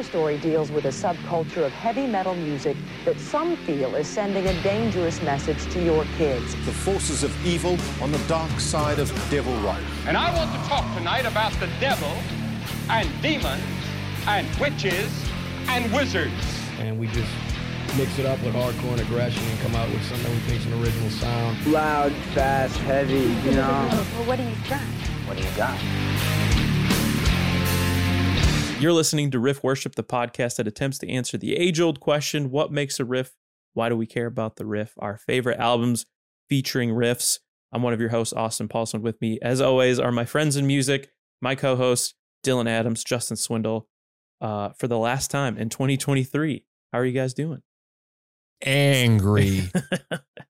Her story deals with a subculture of heavy metal music that some feel is sending a dangerous message to your kids. The forces of evil on the dark side of devil right. And I want to talk tonight about the devil and demons and witches and wizards. And we just mix it up with hardcore and aggression and come out with something we think's an original sound. Loud, fast, heavy, you know. well, what do you got? What do you got? You're listening to Riff Worship, the podcast that attempts to answer the age old question what makes a riff? Why do we care about the riff? Our favorite albums featuring riffs. I'm one of your hosts, Austin Paulson. With me, as always, are my friends in music, my co hosts, Dylan Adams, Justin Swindle, uh, for the last time in 2023. How are you guys doing? Angry.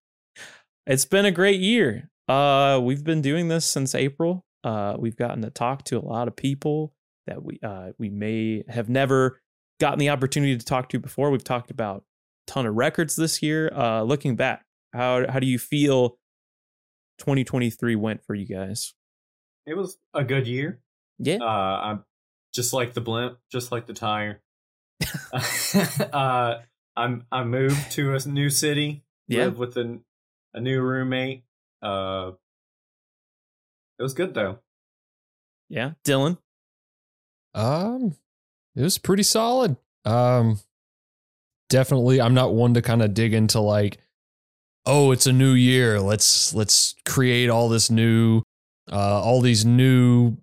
it's been a great year. Uh, we've been doing this since April. Uh, we've gotten to talk to a lot of people that we uh, we may have never gotten the opportunity to talk to before. We've talked about a ton of records this year. Uh, looking back, how how do you feel 2023 went for you guys? It was a good year. Yeah. Uh, I'm just like the blimp, just like the tire. uh, I'm I moved to a new city. Yeah. Live with a, a new roommate. Uh, it was good though. Yeah, Dylan. Um, it was pretty solid. Um, definitely, I'm not one to kind of dig into like, oh, it's a new year. Let's let's create all this new, uh, all these new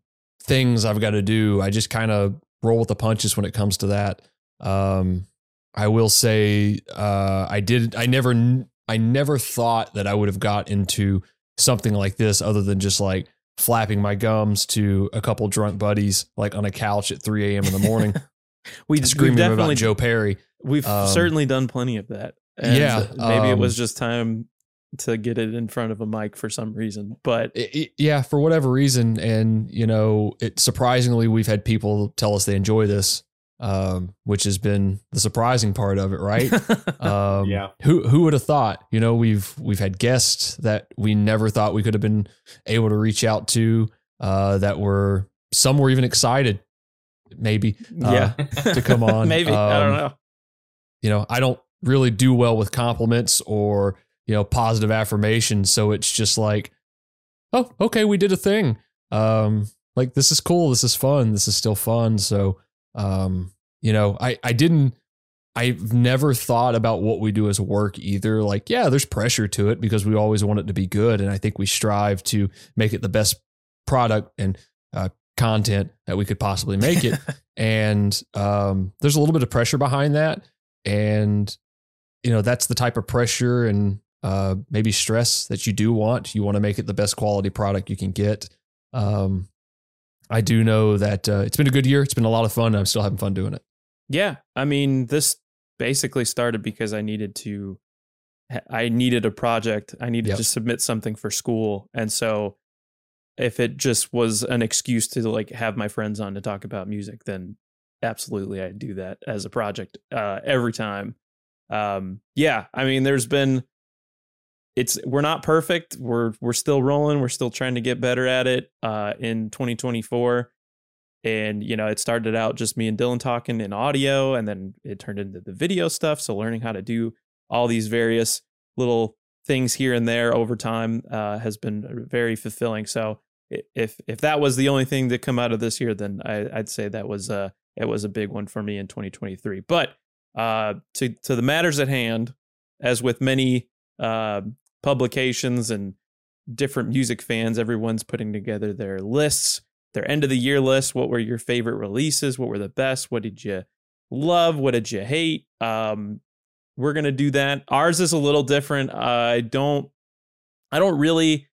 things I've got to do. I just kind of roll with the punches when it comes to that. Um, I will say, uh, I did. I never, I never thought that I would have got into something like this, other than just like flapping my gums to a couple drunk buddies, like on a couch at 3 a.m. in the morning. we screaming about Joe Perry. We've um, certainly done plenty of that. And yeah, maybe um, it was just time to get it in front of a mic for some reason, but it, it, yeah, for whatever reason, and you know, it surprisingly we've had people tell us they enjoy this, um, which has been the surprising part of it, right? um, yeah. Who who would have thought? You know, we've we've had guests that we never thought we could have been able to reach out to. Uh, that were some were even excited, maybe. Uh, yeah. to come on. maybe um, I don't know. You know, I don't really do well with compliments or you know positive affirmation, so it's just like, oh, okay, we did a thing. Um, like this is cool. This is fun. This is still fun. So um, you know, I I didn't I've never thought about what we do as work either. Like, yeah, there's pressure to it because we always want it to be good, and I think we strive to make it the best product and uh, content that we could possibly make it. and um, there's a little bit of pressure behind that, and you know that's the type of pressure and uh, maybe stress that you do want. You want to make it the best quality product you can get. Um, I do know that uh, it's been a good year. It's been a lot of fun. I'm still having fun doing it. Yeah, I mean, this basically started because I needed to. I needed a project. I needed yep. to submit something for school, and so if it just was an excuse to like have my friends on to talk about music, then absolutely I'd do that as a project uh, every time. Um, yeah, I mean, there's been it's we're not perfect. We're we're still rolling. We're still trying to get better at it uh, in 2024. And you know, it started out just me and Dylan talking in audio, and then it turned into the video stuff. So learning how to do all these various little things here and there over time uh, has been very fulfilling. So if if that was the only thing to come out of this year, then I, would say that was a it was a big one for me in 2023. But uh, to to the matters at hand, as with many uh, publications and different music fans. Everyone's putting together their lists, their end of the year list. What were your favorite releases? What were the best? What did you love? What did you hate? Um, we're gonna do that. Ours is a little different. I don't. I don't really.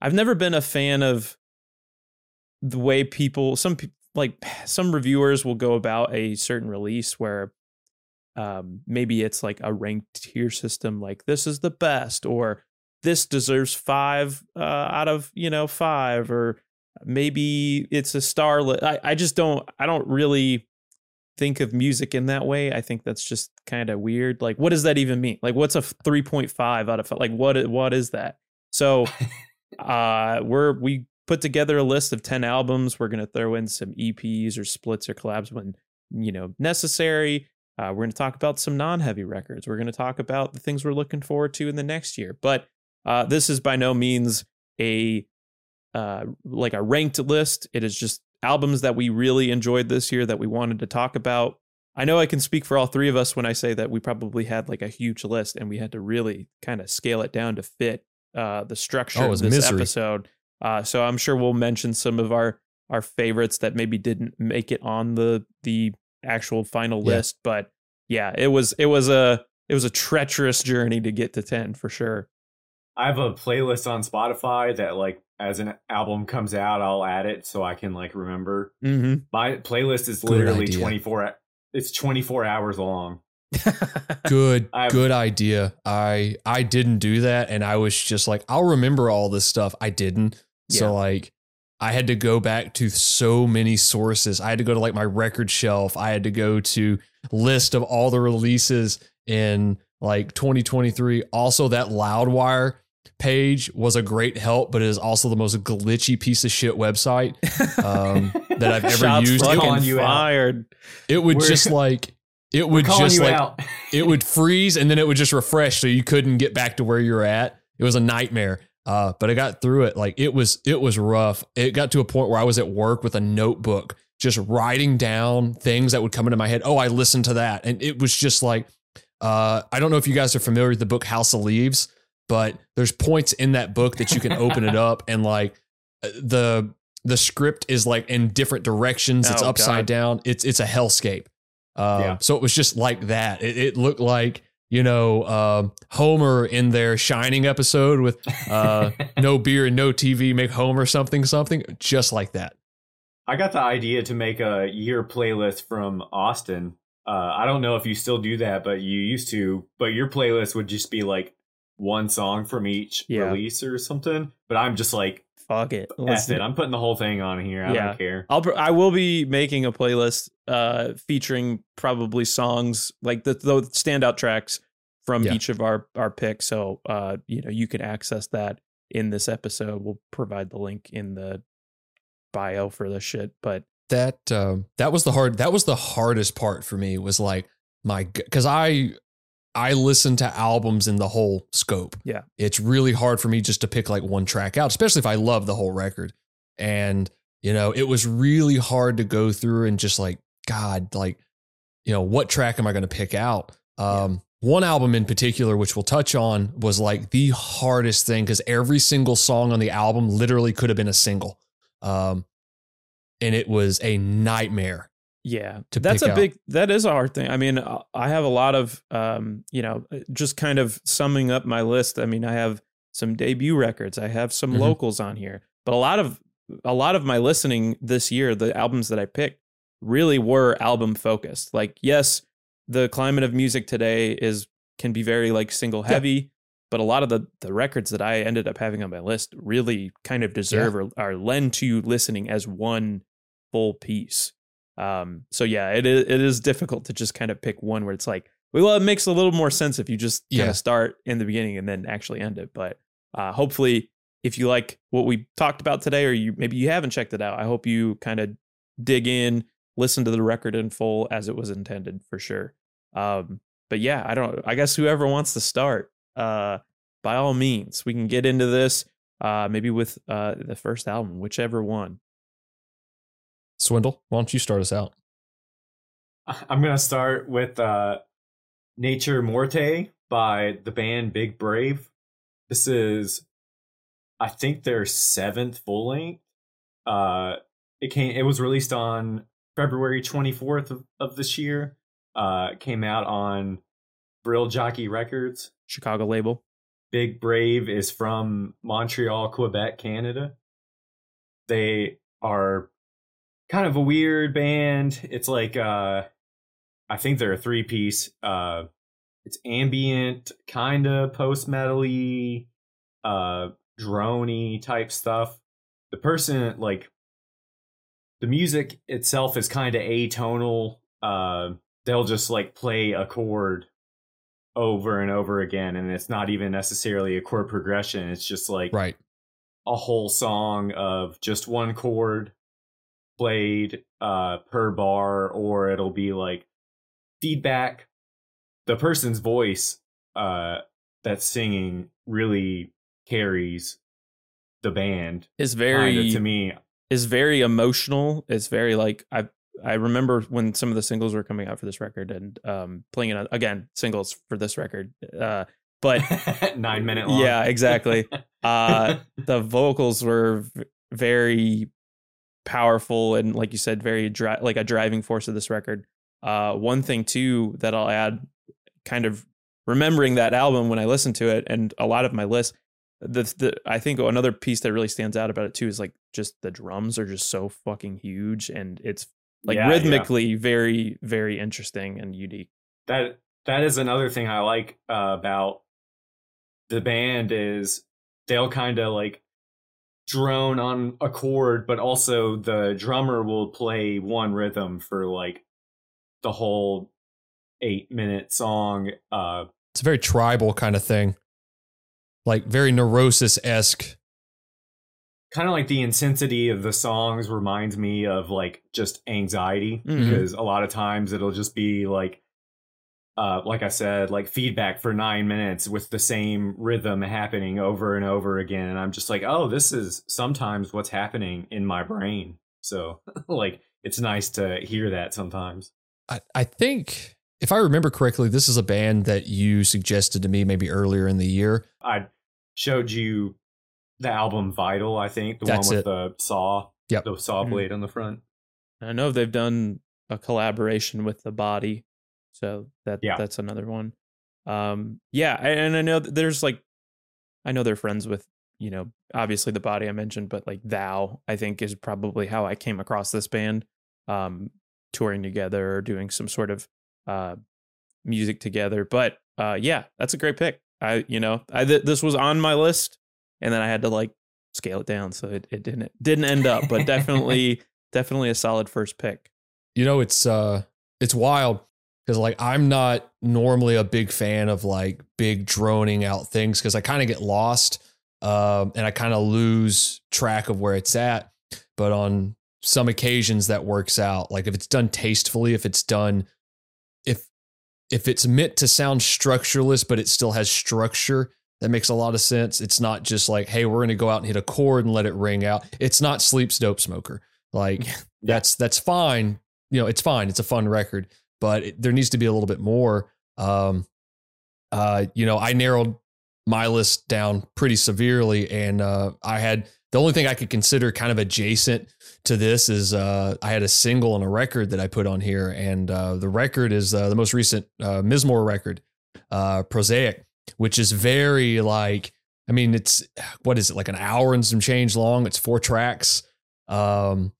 I've never been a fan of the way people. Some like some reviewers will go about a certain release where um, maybe it's like a ranked tier system, like this is the best, or this deserves five uh, out of you know five or maybe it's a star I, I just don't i don't really think of music in that way i think that's just kind of weird like what does that even mean like what's a 3.5 out of 5 like what what is that so uh we're we put together a list of 10 albums we're going to throw in some eps or splits or collabs when you know necessary. Uh, we're going to talk about some non-heavy records. We're going to talk about the things we're looking forward to in the next year. But uh, this is by no means a uh, like a ranked list. It is just albums that we really enjoyed this year that we wanted to talk about. I know I can speak for all three of us when I say that we probably had like a huge list and we had to really kind of scale it down to fit uh, the structure Oh, of this misery. episode. Uh, so I'm sure we'll mention some of our our favorites that maybe didn't make it on the the actual final Yeah. list. But yeah, it was it was a it was a treacherous journey to get to ten for sure. I have a playlist on Spotify that like as an album comes out, I'll add it so I can like remember. Mm-hmm. My playlist is literally 24 it's 24 hours long. Good, I've- good idea. I I didn't do that, and I was just like, I'll remember all this stuff. I didn't. Yeah. So like, I had to go back to so many sources. I had to go to like my record shelf. I had to go to list of all the releases in like 2023. Also, that Loudwire page was a great help, but it is also the most glitchy piece of shit website um, that I've ever Shots used. Calling fucking you fired. It would We're- just like it would just like it would freeze and then it would just refresh so you couldn't get back to where you were at. It was a nightmare. Uh, but I got through it. Like it was it was rough. It got to a point where I was at work with a notebook, just writing down things that would come into my head. Oh, I listened to that. And it was just like uh, I don't know if you guys are familiar with the book House of Leaves, but there's points in that book that you can open it up and like uh, the the script is like in different directions. It's Oh, upside God. down. It's it's a hellscape. Um, Yeah. So it was just like that. It, it looked like you know um, Homer in their Shining episode with uh, no beer and no TV, make Homer something something, just like that. I got the idea to make a year playlist from Austin. Uh, I don't know if you still do that, but you used to. But your playlist would just be like one song from each Yeah. release or something. But I'm just like, Fuck it. F it. I'm putting the whole thing on here. I Yeah. don't care. I'll pr- I will be making a playlist uh featuring probably songs like the, the standout tracks from Yeah. each of our our picks. So uh you know you can access that in this episode. We'll provide the link in the bio for this shit. But that um, that was the hard that was the hardest part for me was like my because I I listen to albums in the whole scope. Yeah. it's really hard for me just to pick like one track out, especially if I love the whole record. And you know, it was really hard to go through and just like God, like you know, what track am I going to pick out? Um, One album in particular, which we'll touch on, was like the hardest thing because every single song on the album literally could have been a single. Um, and it was a nightmare. Yeah, that's a out. big. That is a hard thing. I mean, uh, I have a lot of, um, you know, just kind of summing up my list. I mean, I have some debut records. I have some Mhm. locals on here, but a lot of a lot of my listening this year, the albums that I picked, really were album focused. Like, yes, the climate of music today is can be very like single heavy, but a lot of the the records that I ended up having on my list really kind of deserve or are lend to listening as one full piece. Um, so yeah, it is it is difficult to just kind of pick one where it's like, well, it makes a little more sense if you just kind Yeah. of start in the beginning and then actually end it. But uh, hopefully, if you like what we talked about today, or you maybe you haven't checked it out, I hope you kind of dig in, listen to the record in full as it was intended for sure. Um, but yeah, I don't. I guess whoever wants to start, uh, by all means, we can get into this. Uh, maybe with uh the first album, whichever one. Swindle, why don't you start us out? I'm gonna start with uh, "Nature Morte" by the band Big Brave. This is, I think, their seventh full length. Uh, it came. It was released on February 24th of, of this year. Uh, it came out on Thrill Jockey Records. Chicago label. Big Brave is from Montreal, Quebec, Canada. They are kind of a weird band. It's like uh I think they're a three piece. Uh it's ambient, kinda post metally, uh droney type stuff. The person like the music itself is kind of atonal. Uh they'll just like play a chord over and over again and it's not even necessarily a chord progression it's just like Right. a whole song of just one chord played uh, per bar, or it'll be like feedback. The person's voice uh, that's singing really carries the band. Is very kinda to me. is very emotional. It's very like I I remember when some of the singles were coming out for this record and um playing it again singles for this record. Uh but Nine minute long. yeah, exactly. Uh the vocals were v- very powerful and like you said very dri- like a driving force of this record. Uh one thing too that I'll add kind of remembering that album when I listen to it and a lot of my list the, the I think another piece that really stands out about it too is like just the drums are just so fucking huge and it's like Yeah, yeah. rhythmically very very interesting and unique. that that is another thing I like uh, about the band is they'll kind of like drone on a chord, but also the drummer will play one rhythm for like the whole eight minute song. Uh, It's a very tribal kind of thing. Like very neurosis esque. kind of like the intensity of the songs reminds me of like just anxiety Mhm. because a lot of times it'll just be like uh like I said like feedback for 9 minutes with the same rhythm happening over and over again and I'm just like oh this is sometimes what's happening in my brain so like it's nice to hear that sometimes I, I think if I remember correctly, this is a band that you suggested to me maybe earlier in the year. I showed you the album Vital I think the That's one with it. the saw Yep. the saw Mhm. blade on the front I know they've done a collaboration with the body, so that Yeah. that's another one. Um, yeah, and I know there's like, I know they're friends with you know obviously the body I mentioned, but like Thou I think is probably how I came across this band, um, touring together or doing some sort of uh music together. But uh, yeah, that's a great pick. I you know I th- this was on my list, and then I had to like scale it down, so it, it didn't didn't end up, but definitely definitely a solid first pick. You know, it's uh it's wild because like I'm not normally a big fan of like big droning out things because I kind of get lost um and I kind of lose track of where it's at. But on some occasions that works out. Like if it's done tastefully, if it's done if if it's meant to sound structureless, but it still has structure, that makes a lot of sense. It's not just like, hey, we're gonna go out and hit a chord and let it ring out. It's not sleep's dope smoker. Like that's that's fine. You know, it's fine. It's a fun record, but it, there needs to be a little bit more. Um, uh, you know, I narrowed my list down pretty severely, and uh, I had the only thing I could consider kind of adjacent to this is uh, I had a single and a record that I put on here, and uh, the record is uh, the most recent uh, Mizmor record, uh, Prosaic, which is very like. I mean, it's what is it like an hour and some change long? It's four tracks. Um,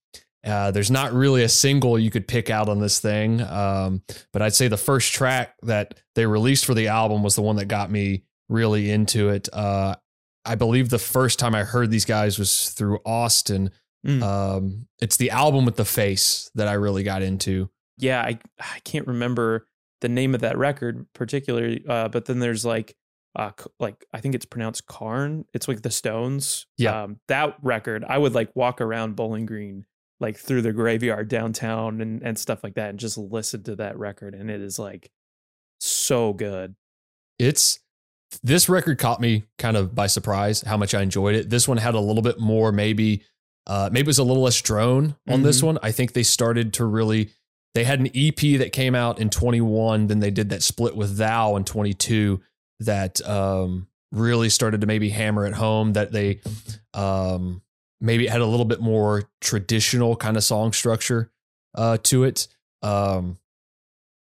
uh, there's not really a single you could pick out on this thing, um, but I'd say the first track that they released for the album was the one that got me really into it. Uh, I believe the first time I heard these guys was through Austin. Mm. Um, it's the album with the face that I really got into. yeah, I I can't remember the name of that record particularly, uh, but then there's like uh like I think it's pronounced Carn. It's like the Stones. Yeah. Um, that record, I would like walk around Bowling Green like through the graveyard downtown and and stuff like that and just listen to that record and it is like so good. It's this record caught me kind of by surprise how much I enjoyed it. This one had a little bit more, maybe, uh, maybe it was a little less drone on this Mhm. one. I think they started to really. They had an EP that came out in 21, then they did that split with Thou in 22 that um, really started to maybe hammer it home that they um, maybe it had a little bit more traditional kind of song structure uh, to it. Um,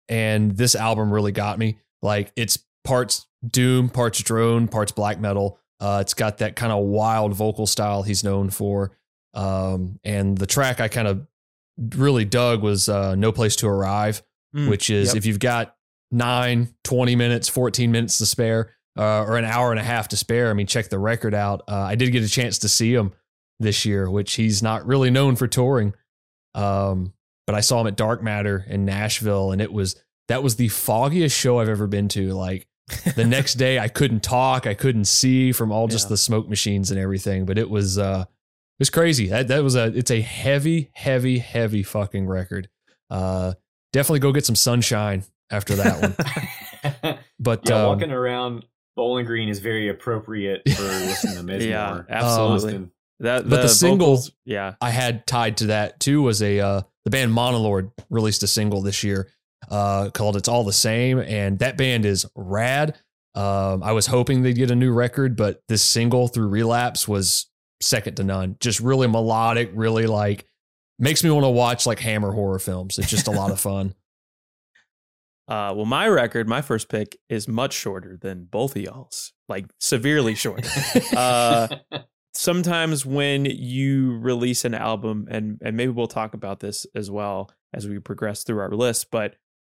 and this album really got me. Like it's parts doom, parts drone, parts black metal. Uh, it's got that kind of wild vocal style he's known for. Um, and the track I kind of really dug was uh, No Place to Arrive, Mm, which is yep. if you've got nine, 20 minutes, 14 minutes to spare, uh, or an hour and a half to spare, I mean, check the record out. Uh, I did get a chance to see him this year, which he's not really known for touring. Um, but I saw him at Dark Matter in Nashville, and it was that was the foggiest show I've ever been to. Like the next day, I couldn't talk, I couldn't see from all just Yeah. the smoke machines and everything. But it was uh, it was crazy. That that was a it's a heavy, heavy, heavy fucking record. Uh, definitely go get some sunshine after that one. but yeah, um, walking around Bowling Green is very appropriate for listening to Mizmor. Yeah, absolutely. Austin. That But the single- vocals- yeah, I had tied to that too was a uh, the band Monolord released a single this year uh, called "It's All the Same," and that band is rad. Um, I was hoping they'd get a new record, but this single through Relapse was second to none. Just really melodic, really like makes me want to watch like Hammer horror films. It's just a lot of fun. Uh, well, my record, my first pick, is much shorter than both of y'all's, like severely shorter. Uh, sometimes when you release an album, and and maybe we'll talk about this as well as we progress through our list, but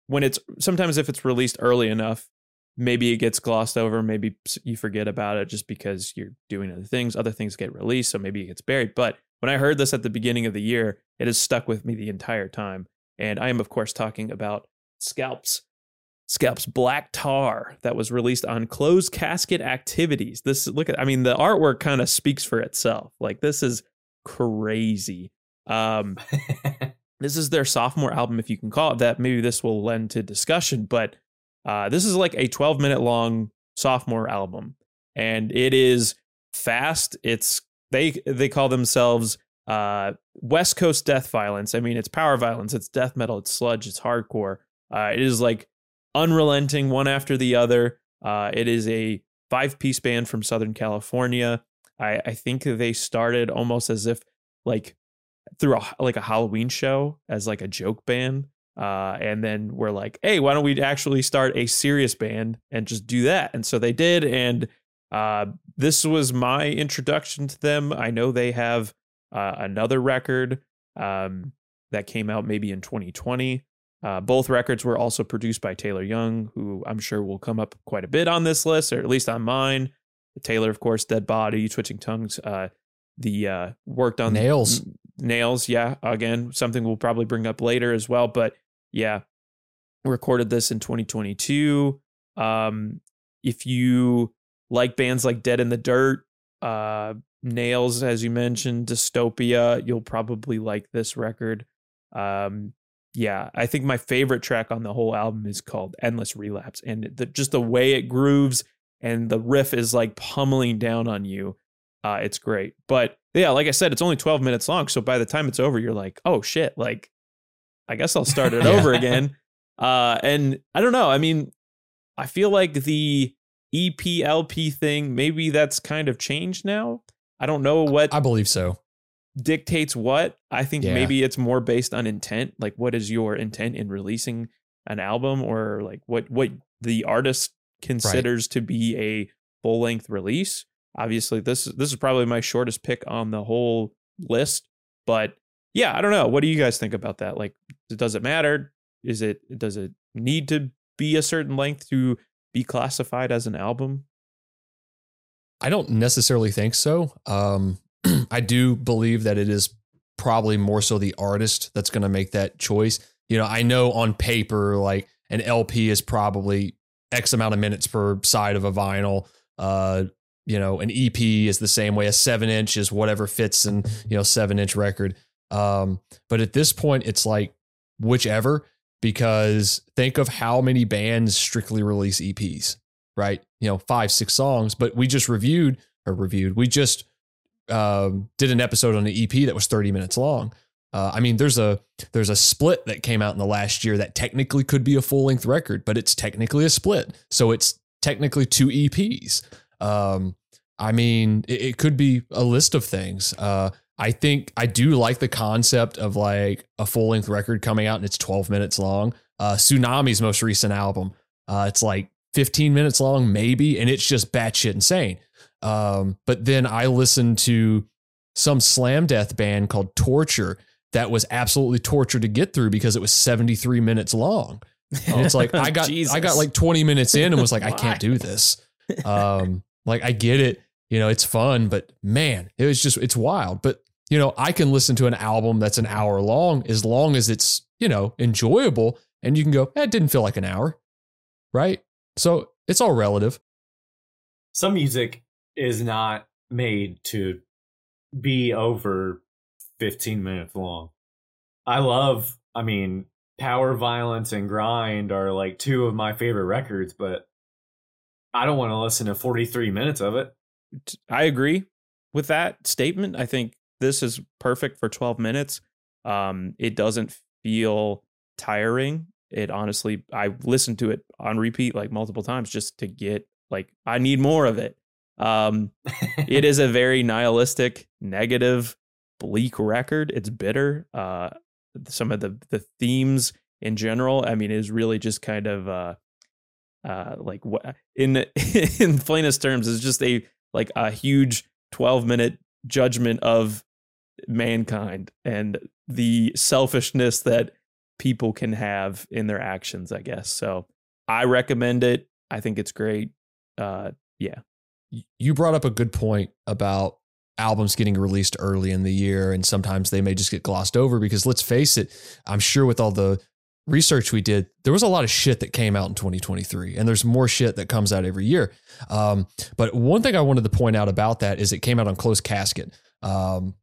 when it's sometimes if it's released early enough, maybe it gets glossed over, maybe you forget about it just because you're doing other things. Other things get released, so maybe it gets buried. But when I heard this at the beginning of the year, it has stuck with me the entire time. And I am, of course, talking about Scalps. Scalps Black Tar that was released on Closed Casket Activities. This look at I mean the artwork kind of speaks for itself. Like this is crazy. Um this is their sophomore album if you can call it that. Maybe this will lend to discussion, but uh this is like a 12 minute long sophomore album and it is fast. It's they they call themselves uh West Coast death violence. I mean, it's power violence, it's death metal, it's sludge, it's hardcore. Uh, it is like unrelenting one after the other. Uh, it is a five piece band from Southern California. I, I think they started almost as if like through a like a Halloween show as like a joke band. Uh, and then we're like, hey, why don't we actually start a serious band and just do that? And so they did. And uh, this was my introduction to them. I know they have uh, another record um, that came out maybe in 2020 uh, both records were also produced by Taylor Young, who I'm sure will come up quite a bit on this list, or at least on mine. Taylor, of course, Dead Body, Twitching Tongues, uh, the uh, worked on Nails. n- nails. Yeah, again, something we'll probably bring up later as well. But yeah, recorded this in 2022. Um, if you like bands like Dead in the Dirt, uh, Nails, as you mentioned, Dystopia, you'll probably like this record. Um, yeah, I think my favorite track on the whole album is called Endless Relapse. And the, just the way it grooves and the riff is like pummeling down on you. Uh, it's great. But yeah, like I said, it's only 12 minutes long. So by the time it's over, you're like, oh shit, like, I guess I'll start it Yeah. over again. Uh, and I don't know. I mean, I feel like the EPLP thing, maybe that's kind of changed now. I don't know what I believe so. Dictates what. I think Yeah. maybe it's more based on intent. Like, what is your intent in releasing an album, or like what what the artist considers to be a full length release? Obviously, this this is probably my shortest pick on the whole list, but yeah, I don't know. What do you guys think about that? Like, does it matter? Is it does it need to be a certain length to be classified as an album? I don't necessarily think so. Um, I do believe that it is probably more so the artist that's going to make that choice. You know, I know on paper, like an LP is probably X amount of minutes per side of a vinyl. Uh, you know, an EP is the same way. A seven inch is whatever fits in, you know, seven inch record. Um, but at this point, it's like whichever, because think of how many bands strictly release EPs, right? You know, five, six songs. But we just reviewed or reviewed, we just um, did an episode on an EP that was 30 minutes long. Uh, I mean, there's a there's a split that came out in the last year that technically could be a full length record, but it's technically a split, so it's technically two EPs. Um, I mean, it, it could be a list of things. Uh, I think I do like the concept of like a full length record coming out and it's 12 minutes long. Uh, Sunami's most recent album, uh, it's like 15 minutes long, maybe, and it's just batshit insane. Um, but then I listened to some slam death band called Torture that was absolutely torture to get through because it was 73 minutes long. And it's like I got I got like 20 minutes in and was like, I can't do this. Um, like I get it, you know, it's fun, but man, it was just it's wild. But you know, I can listen to an album that's an hour long as long as it's, you know, enjoyable and you can go, eh, it didn't feel like an hour. Right? So it's all relative. Some music is not made to be over 15 minutes long. I love, I mean, Power Violence and Grind are like two of my favorite records, but I don't want to listen to 43 minutes of it. I agree with that statement. I think this is perfect for 12 minutes. Um, it doesn't feel tiring. It honestly, I listened to it on repeat like multiple times just to get like I need more of it. Um, it is a very nihilistic, negative, bleak record. It's bitter. Uh, some of the the themes in general, I mean, is really just kind of uh, uh, like what in in plainest terms is just a like a huge 12 minute judgment of mankind and the selfishness that people can have in their actions, I guess. So I recommend it. I think it's great. Uh, yeah. You brought up a good point about albums getting released early in the year and sometimes they may just get glossed over because let's face it, I'm sure with all the research we did, there was a lot of shit that came out in 2023, and there's more shit that comes out every year. Um, but one thing I wanted to point out about that is it came out on closed casket. Um,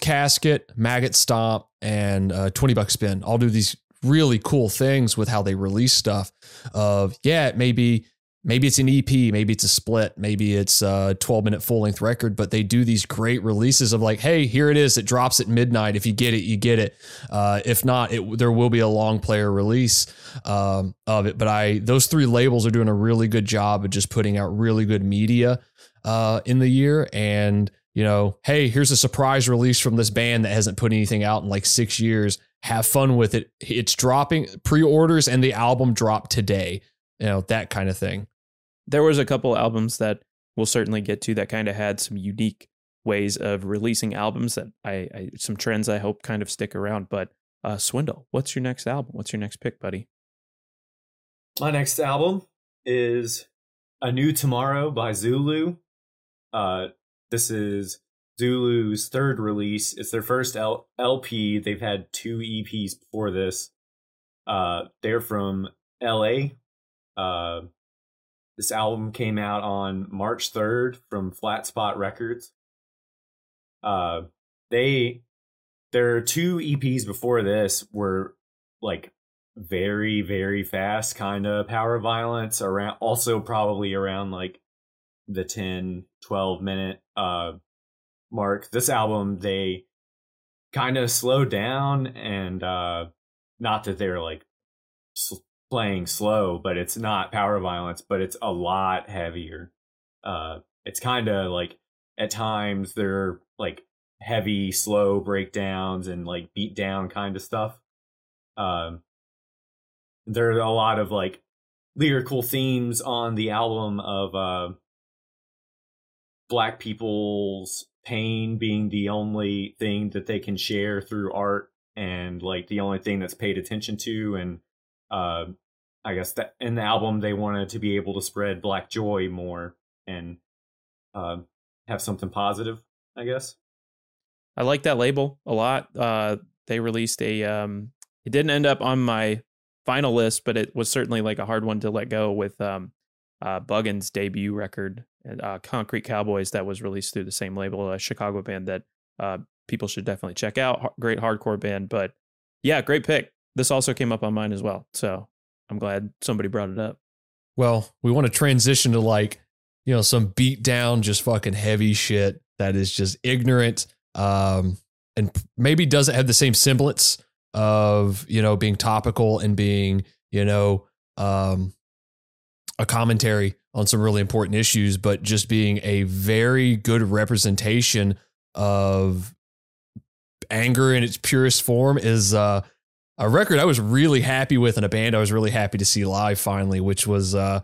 casket, maggot stomp, and uh, 20 buck spin all do these really cool things with how they release stuff. Of yeah, it may be maybe it's an EP, maybe it's a split, maybe it's a 12 minute full length record, but they do these great releases of like, hey, here it is. It drops at midnight. If you get it, you get it. Uh, if not, it, there will be a long player release um, of it. But I, those three labels are doing a really good job of just putting out really good media uh, in the year. And, you know, hey, here's a surprise release from this band that hasn't put anything out in like six years. Have fun with it. It's dropping pre orders and the album dropped today you know that kind of thing there was a couple albums that we'll certainly get to that kind of had some unique ways of releasing albums that I, I some trends I hope kind of stick around. But uh, Swindle, what's your next album? What's your next pick, buddy? My next album is A New Tomorrow by Zulu. Uh, this is Zulu's third release. It's their first L- LP. They've had two EPs before this. Uh, they're from LA. Uh, this album came out on March 3rd from Flat Spot Records. Uh, they their two EPs before this were like very very fast kind of power violence around also probably around like the 10 12 minute uh mark this album they kind of slowed down and uh not that they're like playing slow, but it's not power violence, but it's a lot heavier. Uh, it's kind of like at times they're like heavy, slow breakdowns and like beat down kind of stuff. Um, there are a lot of like lyrical themes on the album of uh, black people's pain being the only thing that they can share through art and like the only thing that's paid attention to and uh, I guess that in the album they wanted to be able to spread black joy more and uh, have something positive. I guess. I like that label a lot. Uh, they released a. Um, it didn't end up on my final list, but it was certainly like a hard one to let go with um, uh, Buggin's debut record, uh, Concrete Cowboys, that was released through the same label, a Chicago band that uh, people should definitely check out. Great hardcore band, but yeah, great pick. This also came up on mine as well. So I'm glad somebody brought it up. Well, we want to transition to like, you know, some beat down, just fucking heavy shit that is just ignorant um, and maybe doesn't have the same semblance of, you know, being topical and being, you know, um, a commentary on some really important issues, but just being a very good representation of anger in its purest form is uh a record I was really happy with and a band I was really happy to see live finally, which was uh,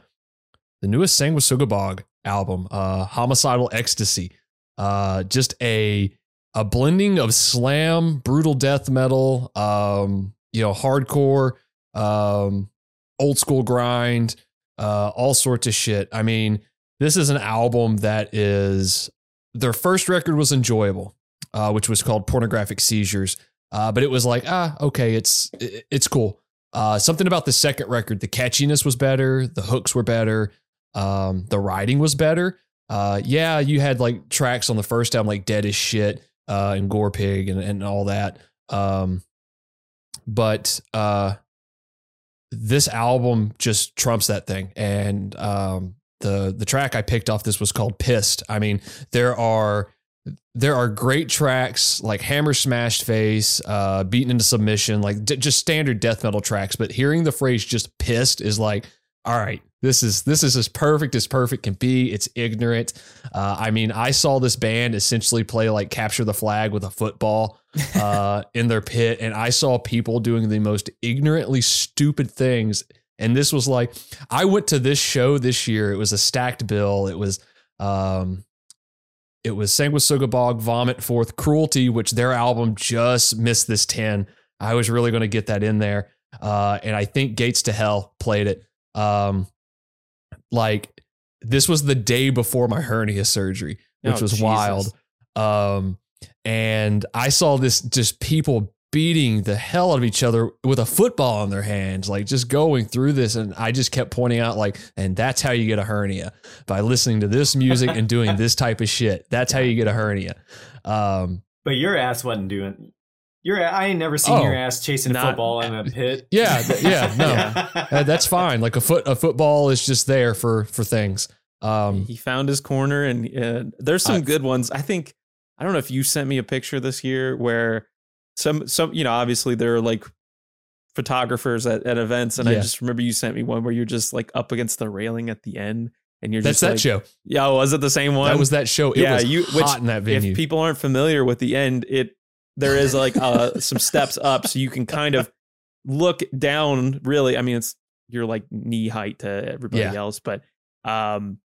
the newest Sanguisugabogg album, uh, Homicidal Ecstasy. Uh, just a a blending of slam, brutal death metal, um, you know, hardcore, um, old school grind, uh, all sorts of shit. I mean, this is an album that is their first record was enjoyable, uh, which was called Pornographic Seizures. Uh, but it was like, ah, okay, it's it's cool. Uh, something about the second record, the catchiness was better, the hooks were better, um, the writing was better. uh, yeah, you had like tracks on the first album like Dead as Shit uh, and Gore Pig and, and all that. Um, but uh, this album just trumps that thing. And um, the the track I picked off this was called Pissed. I mean, there are there are great tracks like Hammer Smashed Face, uh, Beaten into Submission, like d- just standard death metal tracks. But hearing the phrase just pissed is like, all right, this is this is as perfect as perfect can be. It's ignorant. Uh, I mean, I saw this band essentially play like capture the flag with a football uh, in their pit, and I saw people doing the most ignorantly stupid things. And this was like, I went to this show this year. It was a stacked bill. It was um, it was Sanguisugabogg, Vomit Forth, Cruelty, which their album just missed this 10. I was really going to get that in there. Uh, and I think Gates to Hell played it. Um, like this was the day before my hernia surgery, which oh, was Jesus. wild. Um, and I saw this just people beating the hell out of each other with a football in their hands, like just going through this. And I just kept pointing out, like, and that's how you get a hernia by listening to this music and doing this type of shit. That's how you get a hernia. Um, but your ass wasn't doing. Your I ain't never seen oh, your ass chasing not, football in a pit. Yeah, yeah, no, yeah. Uh, that's fine. Like a foot, a football is just there for for things. Um, he found his corner, and uh, there's some I, good ones. I think I don't know if you sent me a picture this year where some some you know obviously there are like photographers at, at events and yeah. i just remember you sent me one where you're just like up against the railing at the end and you're that's just that like, show. Yeah was it the same one? that was that show. It yeah you hot which, in that venue. if people aren't familiar with the end it there is like uh some steps up so you can kind of look down really. I mean it's you're like knee height to everybody yeah. else but um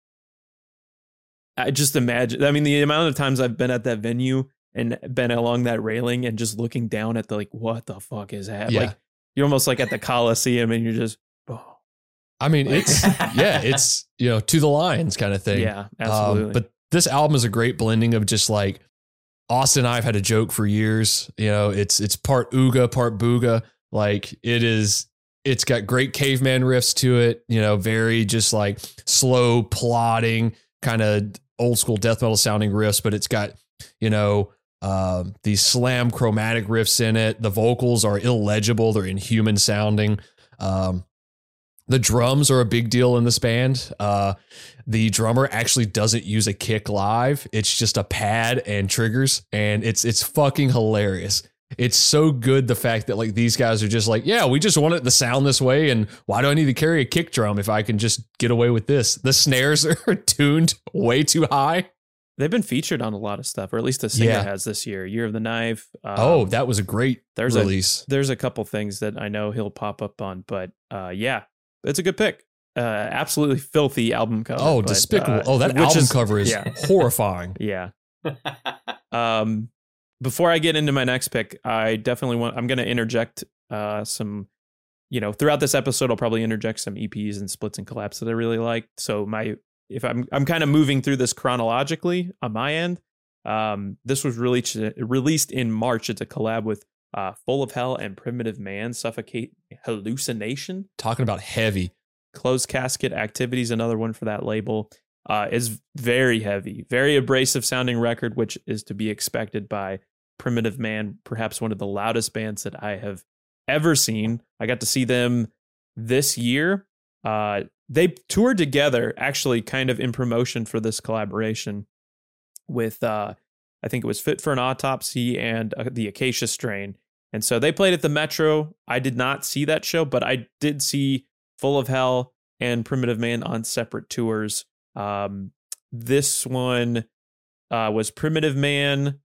i just imagine i mean the amount of times i've been at that venue and been along that railing and just looking down at the like, what the fuck is that? Yeah. Like you're almost like at the Coliseum and you're just, oh. I mean, it's yeah, it's you know to the lines kind of thing. Yeah, um, absolutely. Um, but this album is a great blending of just like Austin and I've had a joke for years. You know, it's it's part Ooga, part Booga. Like it is it's got great caveman riffs to it, you know, very just like slow plodding, kind of old school death metal sounding riffs, but it's got, you know, uh, these slam chromatic riffs in it. The vocals are illegible; they're inhuman sounding. Um, the drums are a big deal in this band. Uh, the drummer actually doesn't use a kick live; it's just a pad and triggers, and it's it's fucking hilarious. It's so good the fact that like these guys are just like, yeah, we just want it to sound this way, and why do I need to carry a kick drum if I can just get away with this? The snares are tuned way too high. They've been featured on a lot of stuff, or at least the singer yeah. has this year. Year of the Knife. Um, oh, that was a great there's release. A, there's a couple things that I know he'll pop up on, but uh, yeah, it's a good pick. Uh, absolutely filthy album cover. Oh, but, despicable! Uh, oh, that album is, cover is yeah. horrifying. Yeah. um, before I get into my next pick, I definitely want. I'm going to interject uh, some. You know, throughout this episode, I'll probably interject some EPs and splits and collapse that I really like. So my if I'm I'm kind of moving through this chronologically on my end. Um, this was released released in March. It's a collab with uh, Full of Hell and Primitive Man. Suffocating Hallucination. Talking about heavy. Closed Casket Activities. Another one for that label. Uh, is very heavy, very abrasive sounding record, which is to be expected by Primitive Man, perhaps one of the loudest bands that I have ever seen. I got to see them this year. Uh, they toured together actually kind of in promotion for this collaboration with uh I think it was Fit for an Autopsy and uh, the Acacia Strain. And so they played at the Metro. I did not see that show, but I did see Full of Hell and Primitive Man on separate tours. Um, this one uh, was Primitive Man.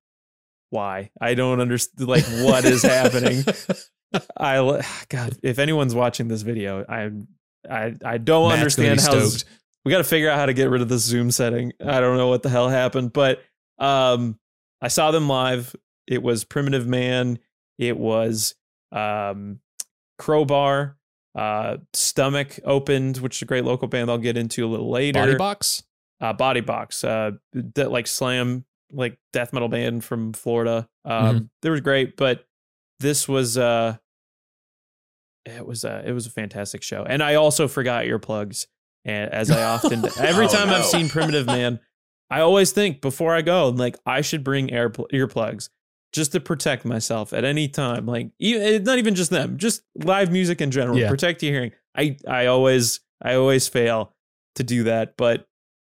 Why? I don't understand. Like, what is happening? I God, if anyone's watching this video, I'm I I don't Matt's understand how we got to figure out how to get rid of the zoom setting. I don't know what the hell happened, but um, I saw them live. It was Primitive Man. It was um, Crowbar. Uh, Stomach opened, which is a great local band. I'll get into a little later. Body Box. Uh, Body Box. Uh, that like slam like death metal band from Florida. Um, mm-hmm. they were great, but this was uh it was a it was a fantastic show. And I also forgot your plugs, And as I often every oh, time no. I've seen Primitive Man, I always think before I go, like I should bring air earplugs just to protect myself at any time. Like even, not even just them, just live music in general. Yeah. Protect your hearing. I I always I always fail to do that, but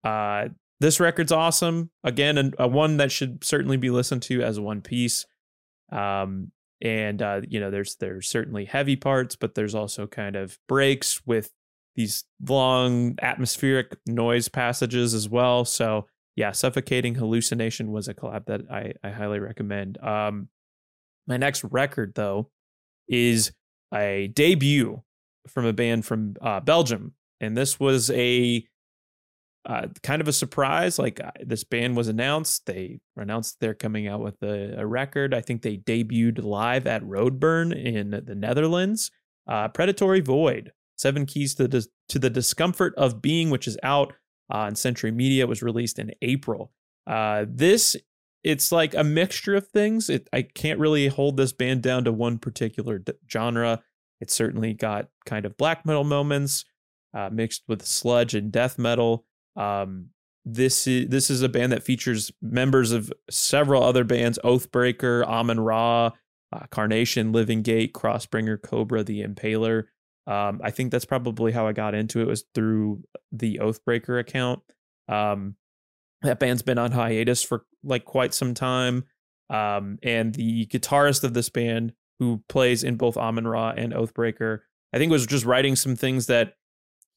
uh, this record's awesome. Again, a, a one that should certainly be listened to as one piece. Um, and uh, you know, there's there's certainly heavy parts, but there's also kind of breaks with these long atmospheric noise passages as well. So yeah, suffocating hallucination was a collab that I, I highly recommend. Um, my next record though is a debut from a band from uh, Belgium, and this was a uh, kind of a surprise. Like uh, this band was announced, they announced they're coming out with a, a record. I think they debuted live at Roadburn in the Netherlands. Uh, Predatory Void, Seven Keys to the to the Discomfort of Being, which is out uh, on Century Media. Was released in April. Uh, this it's like a mixture of things. It, I can't really hold this band down to one particular d- genre. It certainly got kind of black metal moments mixed with sludge and death metal. Um, this is this is a band that features members of several other bands: Oathbreaker, Amenra, uh, Carnation, Living Gate, Crossbringer, Cobra, The Impaler. Um, I think that's probably how I got into it was through the Oathbreaker account. Um, that band's been on hiatus for like quite some time. Um, and the guitarist of this band, who plays in both Amenra and Oathbreaker, I think was just writing some things that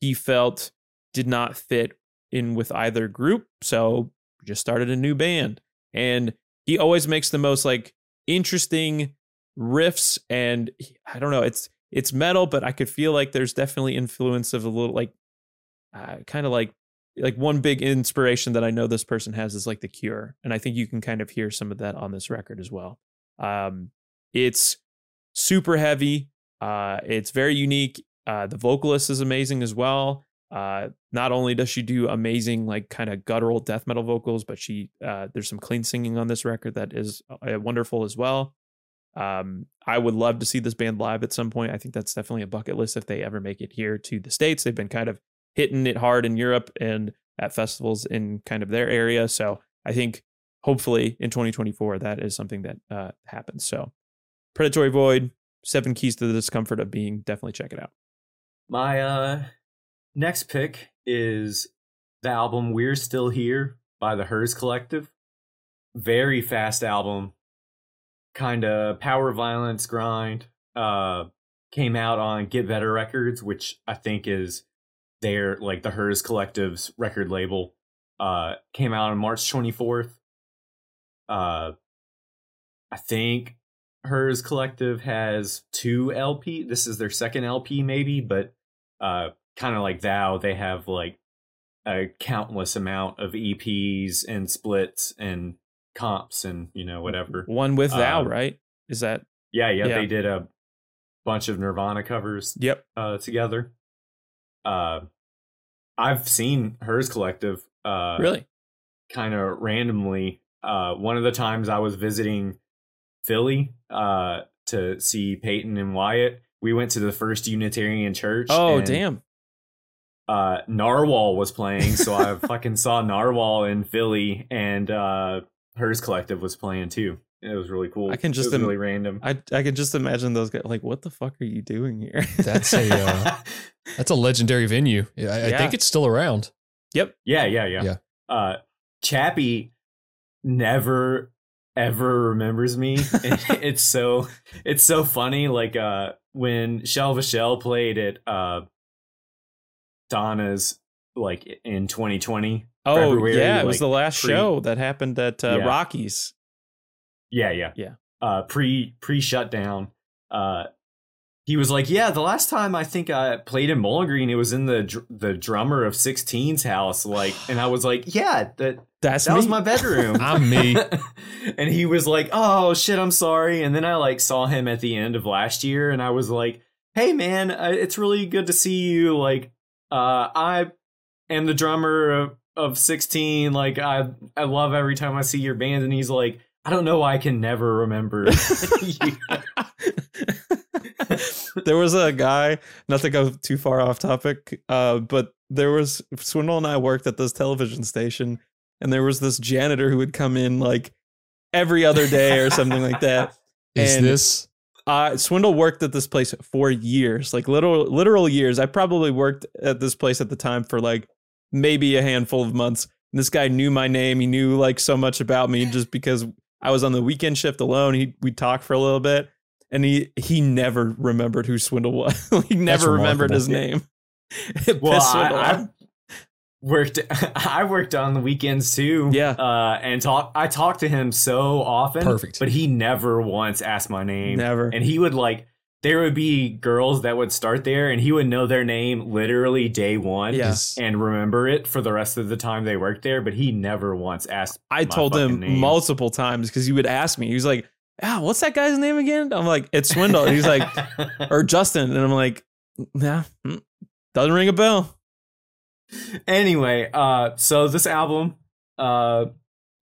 he felt did not fit in with either group. So just started a new band. And he always makes the most like interesting riffs and I don't know, it's it's metal, but I could feel like there's definitely influence of a little like uh, kind of like like one big inspiration that I know this person has is like The Cure, and I think you can kind of hear some of that on this record as well. Um, it's super heavy. Uh, it's very unique. Uh, the vocalist is amazing as well. Uh, not only does she do amazing like kind of guttural death metal vocals, but she uh, there's some clean singing on this record that is uh, wonderful as well. Um, I would love to see this band live at some point. I think that's definitely a bucket list if they ever make it here to the States. They've been kind of hitting it hard in Europe and at festivals in kind of their area. So I think hopefully in 2024 that is something that uh, happens. So Predatory Void, Seven Keys to the Discomfort of Being, definitely check it out. My uh, next pick is the album We're Still Here by the HIRS Collective. Very fast album kind of power violence grind uh came out on Get Better Records, which I think is their like the HIRS Collective's record label. Uh came out on March 24th. Uh I think HIRS Collective has two LP. This is their second LP maybe, but uh kind of like Thou, they have like a countless amount of EPs and splits and comps and you know whatever. One with Thou, um, right? Is that? Yeah, yeah, yeah, They did a bunch of Nirvana covers. Yep. Uh, together. Uh, I've seen HIRS Collective. Uh, really? Kind of randomly. Uh, one of the times I was visiting Philly uh, to see Peyton and Wyatt, we went to the First Unitarian Church. Oh, damn. Uh, Narwhal was playing, so I fucking saw Narwhal in Philly, and uh, HIRS Collective was playing too. It was really cool. I can just Im- really random. I I can just imagine those guys like, what the fuck are you doing here? that's a uh, that's a legendary venue. I, yeah. I, think it's still around. Yep. Yeah, yeah, yeah. Yeah. Uh, Chappie never ever remembers me. it's so it's so funny. Like uh, when Shell Vachelle played at uh, Donna's like in 2020 Oh February, yeah, it was the last pre- show that happened at uh, yeah. Rockies. Yeah, yeah, yeah. Uh, pre pre shutdown. Uh, he was like, "Yeah, the last time I think I played in Bowling Green, it was in the dr- the drummer of 16's house." Like, and I was like, "Yeah, that That's that me. was my bedroom. I'm me." and he was like, "Oh shit, I'm sorry." And then I like saw him at the end of last year, and I was like, "Hey man, it's really good to see you. Like, uh, I am the drummer of of 16 like i i love every time i see your band and he's like i don't know why i can never remember there was a guy not to go too far off topic uh but there was swindle and i worked at this television station and there was this janitor who would come in like every other day or something like that. Is And- this Uh, Swindle worked at this place for years, like literal literal years. I probably worked at this place at the time for like maybe a handful of months. And this guy knew my name. He knew like so much about me just because I was on the weekend shift alone. He we talked for a little bit, and he he never remembered who Swindle was. he never remembered his name. It Well. I worked. I worked on the weekends too. Yeah. uh, and talk. I talked to him so often. Perfect. but he never once asked my name. Never. and he would like. There would be girls that would start there, and he would know their name literally day one. yes. and remember it for the rest of the time they worked there. But he never once asked. I my told him name. multiple times because he would ask me. He was like, "Ah, what's that guy's name again?" I'm like, "It's Swindle." And he's like, "Or Justin," and I'm like, "Nah, mm, doesn't ring a bell." Anyway, uh, so this album uh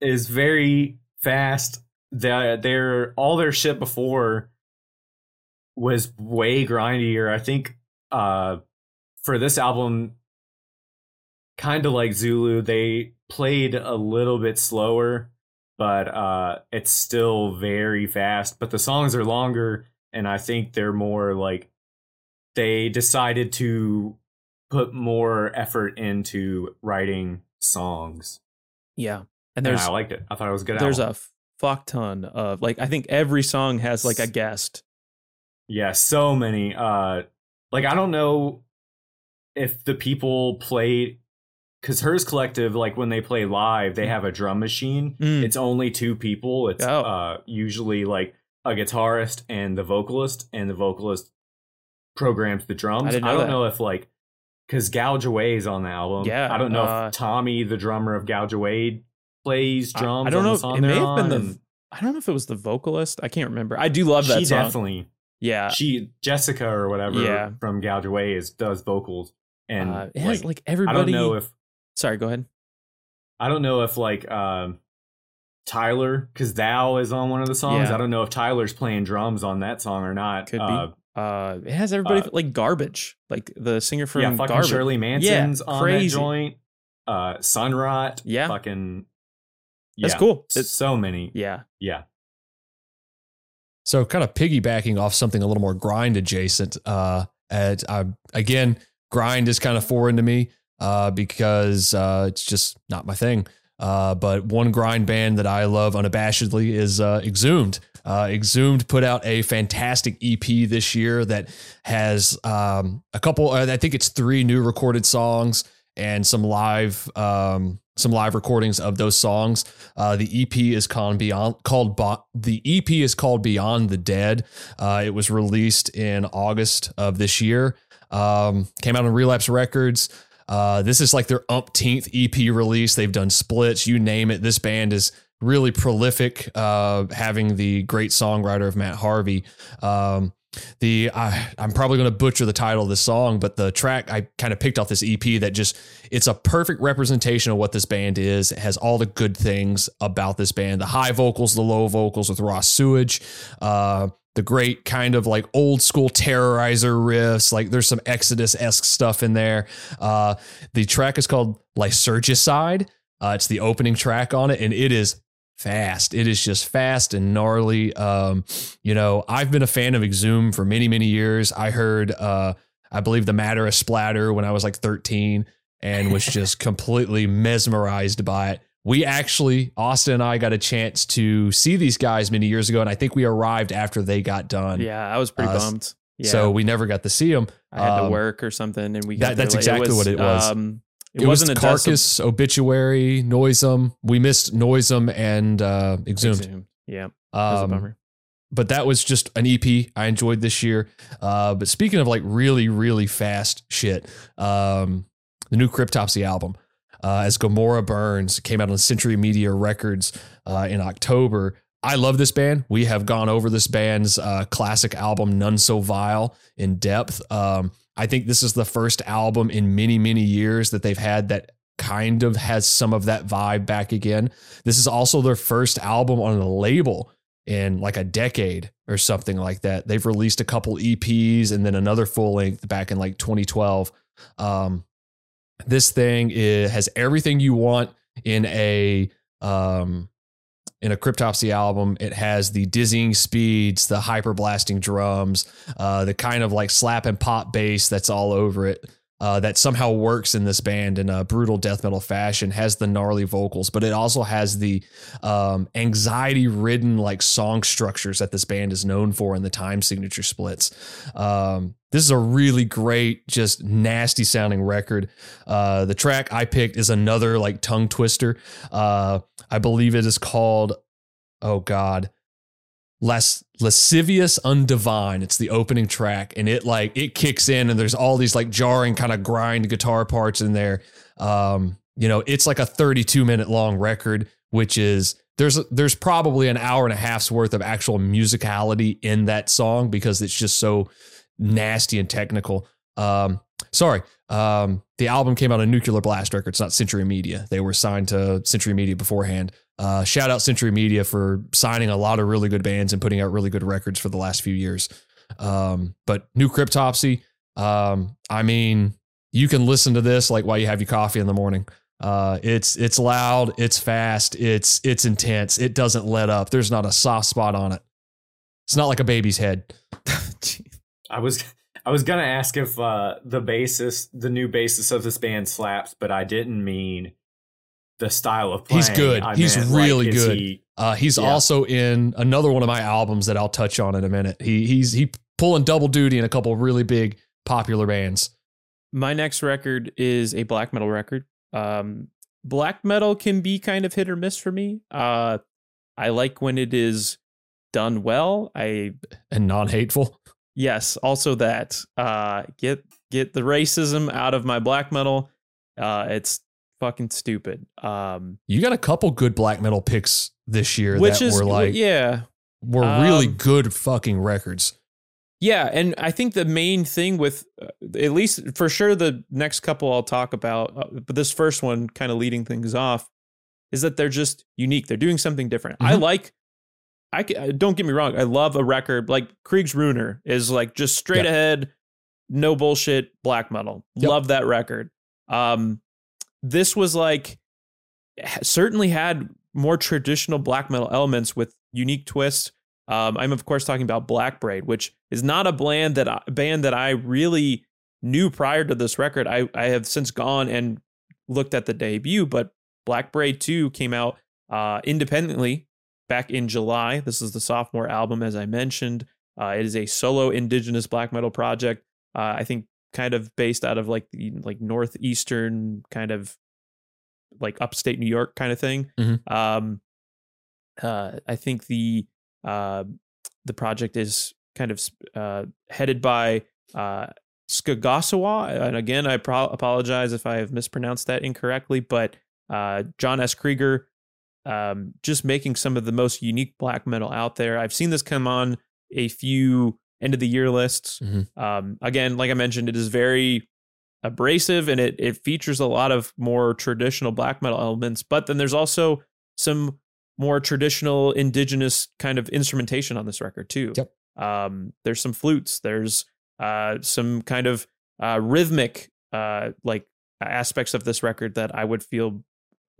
is very fast. Their their all their shit before was way grindier. I think uh for this album, kind of like Zulu, they played a little bit slower, but uh it's still very fast. But the songs are longer, and I think they're more like they decided to put more effort into writing songs. Yeah, and And there's I liked it. I thought it was good. there's album. a fuck ton of like I think every song has like a guest. yeah, so many. Uh, like I don't know if the people played because HIRS Collective, like when they play live, they have a drum machine. Mm. It's only two people. It's Oh. uh usually like a guitarist and the vocalist, and the vocalist programs the drums. I didn't don't that. know if like because Gouge Away is on the album. Yeah, I don't know uh, if Tommy, the drummer of Gouge Away, plays drums. I, don't on know. the If, song it may have been the. I don't know if it was the vocalist. I can't remember. I do love that she song. definitely yeah, she Jessica or whatever Yeah. from Gouge Away is does vocals and uh, it has like, like I everybody. don't know if Sorry, go ahead. I don't know if like um Tyler because Thou is on one of the songs. Yeah. I don't know if Tyler's playing drums on that song or not. Could be. Uh, Uh, it has everybody uh, like garbage, like the singer from yeah, fucking Garbage. Shirley Manson's on crazy. that joint. Uh, Sunrot. Yeah. fucking. That's cool. It's- so many. Yeah, Yeah, So, kind of piggybacking off something a little more grind adjacent. Uh, at I, again, grind is kind of foreign to me uh, because uh, it's just not my thing. Uh, but one grind band that I love unabashedly is uh, Exhumed. Uh, Exhumed put out a fantastic EP this year that has um, a couple. uh, I think it's three new recorded songs and some live um, some live recordings of those songs. Uh, the EP is called Beyond. Called Bo- the EP is called Beyond the Dead. Uh, it was released in August of this year. Um, came out on Relapse Records. Uh, this is like their umpteenth EP release. They've done splits, you name it. This band is really prolific, uh, having the great songwriter of Matt Harvey. Um, the I, I'm probably going to butcher the title of the song, but the track I kind of picked off this EP that just it's a perfect representation of what this band is. It has all the good things about this band: the high vocals, the low vocals with Raw Sewage, uh, the great kind of like old school terrorizer riffs. Like there's some Exodus esque stuff in there. Uh, the track is called Lysergicide. Uh, it's the opening track on it, and it is fast. It is just fast and gnarly. Um, you know, I've been a fan of Exhume for many, many years. I heard, uh, I believe, the Matter of Splatter when I was like 13 and was just completely mesmerized by it. We actually, Austin and I got a chance to see these guys many years ago, and I think we arrived after they got done. yeah. I was pretty Uh, bummed. Yeah. So we never got to see them. I had to um, work or something, and we that- that's late. exactly what it was. Um, it, It, was wasn't a Carcass, Obituary, Noisem. We missed Noisem and uh, Exhumed. Exhumed. Yeah, that was Um, bummer. but that was just an EP I enjoyed this year. Uh, but speaking of like really, really fast shit, um, the new Cryptopsy album, uh, as Gomorrah Burns came out on Century Media Records uh, in October. I love this band. We have gone over this band's uh, classic album, None So Vile, in depth. Um, I think this is the first album in many, many years that they've had that kind of has some of that vibe back again. This is also their first album on a label in like a decade or something like that. They've released a couple EPs and then another full length back in like 2012. Um, this thing is, has everything you want in a um in a cryptopsy album it has the dizzying speeds the hyper blasting drums uh the kind of like slap and pop bass that's all over it uh, that somehow works in this band in a brutal death metal fashion has the gnarly vocals but it also has the um, anxiety ridden like song structures that this band is known for in the time signature splits. Um, this is a really great just nasty sounding record. Uh, the track i picked is another like tongue twister. Uh, i believe it is called oh god less lascivious undivine. It's the opening track and it like it kicks in and there's all these like jarring kind of grind guitar parts in there. Um you know it's like a 32 minute long record which is there's there's probably an hour and a half's worth of actual musicality in that song because it's just so nasty and technical. Um sorry um the album came out on nuclear blast records not century media. They were signed to century media beforehand uh, shout out Century Media for signing a lot of really good bands and putting out really good records for the last few years. Um, but new Cryptopsy, um, I mean, you can listen to this like while you have your coffee in the morning. Uh, it's it's loud, it's fast, it's it's intense. It doesn't let up. There's not a soft spot on it. It's not like a baby's head. I was I was gonna ask if uh, the basis, the new basis of this band slaps, but I didn't mean the style of playing. He's good. I he's meant, really like, good. he- uh, he's Yeah. also in another one of my albums that I'll touch on in a minute. He he's he pulling double duty in a couple of really big popular bands. My next record is a black metal record. Um, black metal can be kind of hit or miss for me. Uh, I like when it is done well. I and non-hateful. yes, also that uh, get get the racism out of my black metal. Uh, it's fucking stupid. Um, You got a couple good black metal picks this year which that is were like yeah, were really Um, good fucking records. Yeah, and I think the main thing with uh, at least for sure the next couple I'll talk about, uh, but this first one kind of leading things off is that they're just unique. They're doing something different. I Mhm. like. I uh, don't get me wrong. I love a record like Krieg's Ruiner is like just straight Yep. ahead, no bullshit black metal. Yep. Love that record. Um, this was like certainly had more traditional black metal elements with unique twists. Um, I'm of course talking about Black Braid, which is not a band that I, band that I really knew prior to this record. I I have since gone and looked at the debut, but Black Braid 2 came out uh, independently back in July. This is the sophomore album, as I mentioned. Uh, it is a solo indigenous black metal project. Uh, I think kind of based out of like the like northeastern kind of like upstate New York kind of thing. Mhm. Um, uh, I think the uh, the project is kind of uh, headed by uh, Sgah'gahsowáh, and again, I pro- apologize if I have mispronounced that incorrectly, but uh, John S. Krieger, um, just making some of the most unique black metal out there. I've seen this come on a few end of the year lists. Mhm. Um, again, like I mentioned, it is very abrasive and it it features a lot of more traditional black metal elements, but then there's also some more traditional indigenous kind of instrumentation on this record too. Yep. Um, there's some flutes. There's uh, some kind of uh, rhythmic uh, like aspects of this record that I would feel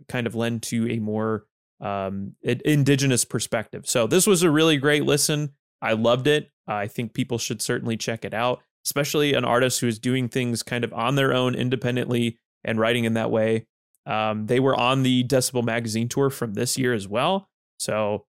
kind of lend to a more um, indigenous perspective. So this was a really great listen. I loved it. I think people should certainly check it out, especially an artist who is doing things kind of on their own independently and writing in that way. Um, they were on the Decibel magazine tour from this year as well. So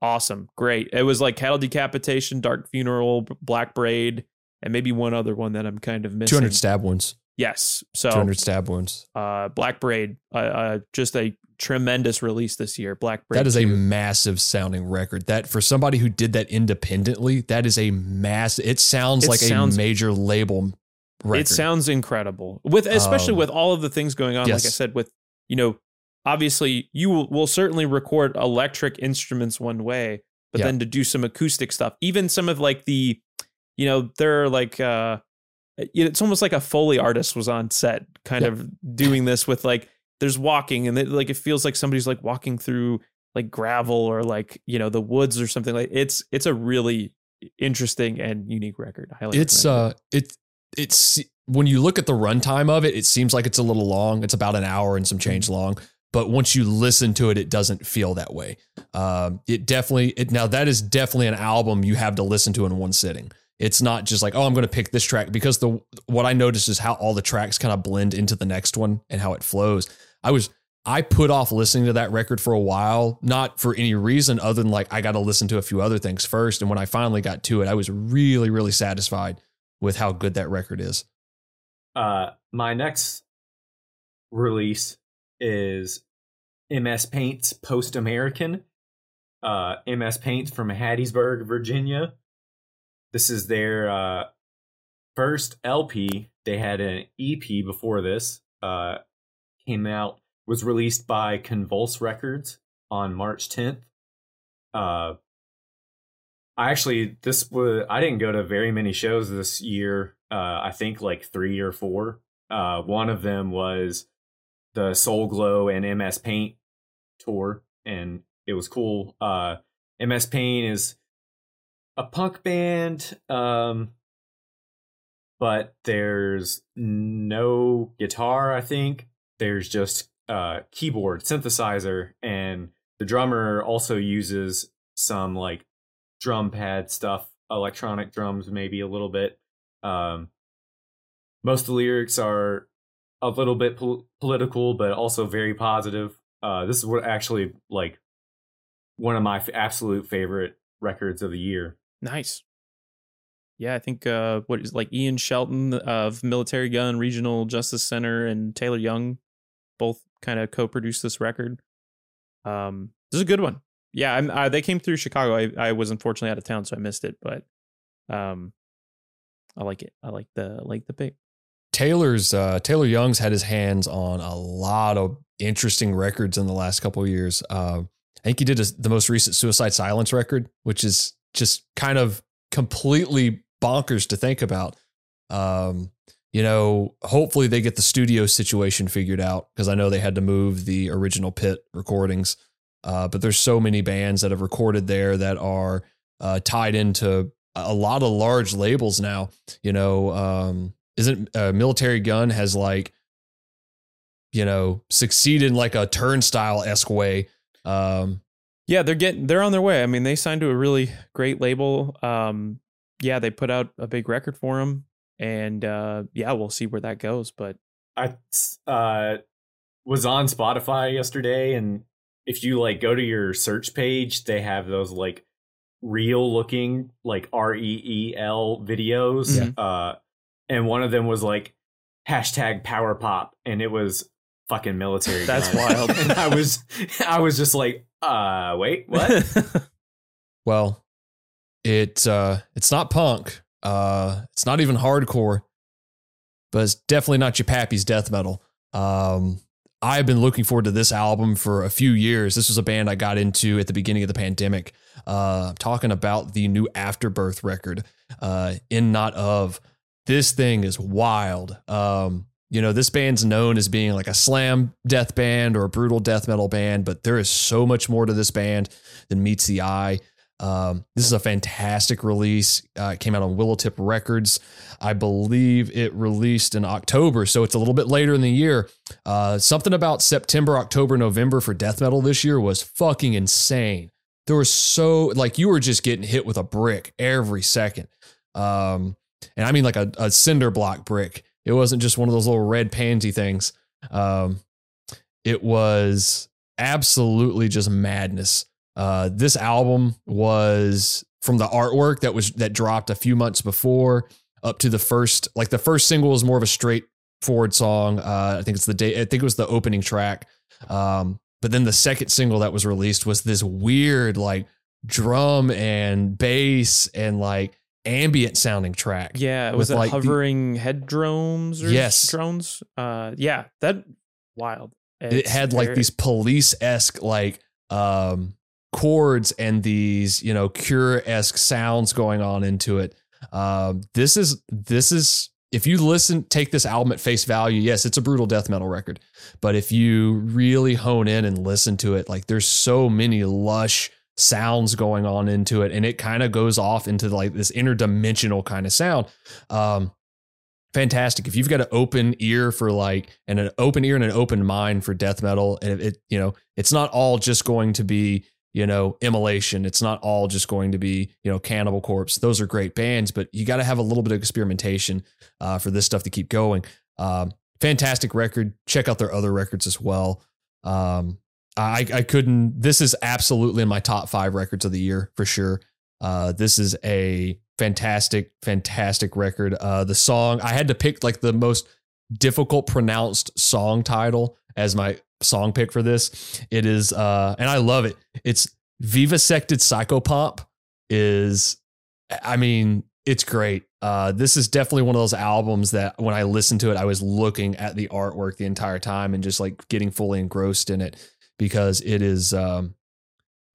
awesome. Great. It was like Cattle Decapitation, Dark Funeral, Black Braid, and maybe one other one that I'm kind of missing. 200 stab wounds. Yes. So 200 stab wounds. uh, Black Braid, uh, uh, just a tremendous release this year. Black Braid. That is a massive sounding record. That for somebody who did that independently, that is a mass. It sounds It like sounds- a major label record. It sounds incredible with especially Um, with all of the things going on. Like I said, with you know, obviously you will, will certainly record electric instruments one way, but Yeah. then to do some acoustic stuff, even some of like the, you know, they're like uh, it's almost like a foley artist was on set, kind Yeah. of doing this with like there's walking and it, like it feels like somebody's like walking through like gravel or like you know the woods or something like it's it's a really interesting and unique record. I highly it's recommend uh it it's when you look at the runtime of it, it seems like it's a little long. It's about an hour and some change long. but once you listen to it, it doesn't feel that way. Um, it definitely it now that is definitely an album you have to listen to in one sitting. It's not just like, oh, I'm going to pick this track because the what I noticed is how all the tracks kind of blend into the next one and how it flows. I was I put off listening to that record for a while, not for any reason other than like I got to listen to a few other things first. And when I finally got to it, I was really, really satisfied with how good that record is. Uh, my next release is MS Paint's Post American. Uh, MS Paint from Hattiesburg, Virginia. This is their uh, first LP. They had an EP before this. Uh, came out was released by Convulse Records on March 10th. Uh, I actually this was I didn't go to very many shows this year. Uh, I think like three or four. Uh, one of them was the Soul Glo and MS Paint tour, and it was cool. Uh, MS Paint is a punk band, um, but there's no guitar. I think there's just uh, keyboard synthesizer, and the drummer also uses some like drum pad stuff, electronic drums, maybe a little bit. Um, most of the lyrics are a little bit pol- political, but also very positive. Uh, this is what actually like one of my f- absolute favorite records of the year. Nice. Yeah, I think uh, what is like Ian Shelton of Militarie Gun Regional Justice Center and Taylor Young both kind of co-produced this record. Um, this is a good one. Yeah, I'm, uh, they came through Chicago. I, I was unfortunately out of town, so I missed it. But um, I like it. I like the like the pick. Taylor's uh, Taylor Young's had his hands on a lot of interesting records in the last couple of years. Uh, I think he did a, the most recent Suicide Silence record, which is just kind of completely bonkers to think about. Um, you know, hopefully they get the studio situation figured out because I know they had to move the original pit recordings. Uh, but there's so many bands that have recorded there that are uh, tied into a lot of large labels now. You know, um, isn't uh, Militarie Gun has like, you know, succeeded in like a turnstile esque way. Um, yeah, they're getting they're on their way. I mean, they signed to a really great label. Um, yeah, they put out a big record for them and uh, yeah, we'll see where that goes. But I uh, was on Spotify yesterday, and if you like go to your search page, they have those like real looking like R E E L videos. Yeah. Uh, and one of them was like hashtag power pop, and it was fucking military. That's wild. and I was, I was just like, uh, wait, what? well, it uh, it's not punk, uh, it's not even hardcore, but it's definitely not your pappy's death metal. Um, I've been looking forward to this album for a few years. This was a band I got into at the beginning of the pandemic. Uh, I'm talking about the new Afterbirth record, uh, In Not Of. This thing is wild. Um, you know, this band's known as being like a slam death band or a brutal death metal band, but there is so much more to this band than meets the eye. Um, this is a fantastic release. Uh, it came out on Willowtip Records. I believe it released in October, so it's a little bit later in the year. Uh, something about September, October, November for death metal this year was fucking insane. There was so like you were just getting hit with a brick every second, um, and I mean like a, a cinder block brick. It wasn't just one of those little red pansy things. Um, it was absolutely just madness. Uh, this album was from the artwork that was that dropped a few months before up to the first like the first single was more of a straightforward song. Uh, I think it's the day. I think it was the opening track. Um, but then the second single that was released was this weird like drum and bass and like ambient sounding track. Yeah, it was like hovering the, head drones or yes. drones? Uh yeah, that wild. It's it had like these police esque like um chords and these you know cure esque sounds going on into it. Uh, this is this is if you listen, take this album at face value. Yes, it's a brutal death metal record, but if you really hone in and listen to it, like there's so many lush sounds going on into it, and it kind of goes off into like this interdimensional kind of sound. Um, fantastic. If you've got an open ear for like and an open ear and an open mind for death metal, and it, you know, it's not all just going to be you know immolation. It's not all just going to be you know Cannibal Corpse. Those are great bands, but you got to have a little bit of experimentation uh, for this stuff to keep going. Um, fantastic record. Check out their other records as well. Um, I, I couldn't. This is absolutely in my top five records of the year for sure. Uh, this is a fantastic, fantastic record. Uh, the song I had to pick like the most difficult pronounced song title as my song pick for this. It is, uh, and I love it. It's Vivisected Psychopomp. Is, I mean, it's great. Uh, this is definitely one of those albums that when I listened to it, I was looking at the artwork the entire time and just like getting fully engrossed in it because it is um,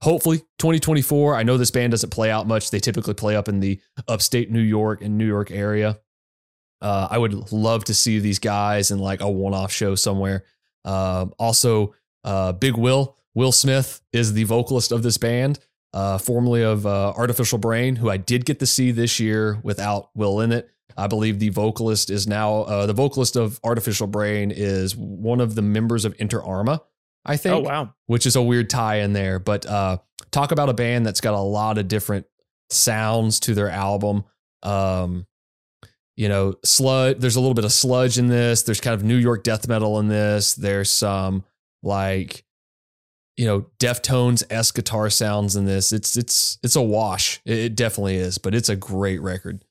hopefully 2024. I know this band doesn't play out much. They typically play up in the upstate New York and New York area. Uh, I would love to see these guys in like a one-off show somewhere. Uh, also, uh, Big Will Will Smith is the vocalist of this band, uh, formerly of uh, Artificial Brain, who I did get to see this year without Will in it. I believe the vocalist is now uh, the vocalist of Artificial Brain is one of the members of Inter Arma, I think. Oh wow, which is a weird tie in there. But uh, talk about a band that's got a lot of different sounds to their album. Um, you know, sludge. There's a little bit of sludge in this. There's kind of New York death metal in this. There's some like, you know, Deftones s guitar sounds in this. It's it's it's a wash. It, it definitely is. But it's a great record.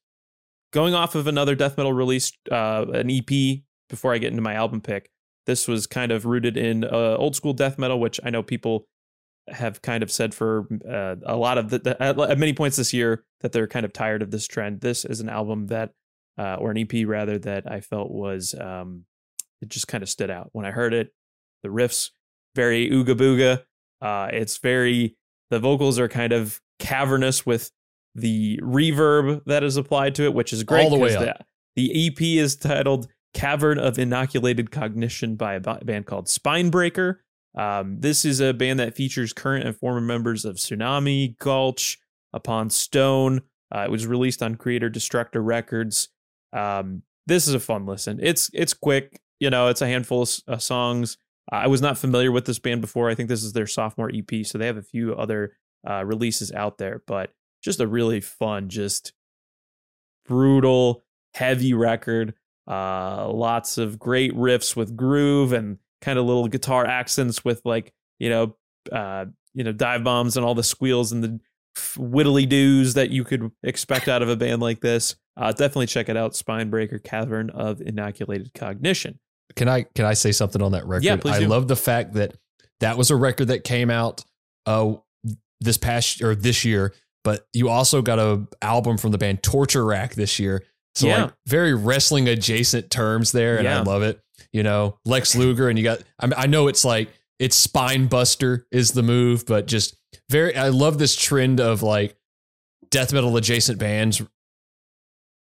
Going off of another death metal release, uh, an EP. Before I get into my album pick, this was kind of rooted in uh, old school death metal, which I know people have kind of said for uh, a lot of the, the, at many points this year that they're kind of tired of this trend. This is an album that, uh, or an EP rather, that I felt was um, it just kind of stood out when I heard it. The riffs very ooga booga. Uh, it's very the vocals are kind of cavernous with the reverb that is applied to it, which is great. All the way up. The, the EP is titled Cavern of Inoculated Cognition by a band called Spinebreaker. Um, this is a band that features current and former members of Sunami, Gulch, Upon Stone. Uh, it was released on Creator Destructor Records. Um, this is a fun listen. It's it's quick. You know, it's a handful of uh, songs. I was not familiar with this band before. I think this is their sophomore EP, so they have a few other uh, releases out there. But just a really fun, just brutal, heavy record. Uh, lots of great riffs with groove and kind of little guitar accents with like you know uh, you know dive bombs and all the squeals and the whittly doos that you could expect out of a band like this. Uh, definitely check it out. Spinebreaker Cavern of Inoculated Cognition. Can I can I say something on that record? Yeah, please I do. love the fact that that was a record that came out uh this past or this year, but you also got a album from the band Torture Rack this year so Yeah. like very wrestling adjacent terms there, and I love it. You know, Lex Luger, and you got. I, mean, I know it's like it's spine buster is the move, but just very. I love this trend of like death metal adjacent bands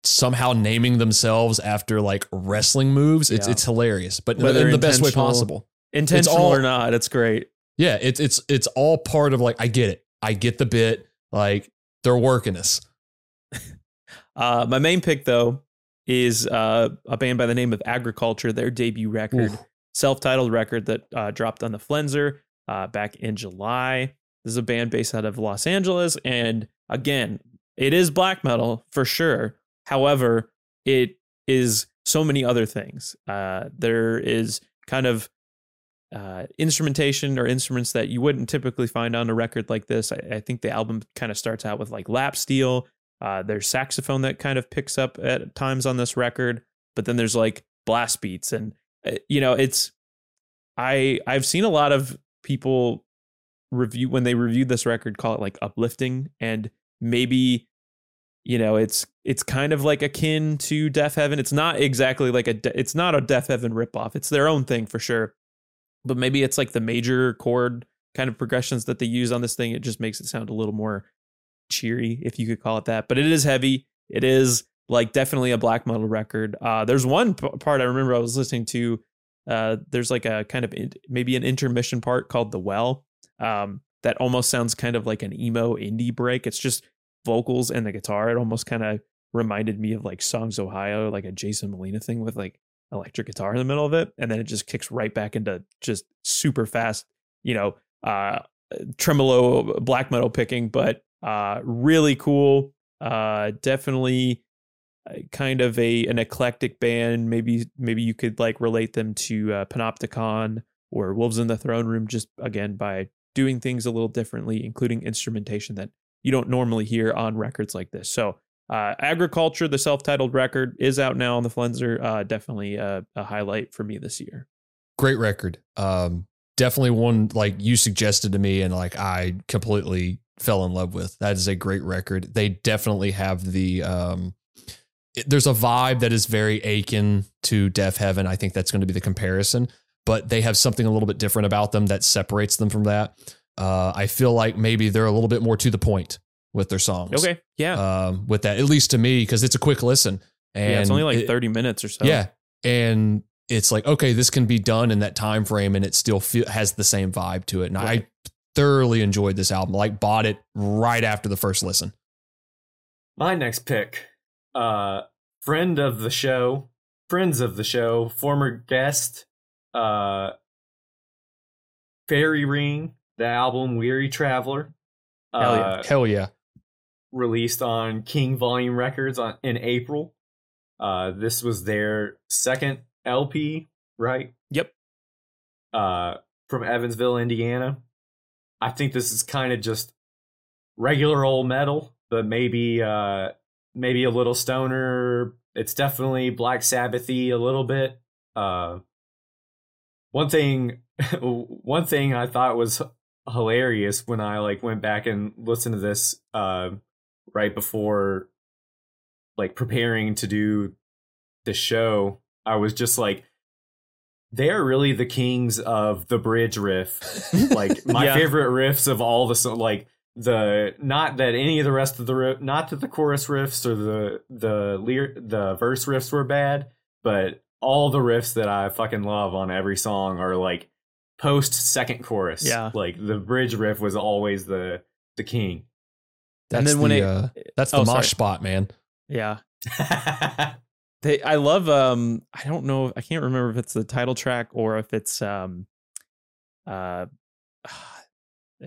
somehow naming themselves after like wrestling moves. It's Yeah. it's hilarious, but Whether in the best way possible. Intentional all- or not, it's great. Yeah, it's it's it's all part of like I get it. I get the bit. Like they're working us. Uh, my main pick though is uh, a band by the name of Agriculture. Their debut record, Oof. self-titled record that uh, dropped on the Flenser uh, back in July. This is a band based out of Los Angeles, and again, it is black metal for sure. However, it is so many other things. Uh, there is kind of uh, instrumentation or instruments that you wouldn't typically find on a record like this. I, I think the album kind of starts out with like lap steel. Uh, there's saxophone that kind of picks up at times on this record, but then there's like blast beats, and uh, you know it's. I I've seen a lot of people review when they reviewed this record call it like uplifting and maybe you know it's it's kind of like akin to Deafheaven. It's not exactly like a De- it's not a Deafheaven ripoff. It's their own thing for sure but maybe it's like the major chord kind of progressions that they use on this thing. It just makes it sound a little more cheery, if you could call it that. But it is heavy. It is like definitely a black metal record. Uh, there's one p- part I remember I was listening to. Uh, there's like a kind of in, maybe an intermission part called the well um, that almost sounds kind of like an emo indie break. It's just vocals and the guitar. It almost kind of reminded me of like Songs: Ohia, like a Jason Molina thing with like electric guitar in the middle of it, and then it just kicks right back into just super fast, you know, uh, tremolo black metal picking, but uh, really cool. Uh, definitely uh, kind of a an eclectic band. Maybe maybe you could like relate them to uh, Panopticon or Wolves in the Throne Room, just again by doing things a little differently, including instrumentation that you don't normally hear on records like this. So, uh, Agriculture, the self-titled record, is out now on the Flenser. Uh, definitely a, a, highlight for me this year. Great record. Um, definitely one like you suggested to me, and like I completely fell in love with. That is a great record. They definitely have the um, there's a vibe that is very akin to Deafheaven. I think that's going to be the comparison, but they have something a little bit different about them that separates them from that. Uh, I feel like maybe they're a little bit more to the point with their songs. Okay, yeah. Um, with that, at least to me, because it's a quick listen. And yeah, it's only like it, 30 minutes or so. Yeah. And it's like, okay, this can be done in that time frame and it still feel, has the same vibe to it. And right. I thoroughly enjoyed this album. Like bought it right after the first listen. My next pick, uh, friend of the show, friends of the show, former guest, uh, Fairy Ring, the album Weary Traveler. Hell yeah. Uh, Hell yeah. Released on King Volume Records on in April. Uh, this was their second LP, right? Yep. Uh, from Evansville, Indiana. I think this is kind of just regular old metal, but maybe uh, maybe a little stoner. It's definitely Black Sabbathy a little bit. Uh, one thing, one thing I thought was hilarious when I like went back and listened to this uh, right before like preparing to do the show. I was just like, they are really the kings of the bridge riff. like my yeah. favorite riffs of all the like the not that any of the rest of the riff, not that the chorus riffs or the the lyric the verse riffs were bad, but all the riffs that I fucking love on every song are like post second chorus. Yeah, like the bridge riff was always the the king. That's and then the, when it, uh, that's the oh, mosh sorry. spot, man. Yeah. they I love um I don't know I can't remember if it's the title track or if it's um uh,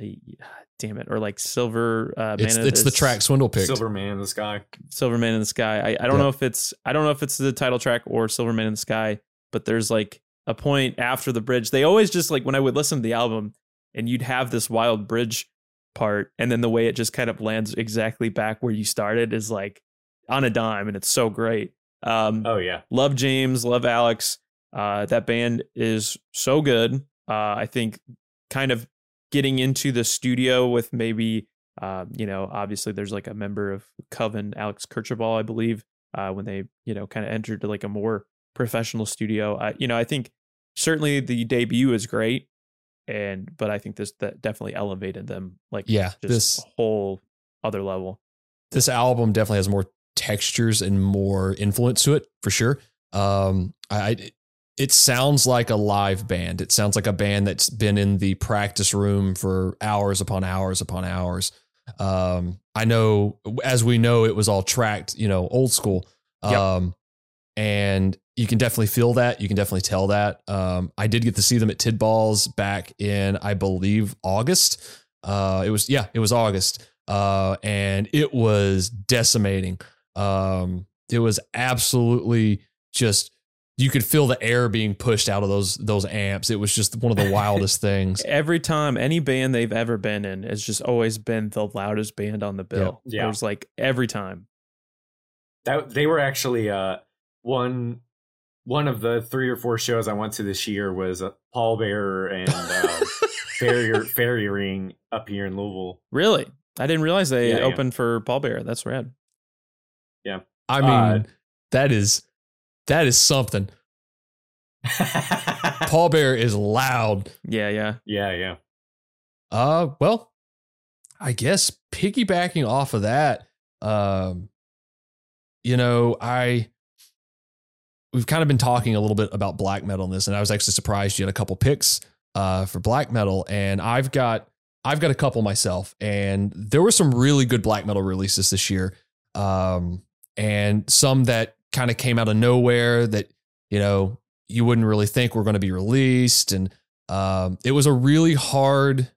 damn it or like silver uh it's, it's the track swindle pick silver man in the sky. Silver man in the sky. I, I don't yep. know if it's i don't know if it's the title track or silver man in the sky but there's like a point after the bridge. They always just like when i would listen to the album and you'd have this wild bridge part and then the way it just kind of lands exactly back where you started is like on a dime and it's so great um, oh yeah, love James, love Alex. Uh, that band is so good. Uh, I think kind of getting into the studio with maybe uh, you know obviously there's like a member of Coven, Alex Kircheball, I believe, uh, when they you know kind of entered to like a more professional studio. I, you know I think certainly the debut is great, and but I think this that definitely elevated them like yeah this whole other level. This album definitely has more textures and more influence to it for sure. Um, I, it sounds like a live band. It sounds like a band that's been in the practice room for hours upon hours upon hours. Um, I know, as we know, it was all tracked, you know, old school. Um, yep. and you can definitely feel that. You can definitely tell that. Um, I did get to see them at Tidballs back in, I believe, August. Uh, it was, yeah, it was August. Uh, and it was decimating. Um, it was absolutely just you could feel the air being pushed out of those those amps. It was just one of the wildest things. Every time any band they've ever been in has just always been the loudest band on the bill. Yeah, yeah. it was like every time. That they were actually uh one one of the three or four shows I went to this year was uh, Pallbearer and uh, Fairy Fairy Ring up here in Louisville. Really, I didn't realize they yeah, opened yeah. for Pallbearer. That's rad. Yeah. I mean, uh, that is that is something. Pallbearer is loud. Yeah, yeah. Yeah, yeah. Uh well, I guess piggybacking off of that, um, you know, I we've kind of been talking a little bit about black metal in this, and I was actually surprised you had a couple picks uh for black metal, and I've got I've got a couple myself, and there were some really good black metal releases this year. Um, and some that kind of came out of nowhere that you know you wouldn't really think were going to be released and um, it was a really hard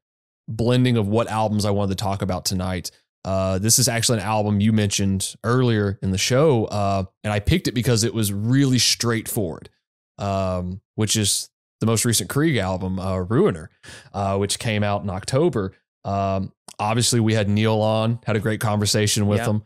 blending of what albums I wanted to talk about tonight. Uh, this is actually an album you mentioned earlier in the show, uh, and I picked it because it was really straightforward, um, which is the most recent Krieg album, uh, Ruiner, uh, which came out in October. Um, obviously, we had Neil on, had a great conversation with him.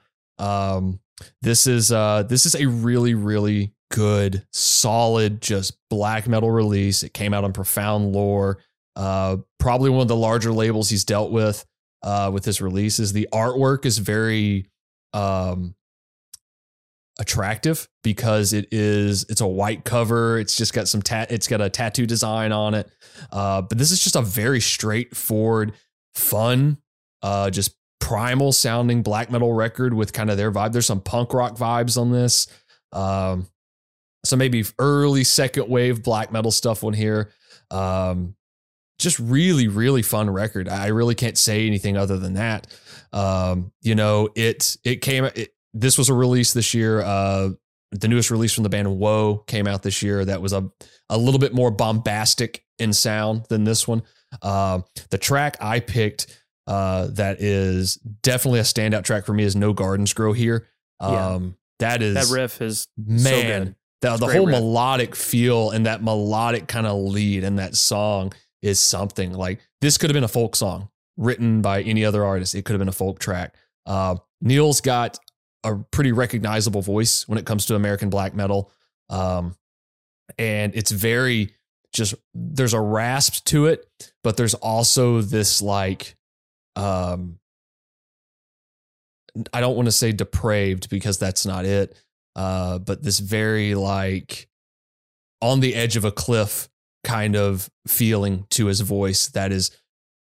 This is uh, this is a really really good, solid, just black metal release. It came out on Profound Lore, uh, probably one of the larger labels he's dealt with uh, with his releases. The artwork is very um, attractive because it is it's a white cover. It's just got some tat. It's got a tattoo design on it. Uh, but this is just a very straightforward, fun, uh, just primal sounding black metal record with kind of their vibe. There's some punk rock vibes on this. Um, so maybe early second wave black metal stuff on here. Um, just really, really fun record. I really can't say anything other than that. Um, you know, it it came. It, this was a release this year. Uh, the newest release from the band Woe came out this year. That was a a little bit more bombastic in sound than this one. Uh, the track I picked uh, that is definitely a standout track for me is No Gardens Grow Here. Um, yeah. That is that riff is man. So the, the whole riff. melodic feel and that melodic kind of lead in that song is something like this could have been a folk song written by any other artist. It could have been a folk track. Uh, Neil's got a pretty recognizable voice when it comes to American black metal. Um, and it's very just, there's a rasp to it, but there's also this like, um, I don't want to say depraved because that's not it uh, but this very like on the edge of a cliff kind of feeling to his voice that is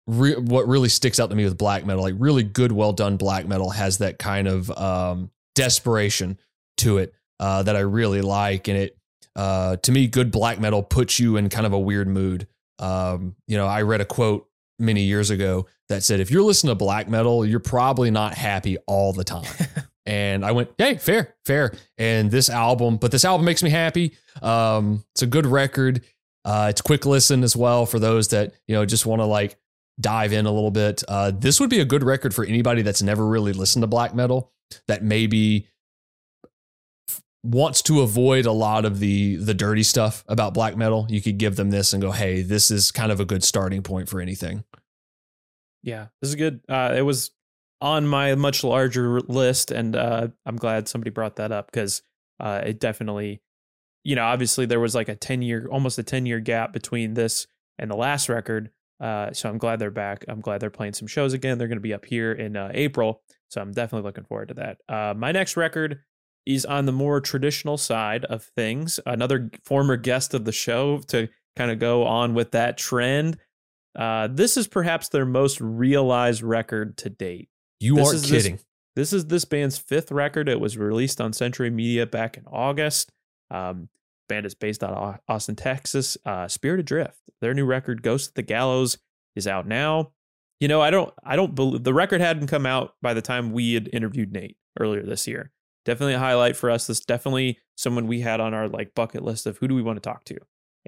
re- what really sticks out to me with black metal like really good well done black metal has that kind of um, desperation to it uh, that i really like and it uh, to me good black metal puts you in kind of a weird mood. Um, you know i read a quote many years ago that said if you're listening to black metal you're probably not happy all the time And I went, hey, fair, fair. And this album, but this album makes me happy. Um, it's a good record. Uh, it's quick listen as well for those that, you know, just want to like dive in a little bit. Uh, this would be a good record for anybody that's never really listened to black metal that maybe wants to avoid a lot of the the dirty stuff about black metal. You could give them this and go, hey, this is kind of a good starting point for anything. Yeah, this is good. Uh, it was on my much larger list, and uh, I'm glad somebody brought that up because uh, it definitely, you know, obviously there was like a ten year, almost a ten year gap between this and the last record. Uh, so I'm glad they're back. I'm glad they're playing some shows again. They're going to be up here in uh, April, so I'm definitely looking forward to that. Uh, my next record is on the more traditional side of things. Another former guest of the show to kind of go on with that trend. Uh, this is perhaps their most realized record to date. You this aren't kidding. This, this, is this band's fifth record. It was released on Century Media back in August. Um, band is based out of Austin, Texas. Uh, Spirit Adrift. Their new record, Ghost of the Gallows, is out now. You know, I don't, I don't believe the record hadn't come out by the time we had interviewed Nate earlier this year. Definitely a highlight for us. This definitely someone we had on our like bucket list of who do we want to talk to.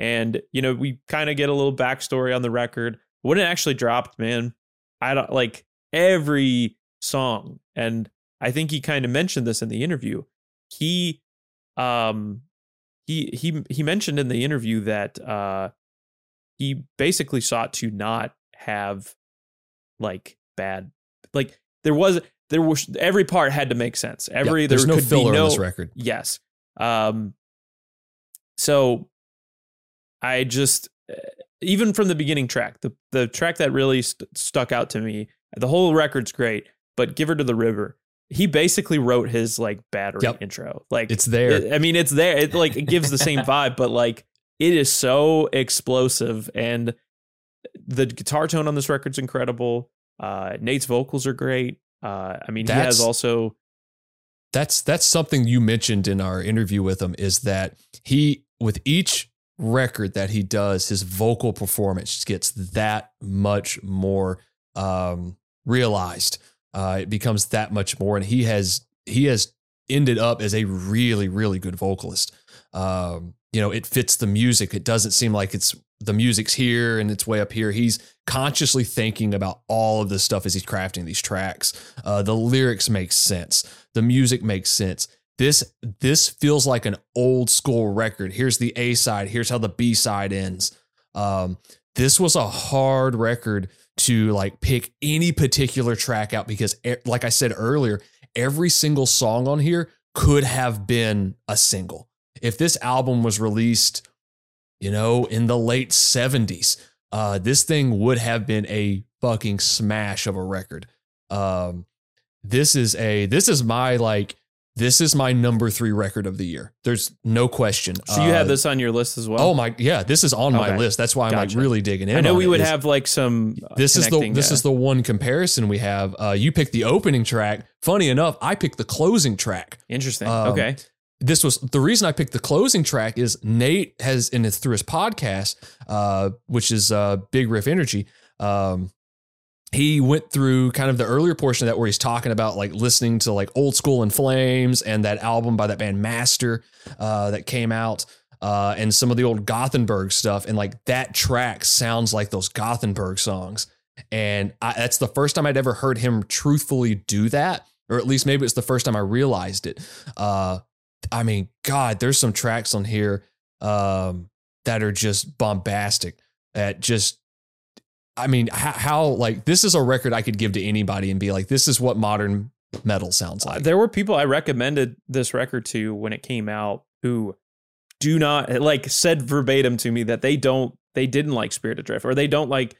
And you know, we kind of get a little backstory on the record. When it actually dropped, man, I don't like every song. And I think he kind of mentioned this in the interview. He um he he he mentioned in the interview that uh he basically sought to not have like bad like there was there was every part had to make sense. Every yeah, there's there no filler no, on this record. Yes. Um so I just even from the beginning track, the the track that really st- stuck out to me, the whole record's great, but give her to the river he basically wrote his like battery yep. intro like it's there it, i mean it's there it like it gives the same vibe but like it is so explosive and the guitar tone on this record's incredible uh nate's vocals are great uh i mean that's, he has also that's that's something you mentioned in our interview with him is that he with each record that he does his vocal performance gets that much more um realized uh, it becomes that much more. And he has he has ended up as a really, really good vocalist. Um, you know, it fits the music. It doesn't seem like it's the music's here and it's way up here. He's consciously thinking about all of this stuff as he's crafting these tracks. Uh, the lyrics make sense. The music makes sense. This this feels like an old school record. Here's the A side. Here's how the B side ends. Um, this was a hard record to like pick any particular track out because, like I said earlier, every single song on here could have been a single. If this album was released, you know, in the late 70s, uh, this thing would have been a fucking smash of a record. Um, this is a this is my like this is my number three record of the year. There's no question. So you uh, have this on your list as well? Oh my, yeah, this is on okay. my list. That's why I'm gotcha. like really digging in. I know we would it. have like some. Uh, this is the this is the one comparison we have. Uh, you picked the opening track. Funny enough, I picked the closing track. Interesting. Um, okay. This was the reason I picked the closing track is Nate has and it's through his podcast, uh, which is uh, Big Riff Energy. Um, he went through kind of the earlier portion of that where he's talking about like listening to like old school in flames and that album by that band master uh, that came out uh, and some of the old gothenburg stuff. And like that track sounds like those gothenburg songs. And I, that's the first time i'd ever heard him truthfully do that or at least maybe it's the first time i realized it. Uh, i mean god there's some tracks on here um, that are just bombastic at just I mean, how, how, like this is a record I could give to anybody and be like, this is what modern metal sounds like. There were people I recommended this record to when it came out who do not like said verbatim to me that they don't they didn't like Spirit Adrift or they don't like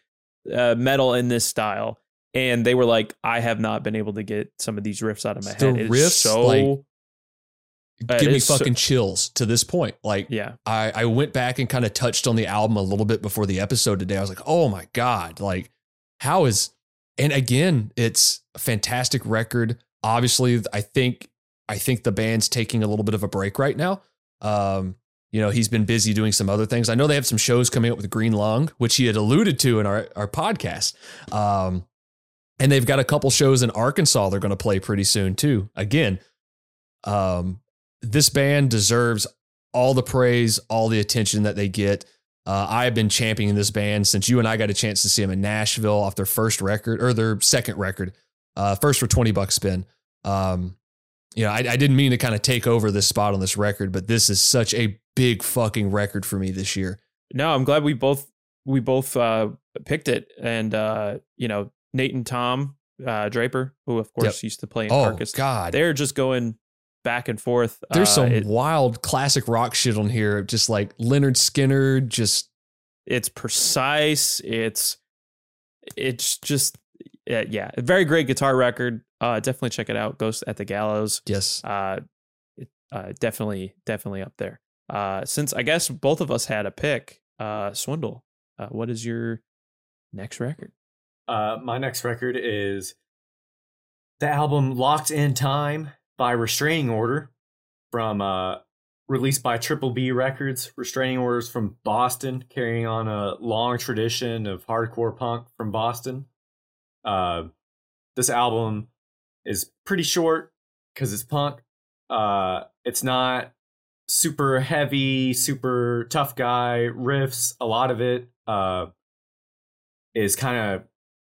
uh, metal in this style. And they were like, I have not been able to get some of these riffs out of my the head. Riffs, so like, give me fucking so, chills to this point. Like, yeah, I, I went back and kind of touched on the album a little bit before the episode today. I was like, oh my God, like, how is, and again, it's a fantastic record. Obviously, I think, I think the band's taking a little bit of a break right now. Um, you know, he's been busy doing some other things. I know they have some shows coming up with Green Lung, which he had alluded to in our, our podcast. Um, and they've got a couple shows in Arkansas they're going to play pretty soon too. Again, um, this band deserves all the praise, all the attention that they get. Uh, I have been championing this band since you and I got a chance to see them in Nashville off their first record or their second record, uh, first for 20 bucks spin. Um, you know, I, I didn't mean to kind of take over this spot on this record, but this is such a big fucking record for me this year. No, I'm glad we both we both uh, picked it, and uh, you know, Nate and Tom uh, Draper, who of course yep. used to play in oh, Carcass. God, they're just going back and forth. There's uh, some it, wild classic rock shit on here, just like Lynyrd Skynyrd. Just it's precise. It's it's just yeah, yeah, very great guitar record. Uh, definitely check it out. Ghost at the Gallows. Yes. Uh, it, uh, definitely, definitely up there. Uh, since I guess both of us had a pick, uh, Swindle. Uh, what is your next record? Uh, my next record is the album Locked in Time by restraining order from uh, released by Triple B Records. Restraining orders from Boston, carrying on a long tradition of hardcore punk from Boston. Uh, this album is pretty short because it's punk. Uh, it's not super heavy, super tough guy riffs. A lot of it uh, is kind of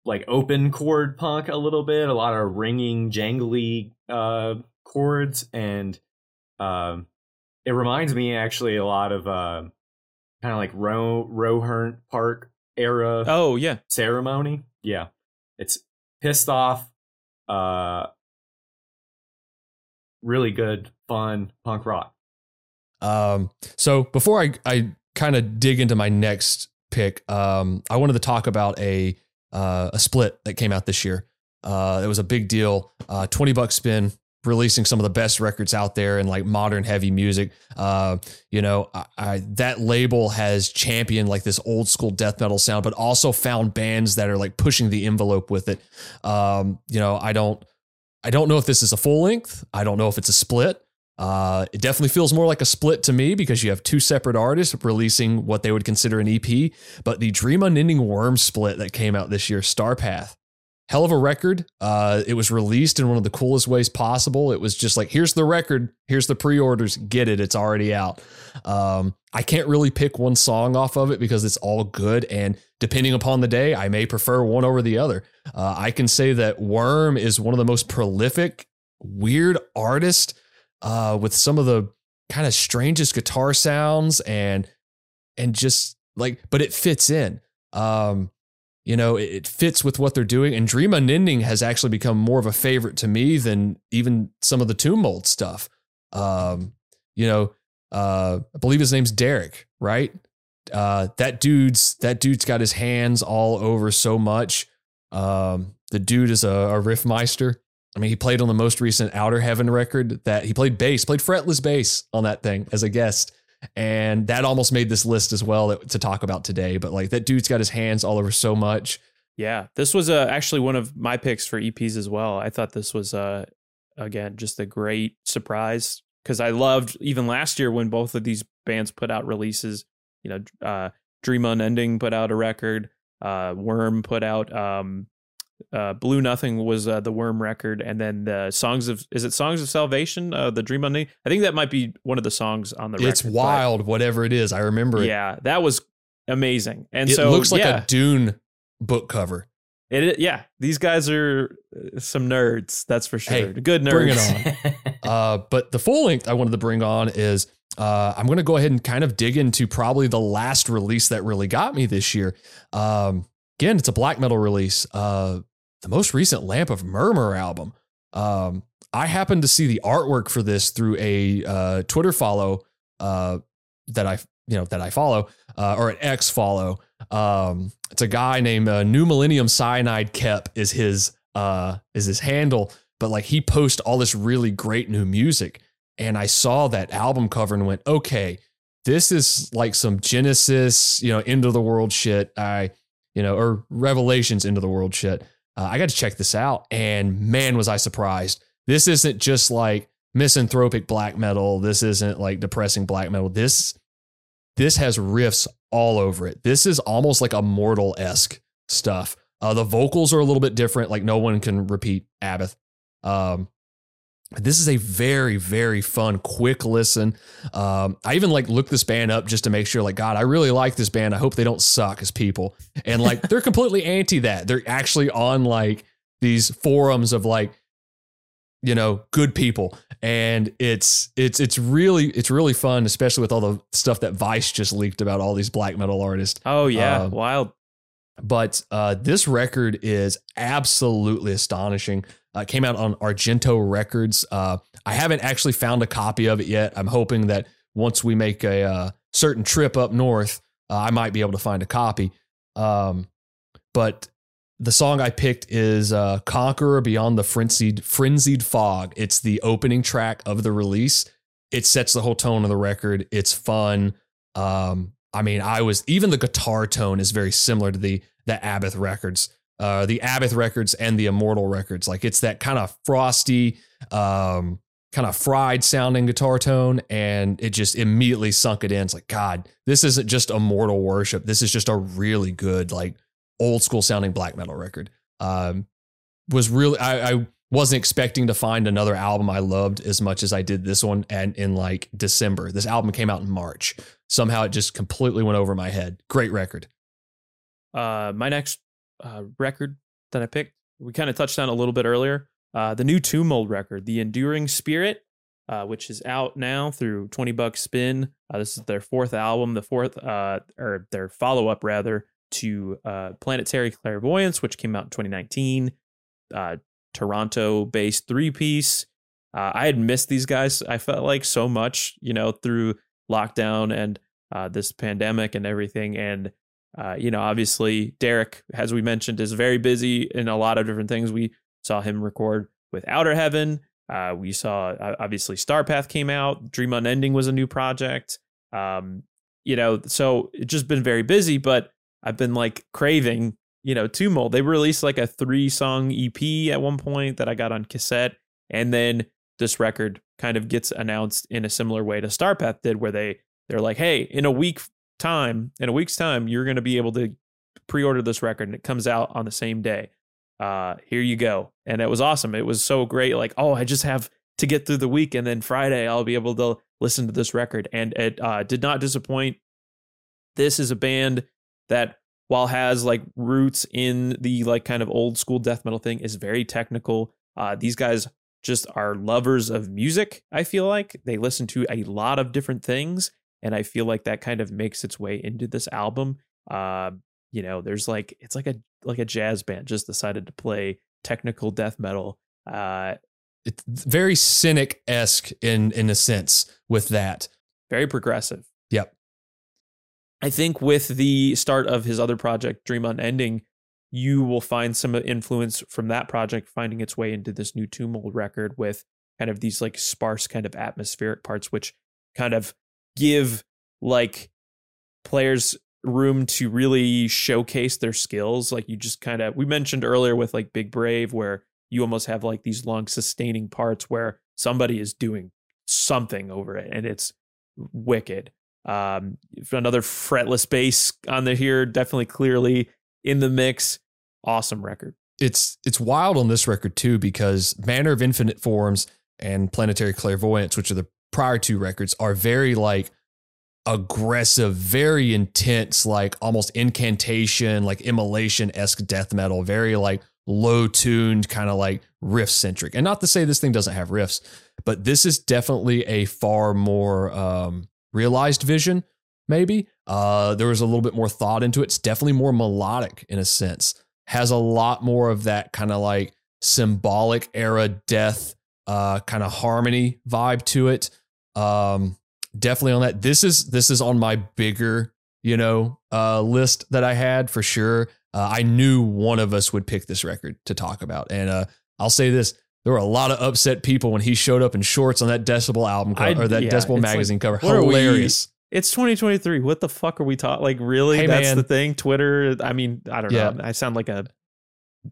like open chord punk a little bit. A lot of ringing, jangly uh, chords, and um, it reminds me actually a lot of uh, kind of like Row Rohnert Park era. Oh yeah, ceremony. Yeah, it's pissed off. Uh, really good, fun punk rock. Um, so before I I kind of dig into my next pick, um, I wanted to talk about a uh, a split that came out this year. Uh, it was a big deal. Uh, Twenty bucks spin releasing some of the best records out there in like modern heavy music. Uh, you know, I, I, that label has championed like this old school death metal sound, but also found bands that are like pushing the envelope with it. Um, you know, I don't, I don't know if this is a full length. I don't know if it's a split. Uh, it definitely feels more like a split to me because you have two separate artists releasing what they would consider an EP. But the Dream Unending Worm split that came out this year, Starpath, hell of a record. Uh, it was released in one of the coolest ways possible. It was just like, here's the record, here's the pre-orders, get it, it's already out. Um, I can't really pick one song off of it because it's all good, and depending upon the day, I may prefer one over the other. Uh, I can say that Worm is one of the most prolific, weird artists uh, with some of the kind of strangest guitar sounds and and just like, but it fits in. Um, you know, it, fits with what they're doing. And Dream Unending has actually become more of a favorite to me than even some of the Mold stuff. Um, you know, uh, I believe his name's Derrick, right? Uh, that dude's that dude's got his hands all over so much. Um, the dude is a, a riffmeister. I mean, he played on the most recent Outer Heaven record that he played bass, played fretless bass on that thing as a guest. And that almost made this list as well to talk about today. But like that dude's got his hands all over so much. Yeah, this was uh, actually one of my picks for EPs as well. I thought this was uh, again just a great surprise because I loved even last year when both of these bands put out releases. You know, uh, Dream Unending put out a record. Uh, Worm put out um, uh, Blue Nothing was uh, the Worm record, and then the songs of is it Songs of Salvation? Uh, the Dream Unending. I think that might be one of the songs on the. It's record, wild, whatever it is. I remember it. Yeah, that was amazing, and so it so looks like yeah, a Dune book cover. It, yeah, these guys are uh, some nerds. That's for sure. Hey, Good nerds. Bring it on. uh, but the full length I wanted to bring on is uh, I'm going to go ahead and kind of dig into probably the last release that really got me this year. Um, again, it's a black metal release. Uh, the most recent Lamp of Murmur album. Um, I happened to see the artwork for this through a uh, Twitter follow uh, that I you know that I follow uh, or an X follow. Um, it's a guy named uh, New Millennium Cyanide Kep is his uh, is his handle, but like he posts all this really great new music, and I saw that album cover and went, okay, this is like some Genesis, you know, end of the world shit. I you know, or Revelations into the world shit uh, I got to check this out. And man, was I surprised. This isn't just like misanthropic black metal. This isn't like depressing black metal. This this has riffs all over it. This is almost like Immortal esque stuff. Uh, the vocals are a little bit different. Like no one can repeat Abbath. Um, this is a very very fun quick listen. Um, i even like look this band up just to make sure like god i really like this band. I hope they don't suck as people. And like they're completely anti that. They're actually on like these forums of like you know good people. And it's it's it's really it's really fun especially with all the stuff that vice just leaked about all these black metal artists. Oh yeah. Um, wild but uh, this record is absolutely astonishing uh, came out on Argento Records. Uh, I haven't actually found a copy of it yet. I'm hoping that once we make a uh, certain trip up north, uh, I might be able to find a copy. Um, but the song I picked is uh, "Conqueror Beyond the Frenzied Frenzied Fog." It's the opening track of the release. It sets the whole tone of the record. It's fun. Um, I mean, I was even the guitar tone is very similar to the the Abbath records uh, the Abbath records and the Immortal records. Like it's that kind of frosty, um, kind of fried sounding guitar tone, and it just immediately sunk it in. It's like, God, this isn't just Immortal worship. This is just a really good, like old school sounding black metal record. Um, was really I, I wasn't expecting to find another album I loved as much as I did this one and in like December. This album came out in March. Somehow it just completely went over my head. Great record. Uh, my next uh, record that I picked. We kind of touched on a little bit earlier. Uh, the new Tomb Mold record, The Enduring Spirit, uh, which is out now through 20 Bucks Spin. Uh, this is their fourth album, the fourth, uh, or their follow up rather, to uh, Planetary Clairvoyance, which came out in 2019. Toronto based three piece. I had missed these guys, I felt like so much, you know, through lockdown and this pandemic and everything. And uh, you know, obviously, Derrick, as we mentioned, is very busy in a lot of different things. We saw him record with Outer Heaven. Uh, we saw uh, obviously Starpath came out. Dream Unending was a new project. Um, you know, so it's just been very busy. But I've been like craving, you know, Mold. They released like a three song EP at one point that I got on cassette, and then this record kind of gets announced in a similar way to Starpath did, where they they're like, hey, in a week time, in a week's time, you're going to be able to pre-order this record and it comes out on the same day. uh, here you go. And it was awesome. It was so great. Like, oh, I just have to get through the week, and then Friday I'll be able to listen to this record. And it uh, did not disappoint. This is a band that, while has like roots in the like kind of old school death metal thing, is very technical. Uh, these guys just are lovers of music. I feel like they listen to a lot of different things, and I feel like that kind of makes its way into this album. Uh, you know, there's like it's like a like a jazz band just decided to play technical death metal. Uh, it's very cynic esque in in a sense with that. Very progressive. Yep. I think with the start of his other project, Dream Unending, you will find some influence from that project finding its way into this new Tomb record with kind of these like sparse kind of atmospheric parts, which kind of give like players room to really showcase their skills. Like you just kind of we mentioned earlier with like Big Brave, where you almost have like these long sustaining parts where somebody is doing something over it and it's wicked. Um, another fretless bass on the here, definitely clearly in the mix. Awesome record. It's it's wild on this record too because Manner of Infinite Forms and Planetary Clairvoyance, which are the prior two records, are very like aggressive, very intense, like almost incantation, like immolation esque death metal, very like low tuned, kind of like riff centric. And not to say this thing doesn't have riffs, but this is definitely a far more um, realized vision, maybe. Uh, there was a little bit more thought into it. It's definitely more melodic in a sense, has a lot more of that kind of like symbolic era death uh, kind of harmony vibe to it. Um, definitely on that. This is this is on my bigger, you know, uh, list that I had for sure. Uh, I knew one of us would pick this record to talk about, and uh, I'll say this: there were a lot of upset people when he showed up in shorts on that Decibel album cover or that yeah, Decibel magazine like, cover. Hilarious. It's 2023. What the fuck are we talking? Like, really? Hey, That's man. the thing. Twitter. I mean, I don't yeah. know. I sound like a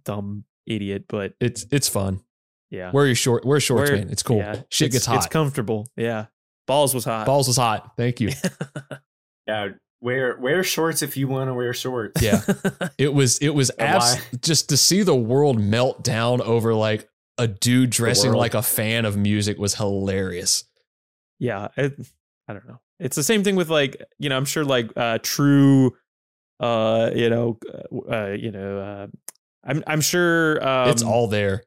dumb idiot, but it's it's fun. Yeah. Wear your short. Wear shorts, wear, man. It's cool. Yeah, Shit it's, gets hot. It's comfortable. Yeah. Balls was hot. Balls was hot. Thank you. yeah, wear wear shorts if you want to wear shorts. Yeah, it was it was abs- just to see the world melt down over like a dude dressing like a fan of music was hilarious. Yeah, it, I don't know. It's the same thing with like you know I'm sure like uh true, uh you know uh, you know uh I'm I'm sure um, it's all there.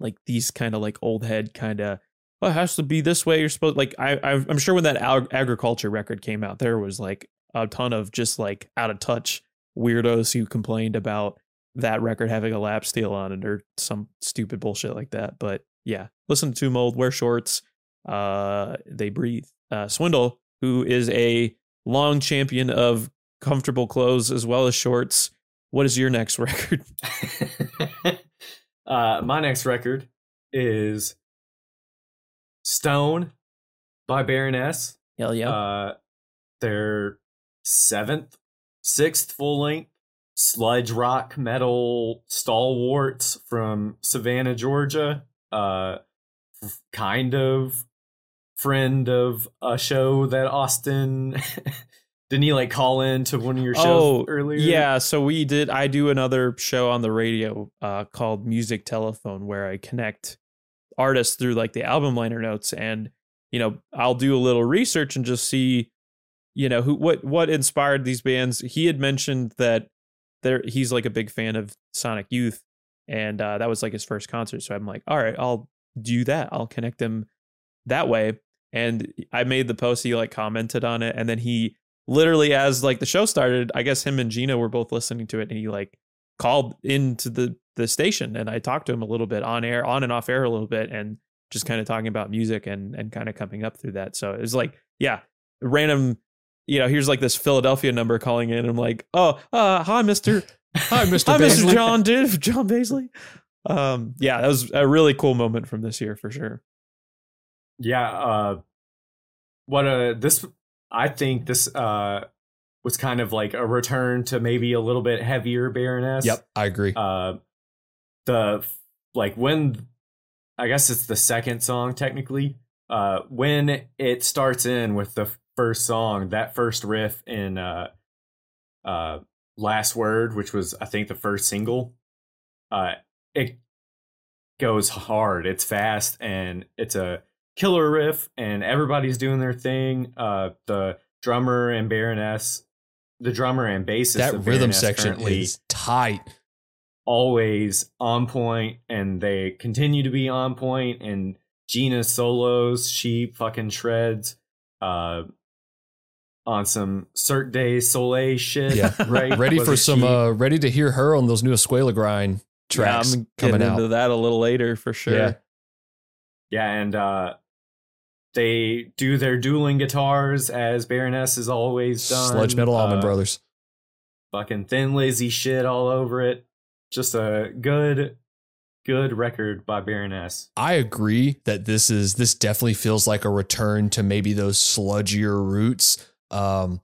Like these kind of like old head kind of oh, it has to be this way. You're supposed like I I'm sure when that ag- agriculture record came out, there was like a ton of just like out of touch weirdos who complained about that record having a lap steel on it or some stupid bullshit like that. But yeah, listen to Mold, wear shorts. Uh, they breathe. Uh, Swindle, who is a long champion of comfortable clothes as well as shorts. What is your next record? uh, my next record is Stone by Baroness. Hell yeah. Uh, their seventh, sixth full length sludge rock metal stalwarts from Savannah, Georgia. Uh, kind of friend of a show that Austin didn't he like call in to one of your shows oh, earlier? Yeah, so we did I do another show on the radio uh, called Music Telephone where I connect artists through like the album liner notes and you know I'll do a little research and just see you know who what what inspired these bands he had mentioned that there he's like a big fan of Sonic Youth and uh, that was like his first concert so I'm like all right I'll do that I'll connect him that way and I made the post he like commented on it and then he literally as like the show started I guess him and Gina were both listening to it and he like called into the the station and I talked to him a little bit on air, on and off air a little bit, and just kind of talking about music and and kind of coming up through that. So it was like, yeah, random. You know, here's like this Philadelphia number calling in. I'm like, oh, uh, hi, Mister, hi, Mister, hi, Mister John, did John Baizley. Um, yeah, that was a really cool moment from this year for sure. Yeah, uh, what a this. I think this uh was kind of like a return to maybe a little bit heavier Baroness. Yep, I agree. Uh, the like when I guess it's the second song technically. Uh, when it starts in with the first song, that first riff in uh, uh, Last Word, which was I think the first single, uh, it goes hard. It's fast and it's a killer riff, and everybody's doing their thing. Uh, the drummer and Baroness, the drummer and bassist, that rhythm section is tight. always on point, and they continue to be on point. And Gina's solos, she fucking shreds. Uh, on some Cirque du Soleil shit, Yeah, right? ready for some uh ready to hear her on those new Escuela grind tracks yeah, I'm coming getting out. into that a little later for sure. Yeah. Yeah, and uh they do their dueling guitars as Baroness has always done. Sludge Metal Allman Uh, Brothers. Fucking Thin Lizzy shit all over it. Just a good, good record by Baroness. I agree that this is this definitely feels like a return to maybe those sludgier roots. Um,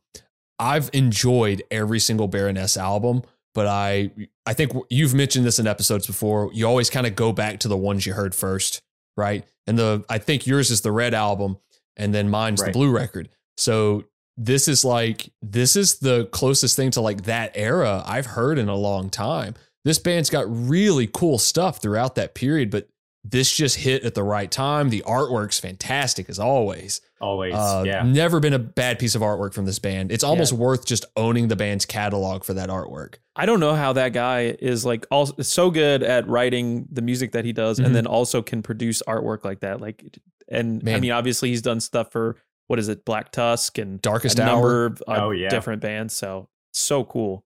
I've enjoyed every single Baroness album, but I I think you've mentioned this in episodes before. You always kind of go back to the ones you heard first, right? And the I think yours is the Red album, and then mine's Right. the Blue record. So this is like this is the closest thing to like that era I've heard in a long time. This band's got really cool stuff throughout that period, but this just hit at the right time. The artwork's fantastic as always. Always. Uh, yeah. Never been a bad piece of artwork from this band. It's almost worth just owning the band's catalog for that artwork. I don't know how that guy is like also so good at writing the music that he does, Mhm. and then also can produce artwork like that. Like, and I mean, obviously he's done stuff for what is it, Black Tusk and Darkest a Hour. number of uh, Oh, yeah. different bands. So so cool,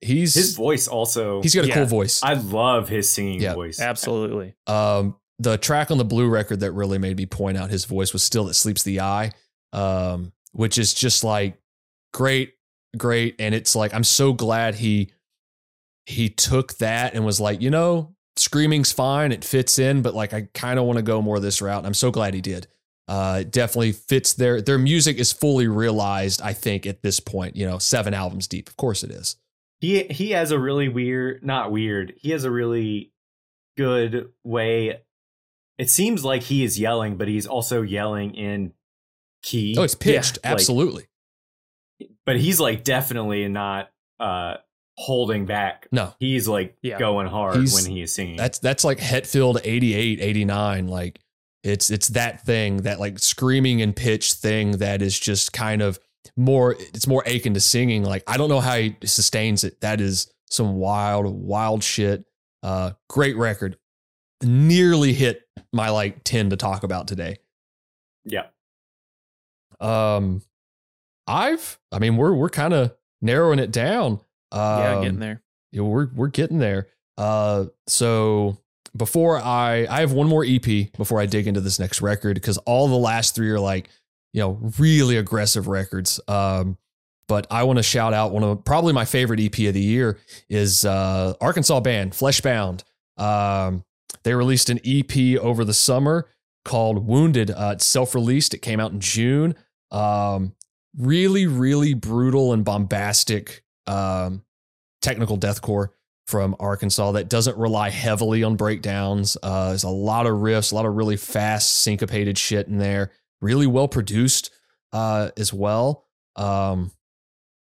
He's His voice also. he's got a yeah. cool voice. I love his singing Yeah, voice. absolutely. Um, the track on the blue record that really made me point out his voice was "Steel That Sleeps the Eye," um, which is just like great, great, and it's like I'm so glad he he took that and was like, you know, screaming's fine, it fits in, but like I kind of want to go more this route. And I'm so glad he did. Uh, it definitely fits their their music is fully realized. I think at this point, you know, seven albums deep. Of course, it is. he he has a really weird not weird he has a really good way it seems like he is yelling but he's also yelling in key Oh, it's pitched like- absolutely. but he's like definitely not uh holding back No, he's like Yeah. going hard He's- when he is singing That's that's like Hetfield 88, 89. Like it's it's that thing, that like screaming and pitch thing that is just kind of more it's more akin to singing. Like I don't know how he sustains it. That is some wild, wild shit. Uh great record. Nearly hit my like 10 to talk about today. yeah Um I've I mean we're we're kind of narrowing it down. Um, yeah, getting there. yeah, we're we're getting there. Uh, so before I I have one more EP before I dig into this next record because all the last three are like you know really aggressive records. Um, but I want to shout out one of probably my favorite EP of the year is uh, Arkansas band Fleshbound. Um, they released an EP over the summer called Wounded. Uh, it's self released. It came out in June. Um, really, really brutal and bombastic um, technical deathcore from Arkansas that doesn't rely heavily on breakdowns. Uh, there's a lot of riffs, a lot of really fast syncopated shit in there. Really well produced uh, as well. Um,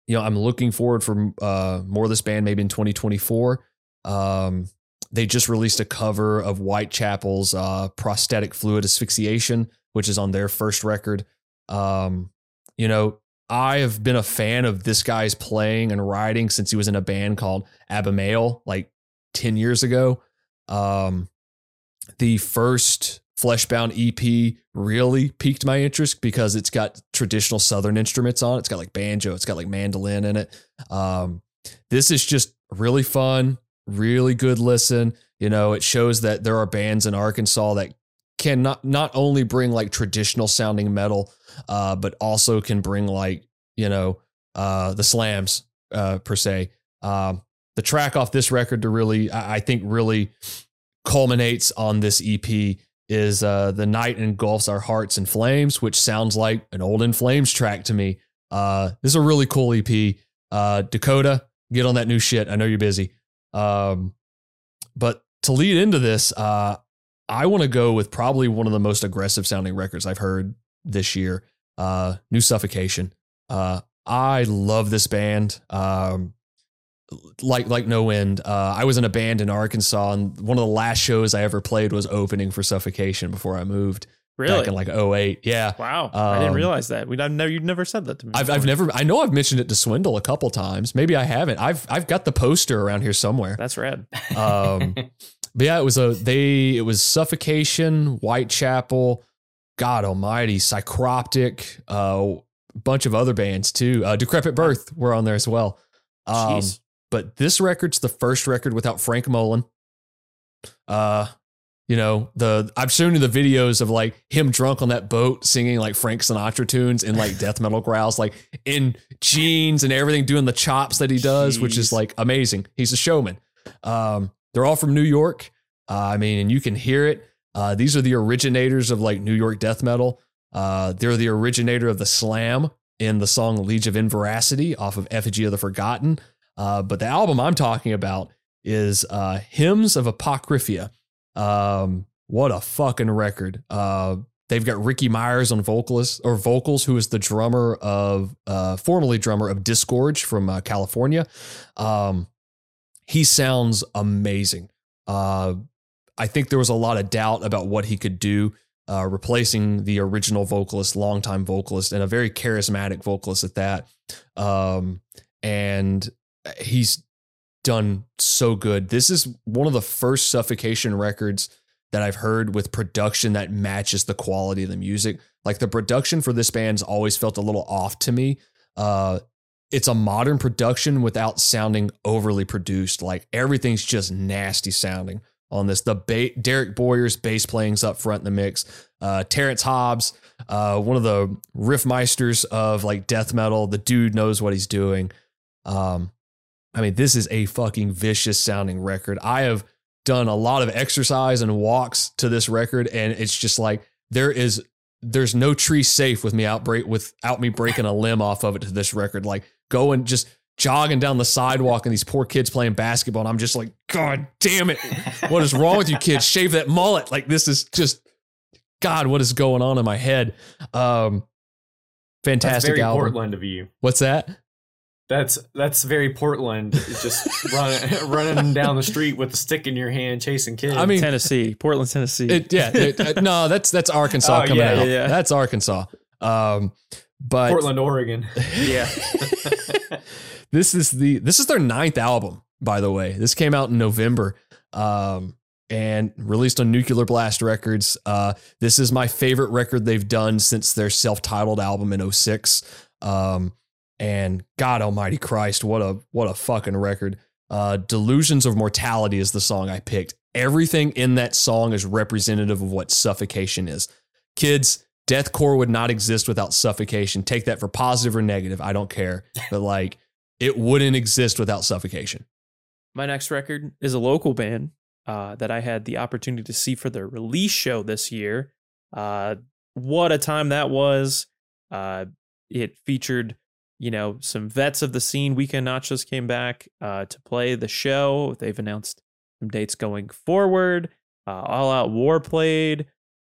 you know, I'm looking forward for uh, more of this band maybe in 2024. Um, they just released a cover of Whitechapel's uh, prostatic fluid asphyxiation, which is on their first record. Um, you know, I have been a fan of this guy's playing and writing since he was in a band called Abimael like 10 years ago. Um, the first Fleshbound EP really piqued my interest because it's got traditional Southern instruments on it. It's got like banjo, it's got like mandolin in it. Um, this is just really fun, really good listen. You know, it shows that there are bands in Arkansas that can not, not only bring like traditional sounding metal, uh, but also can bring like, you know, uh, the slams uh, per se. Um, the track off this record to really, I think, really culminates on this EP is uh, The Night Engulfs Our Hearts in Flames, which sounds like an old In Flames track to me. Uh, this is a really cool EP. Uh, Dakota, get on that new shit. I know you're busy. Um, but to lead into this, uh, I want to go with probably one of the most aggressive sounding records I've heard this year. Uh, New Suffocation. Uh, I love this band. Um, like like no end. Uh, I was in a band in Arkansas, and one of the last shows I ever played was opening for Suffocation before I moved. Really? Back in like 08. Yeah. Wow. I didn't Um, realize that. We I've never you never said that to me. I've, I've never I know I've mentioned it to Swindle a couple times. Maybe I haven't. I've I've got the poster around here somewhere. That's rad. Um, but yeah, it was a they. It was Suffocation, Whitechapel, God Almighty, Psychroptic, uh, a bunch of other bands too. Uh, Decrepit Birth were on there as well. Um, Jeez. but this record's the first record without Frank Mullen. Uh, you know the I've shown you the videos of like him drunk on that boat singing like Frank Sinatra tunes in like death metal growls, like in jeans and everything, doing the chops that he does, which is like amazing. He's a showman. Um, they're all from New York. Uh, I mean, and you can hear it. Uh, these are the originators of like New York death metal. Uh, they're the originator of the slam in the song Liege of Inveracity off of Effigy of the Forgotten. Uh, but the album I'm talking about is uh, Hymns of Apocryphia. Um, what a fucking record. Uh, they've got Ricky Myers on vocalist or vocals, who is the drummer of, uh, formerly drummer of Disgorge from uh, California. Um, he sounds amazing. Uh, I think there was a lot of doubt about what he could do, uh, replacing the original vocalist, longtime vocalist, and a very charismatic vocalist at that. Um, and he's done so good. This is one of the first Suffocation records that I've heard with production that matches the quality of the music. Like the production for this band's always felt a little off to me. Uh, it's a modern production without sounding overly produced. Like everything's just nasty sounding on this. The ba- Derek Boyer's bass playing's up front in the mix. Uh, Terrence Hobbs, uh, one of the riff meisters of like death metal. The dude knows what he's doing. Um, I mean, this is a fucking vicious sounding record. I have done a lot of exercise and walks to this record, and it's just like there is there's no tree safe with me out break without me breaking a limb off of it to this record. Like going just jogging down the sidewalk and these poor kids playing basketball, and I'm just like, God damn it. What is wrong with you kids? Shave that mullet. Like this is just God, what is going on in my head? Um fantastic album. Portland of you. What's that? That's that's very Portland. It's just running running down the street with a stick in your hand, chasing kids. I mean, Tennessee, Portland, Tennessee. It, yeah, it- uh, no, that's that's Arkansas Oh, coming yeah, out. yeah, yeah. That's Arkansas. Um, but Portland, Oregon. yeah. this is the this is their ninth album, by the way. This came out in November, um, and released on Nuclear Blast Records. Uh, this is my favorite record they've done since their self-titled album in 06. Um, and God Almighty Christ, what a what a fucking record. Uh, Delusions of Mortality is the song I picked. Everything in that song is representative of what suffocation is. Kids, deathcore would not exist without suffocation. Take that for positive or negative. I don't care. But like, it wouldn't exist without suffocation. My next record is a local band uh, that I had the opportunity to see for their release show this year. Uh, what a time that was! Uh, it featured, you know, some vets of the scene. Weekend Nachos came back uh, to play the show. They've announced some dates going forward. Uh, All Out War played.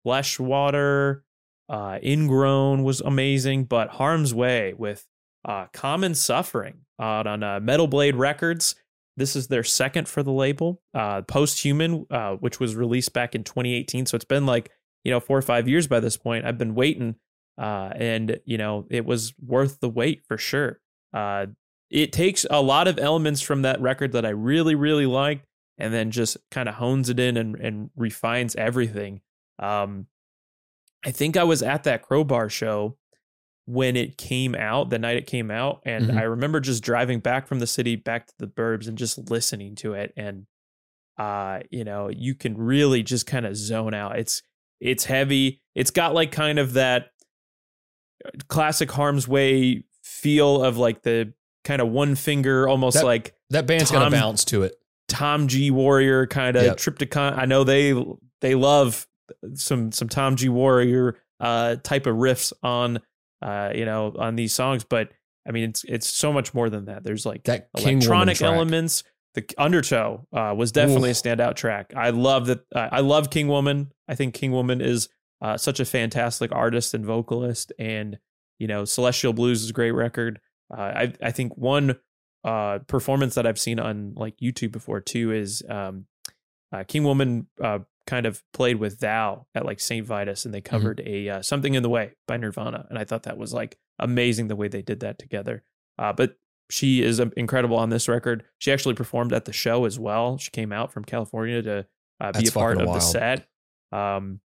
Fleshwater, uh, Ingrown was amazing, but Harm's Way with uh, Common Suffering out on uh, Metal Blade Records. This is their second for the label. Uh, Posthuman, uh, which was released back in 2018. So it's been like, you know, four or five years by this point. I've been waiting, uh, and, you know, it was worth the wait for sure. Uh, it takes a lot of elements from that record that I really, really liked, and then just kind of hones it in and, and refines everything. Um, I think I was at that Crowbar show when it came out, the night it came out, and Mhm. I remember just driving back from the city back to the burbs and just listening to it and uh you know you can really just kind of zone out it's it's heavy it's got like kind of that classic harm's way feel of like the kind of one finger almost That- like That band's got a bounce to it. Tom G Warrior kind of Yep. triptych. I know they they love some some Tom G Warrior uh type of riffs on uh you know on these songs, but I mean it's it's so much more than that. There's like That electronic elements. The Undertow uh, was definitely a standout track. I love that. Uh, I love King Woman. I think King Woman is uh, such a fantastic artist and vocalist, and you know Celestial Blues is a great record. Uh, I I think one uh, performance that I've seen on like YouTube before too is um, uh, King Woman uh, kind of played with Thou at like St. Vitus and they Mm-hmm. covered a uh, Something in the Way by Nirvana. And I thought that was like amazing the way they did that together. Uh, but she is um, incredible on this record. She actually performed at the show as well. She came out from California to uh, be a part of the set. Um,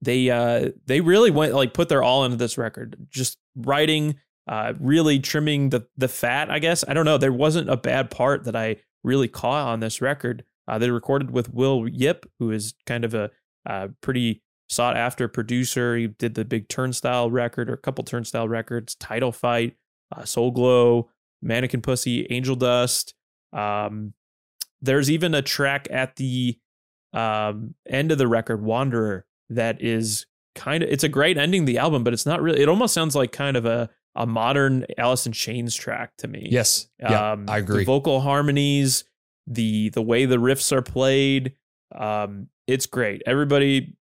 they uh, they really went like put their all into this record, just writing, uh, really trimming the the fat. I guess I don't know. There wasn't a bad part that I really caught on this record. Uh, they recorded with Will Yip, who is kind of a uh, pretty sought after producer. He did the big Turnstile record or a couple Turnstile records, Title Fight, uh, Soul Glo, Mannequin Pussy, Angel Dust. Um, there's even a track at the um, end of the record, Wanderer, that is kind of it's a great ending the album, but it's not really. It almost sounds like kind of a a modern Alice in Chains track to me. Yes. Yeah, Um, I agree. The vocal harmonies, the the way the riffs are played, um, it's great. Everybody,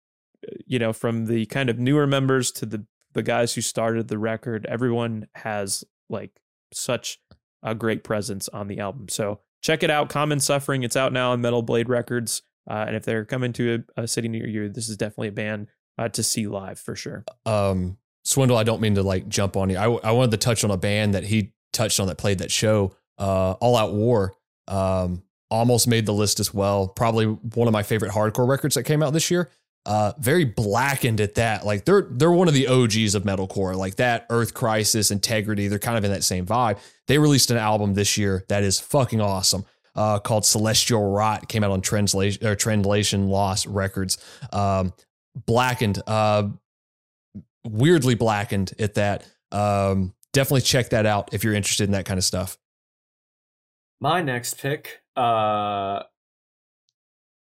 you know, from the kind of newer members to the the guys who started the record, everyone has like such a great presence on the album. So check it out. Common Suffering. It's out now on Metal Blade Records. Uh, and if they're coming to a, a city near you, this is definitely a band uh, to see live for sure. um swindle i don't mean to like jump on you. I, I wanted to touch on a band that he touched on that played that show uh all out war. Um almost made the list as well. Probably one of my favorite hardcore records that came out this year. Uh very blackened at that. Like they're they're one of the og's of metalcore. Like that earth crisis integrity they're kind of in that same vibe. They released an album this year that is fucking awesome uh, called Celestial Rot came out on Translation or Translation Loss Records. Um, blackened, uh, weirdly blackened at that. Um, definitely check that out if you're interested in that kind of stuff. My next pick, uh,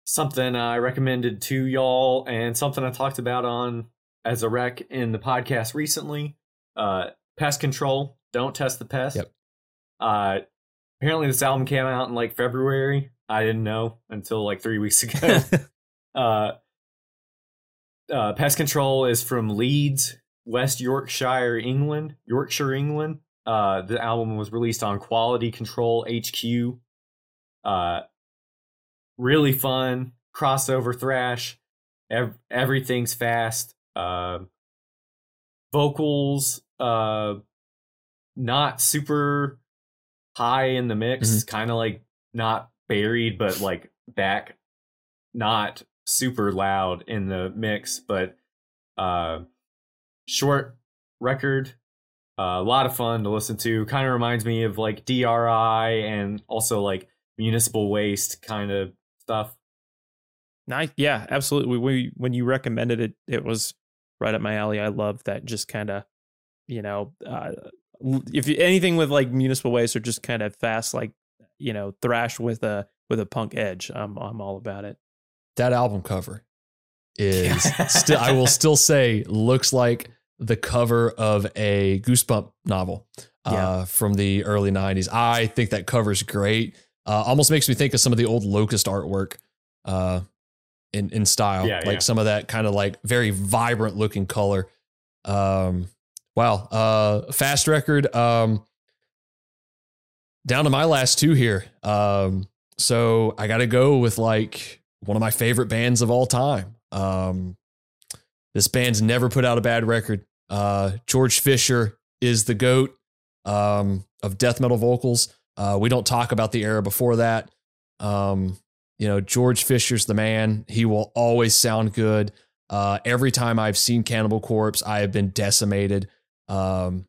something I recommended to y'all, and something I talked about on as a rec in the podcast recently. Uh, pest control. Don't test the pest. Yep. Uh, apparently this album came out in like February. I didn't know until like three weeks ago. uh, uh, pest control is from Leeds, West Yorkshire, England. Yorkshire, England. Uh, the album was released on Quality Control HQ. Uh, really fun crossover thrash. Ev- everything's fast. Uh, vocals, uh, not super high in the mix. Kind of like not buried, but like back, not super loud in the mix, but uh, short record. Uh, a lot of fun to listen to. Kind of reminds me of like DRI and also like municipal waste kind of stuff. Nice. Yeah, absolutely. We, when you recommended it, it was right up my alley. I love that just kind of, you know, uh, if you, anything with like municipal waste or just kind of fast, like, you know, thrash with a, with a punk edge. I'm, I'm all about it. That album cover is still, I will still say, looks like the cover of a Goosebump novel uh, Yeah. from the early 90s. I think that cover's great. Uh, almost makes me think of some of the old Locust artwork uh, in, in style, Yeah, like yeah. some of that kind of like very vibrant looking color. Um, wow. Uh, fast record. Um, down to my last two here. Um, so I got to go with like one of my favorite bands of all time. Um, this band's never put out a bad record. Uh, George Fisher is the goat um, of death metal vocals. Uh, we don't talk about the era before that. Um, you know, George Fisher's the man. He will always sound good. Uh, every time I've seen Cannibal Corpse, I have been decimated. Um,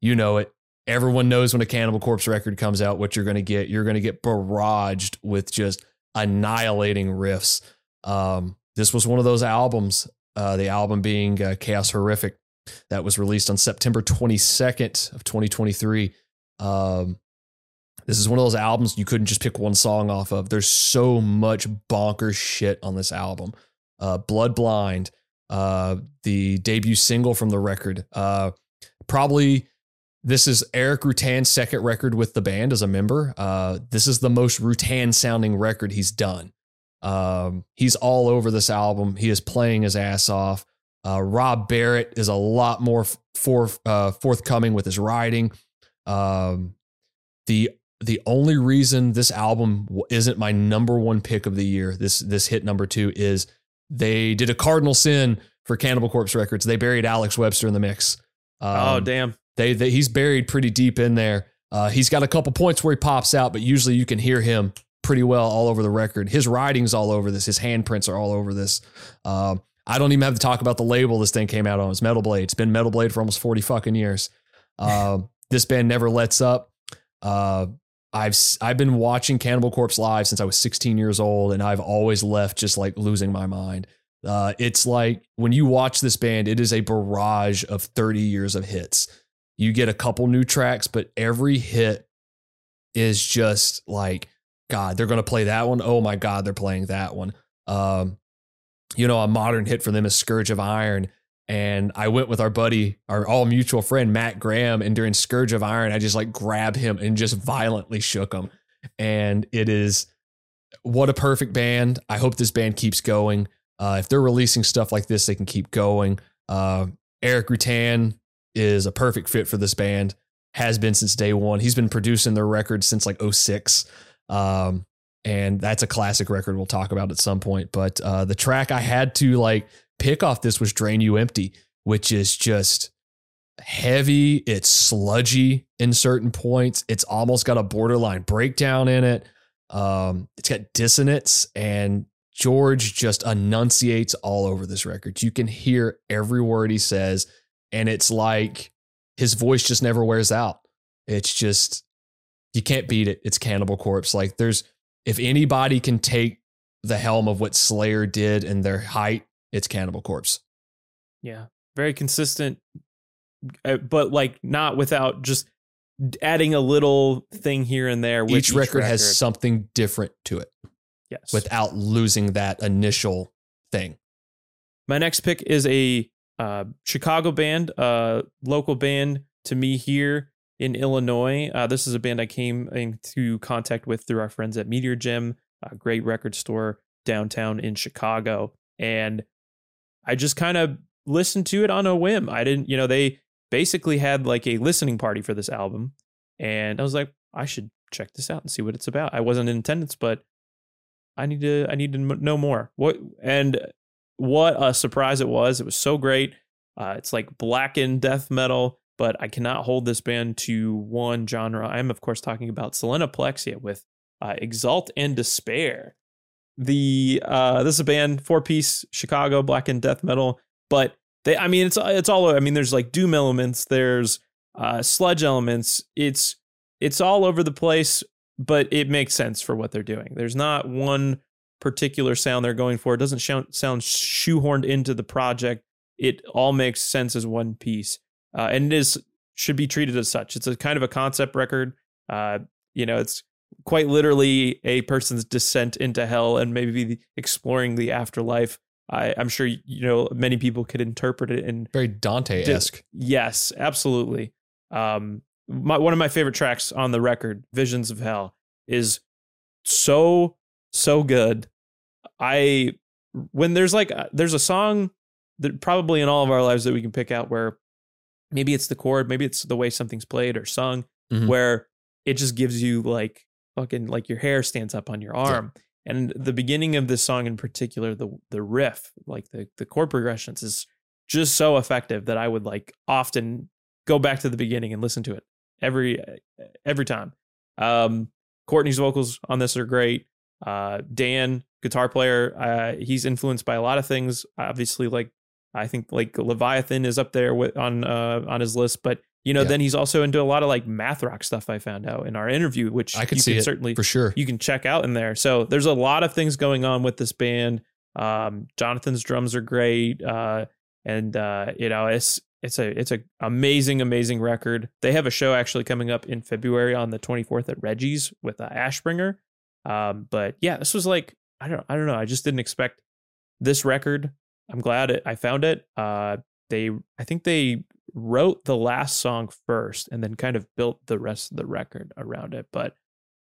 you know it. Everyone knows when a Cannibal Corpse record comes out what you're going to get. You're going to get barraged with just annihilating riffs. Um, this was one of those albums, uh, the album being uh, Chaos Horrific, that was released on September 22nd of 2023. Um, this is one of those albums you couldn't just pick one song off of. There's so much bonkers shit on this album. Uh, Blood Blind, uh, the debut single from the record. Uh, probably this is Erik Rutan's second record with the band as a member. Uh, this is the most Rutan sounding record he's done. Um, he's all over this album. He is playing his ass off. Uh, Rob Barrett is a lot more for, uh, forthcoming with his writing. Um, the the only reason this album isn't my number one pick of the year, this this hit number two, is they did a cardinal sin for Cannibal Corpse Records. They buried Alex Webster in the mix. Oh, um, oh damn! They, they he's buried pretty deep in there. Uh, he's got a couple points where he pops out, but usually you can hear him pretty well all over the record. His writing's all over this. His handprints are all over this. Um, I don't even have to talk about the label this thing came out on. It's Metal Blade. It's been Metal Blade for almost 40 fucking years. Uh, this band never lets up. Uh, I've I've been watching Cannibal Corpse live since I was 16 years old, and I've always left just like losing my mind. Uh, it's like when you watch this band, it is a barrage of 30 years of hits. You get a couple new tracks, but every hit is just like, God, they're going to play that one. Oh my God, they're playing that one. Um, you know, a modern hit for them is Scourge of Iron. And I went with our buddy, our all mutual friend, Matt Graham. And during Scourge of Iron, I just like grabbed him and just violently shook him. And it is what a perfect band. I hope this band keeps going. Uh, if they're releasing stuff like this, they can keep going. Uh, Erik Rutan is a perfect fit for this band, has been since day one. He's been producing their records since like 06. Um, and that's a classic record we'll talk about at some point. But uh, the track I had to like pick off this was Drain You Empty, which is just heavy. It's sludgy in certain points. It's almost got a borderline breakdown in it. Um, it's got dissonance, and George just enunciates all over this record. You can hear every word he says, and it's like his voice just never wears out. It's just you can't beat it. It's Cannibal Corpse. Like there's if anybody can take the helm of what Slayer did in their height, it's Cannibal Corpse. Yeah, very consistent, uh, but like not without just adding a little thing here and there. Each, each record, record has something different to it. Yes, without losing that initial thing. My next pick is a uh, Chicago band, uh, local band to me here in Illinois. Uh, this is a band I came into contact with through our friends at Meteor Gem, a great record store downtown in Chicago. And I just kind of listened to it on a whim. I didn't, you know, they basically had like a listening party for this album. And I was like, I should check this out and see what it's about. I wasn't in attendance, but I need to, I need to know more. What, and what a surprise it was. It was so great. Uh, it's like blackened death metal but I cannot hold this band to one genre. I am, of course, talking about Selenoplexia with uh, Exalt and Despair. The uh, this is a band, four piece Chicago black and death metal, but they, I mean, it's it's all. I mean, there's like doom elements, there's uh, sludge elements. It's it's all over the place, but it makes sense for what they're doing. There's not one particular sound they're going for. It doesn't sound sound shoehorned into the project. It all makes sense as one piece uh, and it is should be treated as such. It's a kind of a concept record. Uh, you know, it's quite literally a person's descent into hell and maybe exploring the afterlife. I, am sure you know many people could interpret it in very Dante esque. Yes, absolutely. Um, my, one of my favorite tracks on the record, "Visions of Hell," is so so good. I when there's like uh, there's a song that probably in all of our lives that we can pick out where maybe it's the chord, maybe it's the way something's played or sung, mm-hmm. where it just gives you like fucking like your hair stands up on your arm. Yeah. And the beginning of this song in particular, the the riff, like the the chord progressions, is just so effective that I would like often go back to the beginning and listen to it every every time. Um, Courtney's vocals on this are great. Uh, Dan, guitar player, uh, he's influenced by a lot of things. Obviously, like I think like Leviathan is up there with, on uh, on his list, but you know, yeah. then he's also into a lot of like math rock stuff. I found out in our interview, which I could see certainly for sure you can check out in there. So there's a lot of things going on with this band. Um, Jonathan's drums are great, uh, and uh, you know it's it's a it's a amazing amazing record. They have a show actually coming up in February on the 24th at Reggie's with uh, Ashbringer. Um, but yeah, this was like I don't I don't know. I just didn't expect this record I'm glad it, I found it. Uh, they, I think they wrote the last song first and then kind of built the rest of the record around it. But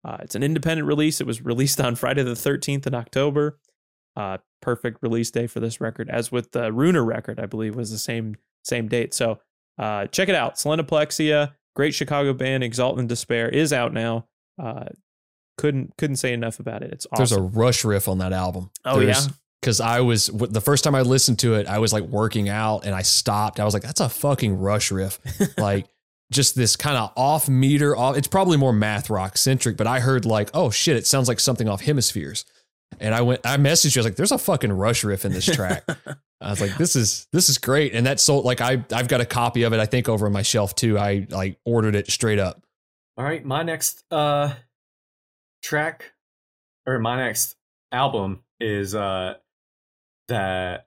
uh, it's an independent release. It was released on Friday the 13th in October. Uh, perfect release day for this record, as with the Ruiner record, I believe was the same same date. So uh, check it out, Selenoplexia. great Chicago band. Exalt and Despair is out now. Uh, couldn't couldn't say enough about it. It's awesome. There's a Rush riff on that album. Oh There's- yeah, because I was the first time I listened to it, I was like working out and I stopped. I was like, "That's a fucking Rush riff," like just this kind of off meter. Off, it's probably more math rock centric, but I heard like, "Oh shit!" It sounds like something off Hemispheres, and I went, I messaged you. I was like, "There's a fucking Rush riff in this track." I was like, "This is this is great," and that's so like I I've got a copy of it. I think over on my shelf too. I like ordered it straight up. All right, my next uh track or my next album is uh the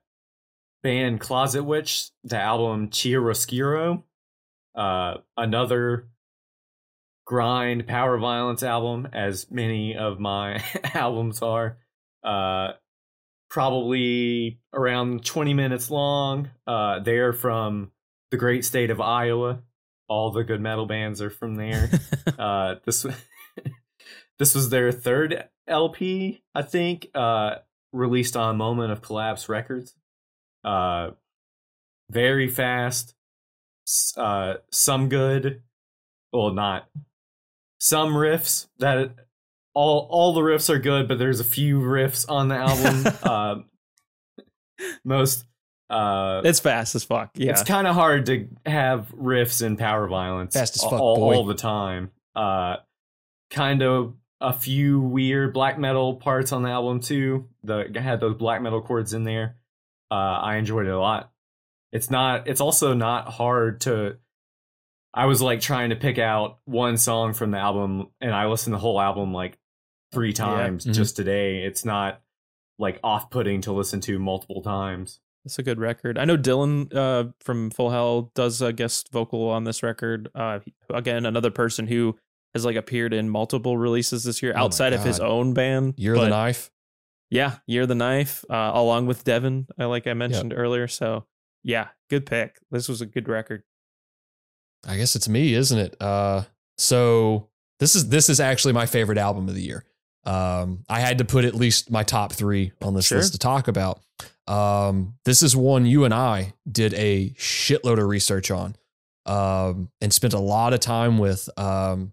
band Closet Witch, the album Chiaroscuro. Uh another grind power violence album as many of my albums are. Uh probably around 20 minutes long. Uh they're from the great state of Iowa. All the good metal bands are from there. uh this this was their third LP, I think, uh released on Moment of Collapse Records. Uh very fast. Uh some good, well not some riffs that all all the riffs are good, but there's a few riffs on the album. uh, most uh it's fast as fuck. Yeah, it's kind of hard to have riffs in power violence Fast as fuck, all, all the time. Uh, kind of a few weird black metal parts on the album too. The had those black metal chords in there. Uh, I enjoyed it a lot. It's not. It's also not hard to. I was like trying to pick out one song from the album, and I listened to the whole album like three times Mhm. just today. It's not like off-putting to listen to multiple times. It's a good record. I know Dylan uh, from Full Hell does a guest vocal on this record. Uh, again, another person who has like appeared in multiple releases this year Oh outside of his own band. Year of the Knife. Yeah, You're the Knife, uh, along with Devin, uh, like I mentioned earlier. So yeah, good pick. This was a good record. I guess it's me, isn't it? Uh, so this is this is actually my favorite album of the year. Um, I had to put at least my top three on this Sure. list to talk about. Um, this is one you and I did a shitload of research on, um, and spent a lot of time with. Um,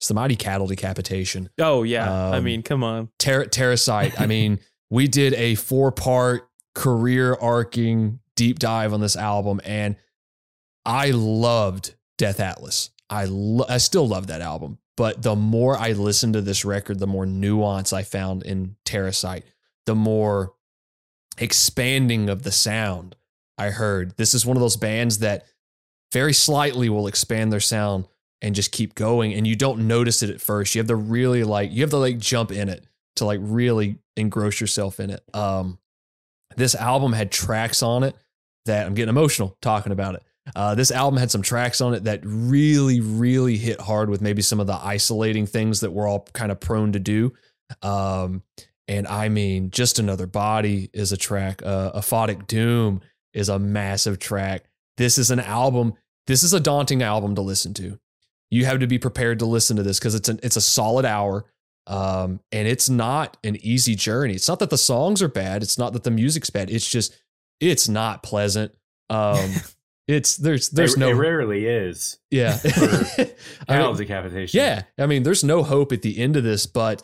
it's the mighty cattle decapitation. Oh yeah, I Um, mean, come on. Ter- Terrasite. I mean, we did a four part career arcing deep dive on this album, and I loved Death Atlas. I lo- I still love that album, but the more I listened to this record, the more nuance I found in Terrasite, the more expanding of the sound I heard. This is one of those bands that very slightly will expand their sound and just keep going and you don't notice it at first. You have to really like you have to like jump in it to like really engross yourself in it. Um this album had tracks on it that I'm getting emotional talking about it. Uh, this album had some tracks on it that really, really hit hard with maybe some of the isolating things that we're all kind of prone to do. Um, and I mean, just another body is a track. Uh, Aphotic Doom is a massive track. This is an album. This is a daunting album to listen to. You have to be prepared to listen to this because it's an it's a solid hour. Um, and it's not an easy journey. It's not that the songs are bad. It's not that the music's bad. It's just it's not pleasant. Um, it's there's there's it, no it rarely is. yeah. I Cattle mean, decapitation. yeah, I mean, there's no hope at the end of this, but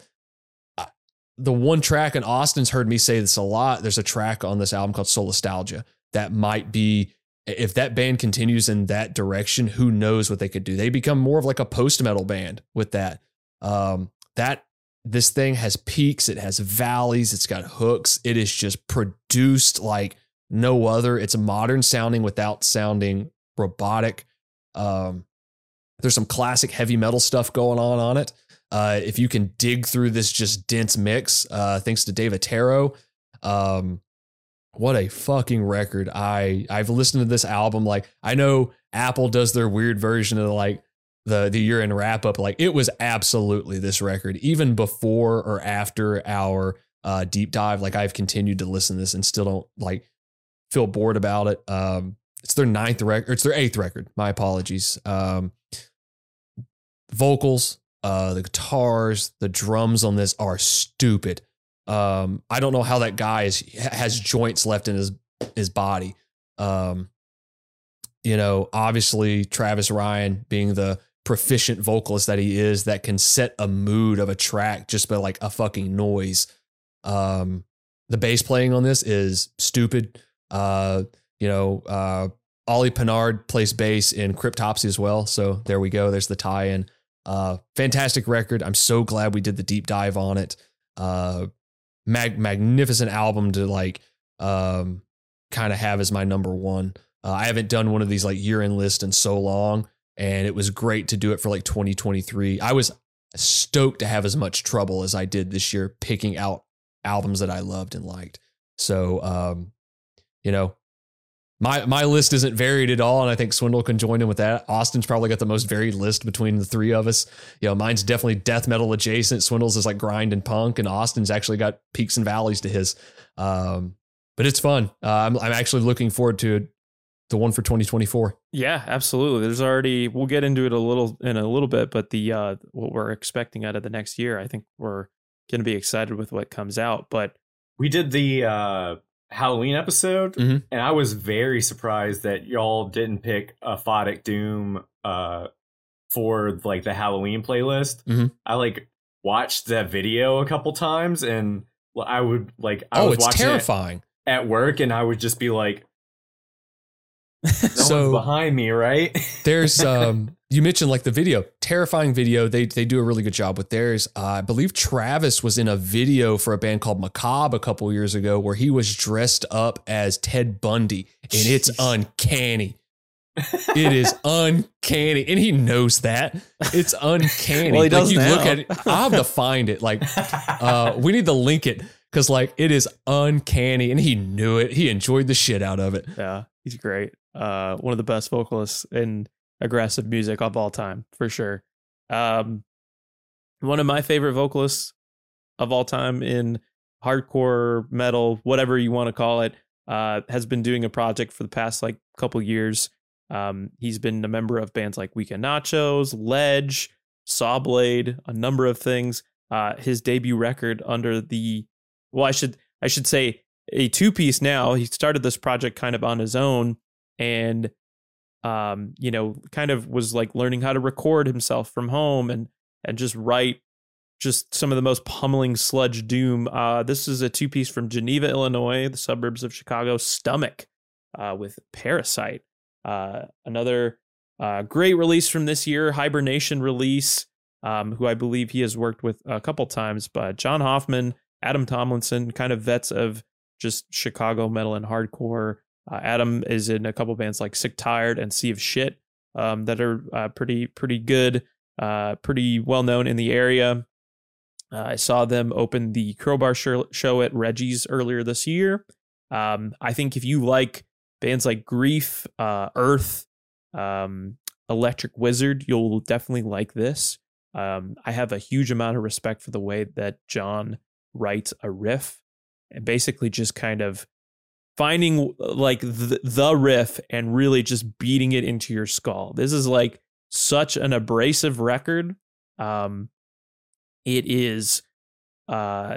the one track, and Austin's heard me say this a lot. There's a track on this album called Solastalgia that might be, if that band continues in that direction, who knows what they could do? They become more of like a post metal band with that. Um, that this thing has peaks, it has valleys, it's got hooks. It is just produced like no other. It's a modern sounding without sounding robotic. Um, there's some classic heavy metal stuff going on on it. Uh, if you can dig through this just dense mix, uh, thanks to Dave Otero, um, what a fucking record! I I've listened to this album like I know Apple does their weird version of like the the year in wrap up. Like it was absolutely this record, even before or after our uh, deep dive. Like I've continued to listen to this and still don't like feel bored about it. Um, it's their ninth record. It's their eighth record. My apologies. Um, vocals, uh, the guitars, the drums on this are stupid. Um, I don't know how that guy is has joints left in his his body. Um, you know, obviously Travis Ryan being the proficient vocalist that he is that can set a mood of a track just by like a fucking noise. Um, the bass playing on this is stupid. Uh, you know, uh, Ollie Pinard plays bass in Cryptopsy as well. So there we go. There's the tie in. Uh, fantastic record. I'm so glad we did the deep dive on it. Uh, mag- magnificent album to like um, kind of have as my number one. Uh, I haven't done one of these like year end list in so long, and it was great to do it for like 2023. I was stoked to have as much trouble as I did this year picking out albums that I loved and liked. So, um, you know, my my list isn't varied at all, and I think Swindle can join in with that. Austin's probably got the most varied list between the three of us. You know, mine's definitely death metal adjacent. Swindle's is like grind and punk, and Austin's actually got peaks and valleys to his. Um, but it's fun. Uh, I'm I'm actually looking forward to the one for 2024. Yeah, absolutely. There's already we'll get into it a little in a little bit, but the uh, what we're expecting out of the next year, I think we're going to be excited with what comes out. But we did the uh, Halloween episode, mm-hmm. and I was very surprised that y'all didn't pick a Aphotic Doom uh, for like the Halloween playlist. Mm-hmm. I like watched that video a couple times, and I would like I oh, was it's watching terrifying it at work, and I would just be like. No so one's behind me, right? there's um you mentioned like the video, terrifying video. They they do a really good job with theirs. Uh, I believe Travis was in a video for a band called Macabre a couple years ago where he was dressed up as Ted Bundy, and it's uncanny. it is uncanny, and he knows that it's uncanny. well, he does like you now. look at it. I have to find it. Like, uh, we need to link it because like it is uncanny, and he knew it. He enjoyed the shit out of it. Yeah, he's great. Uh, one of the best vocalists in aggressive music of all time, for sure. Um, one of my favorite vocalists of all time in hardcore metal, whatever you want to call it, uh, has been doing a project for the past like couple years. Um, he's been a member of bands like Weekend Nachos, Ledge, Sawblade, a number of things. Uh, his debut record under the well, I should I should say a two piece now. He started this project kind of on his own and um, you know, kind of was like learning how to record himself from home and and just write just some of the most pummeling sludge doom. Uh, this is a two piece from Geneva, Illinois, the suburbs of Chicago. Stomach uh, with Parasite. Uh, another uh, great release from this year, Hibernation release, um, who I believe he has worked with a couple times. But John Hoffman, Adam Tomlinson, kind of vets of just Chicago metal and hardcore. Uh, Adam is in a couple bands like Sick Tired and Sea of Shit um, that are uh, pretty pretty good, uh, pretty well known in the area. Uh, I saw them open the Crowbar show, at Reggie's earlier this year. Um, I think if you like bands like Grief, uh, Earth, um, Electric Wizard, you'll definitely like this. Um, I have a huge amount of respect for the way that John writes a riff and basically just kind of finding like the, the riff and really just beating it into your skull. This is like such an abrasive record. Um, it is, uh,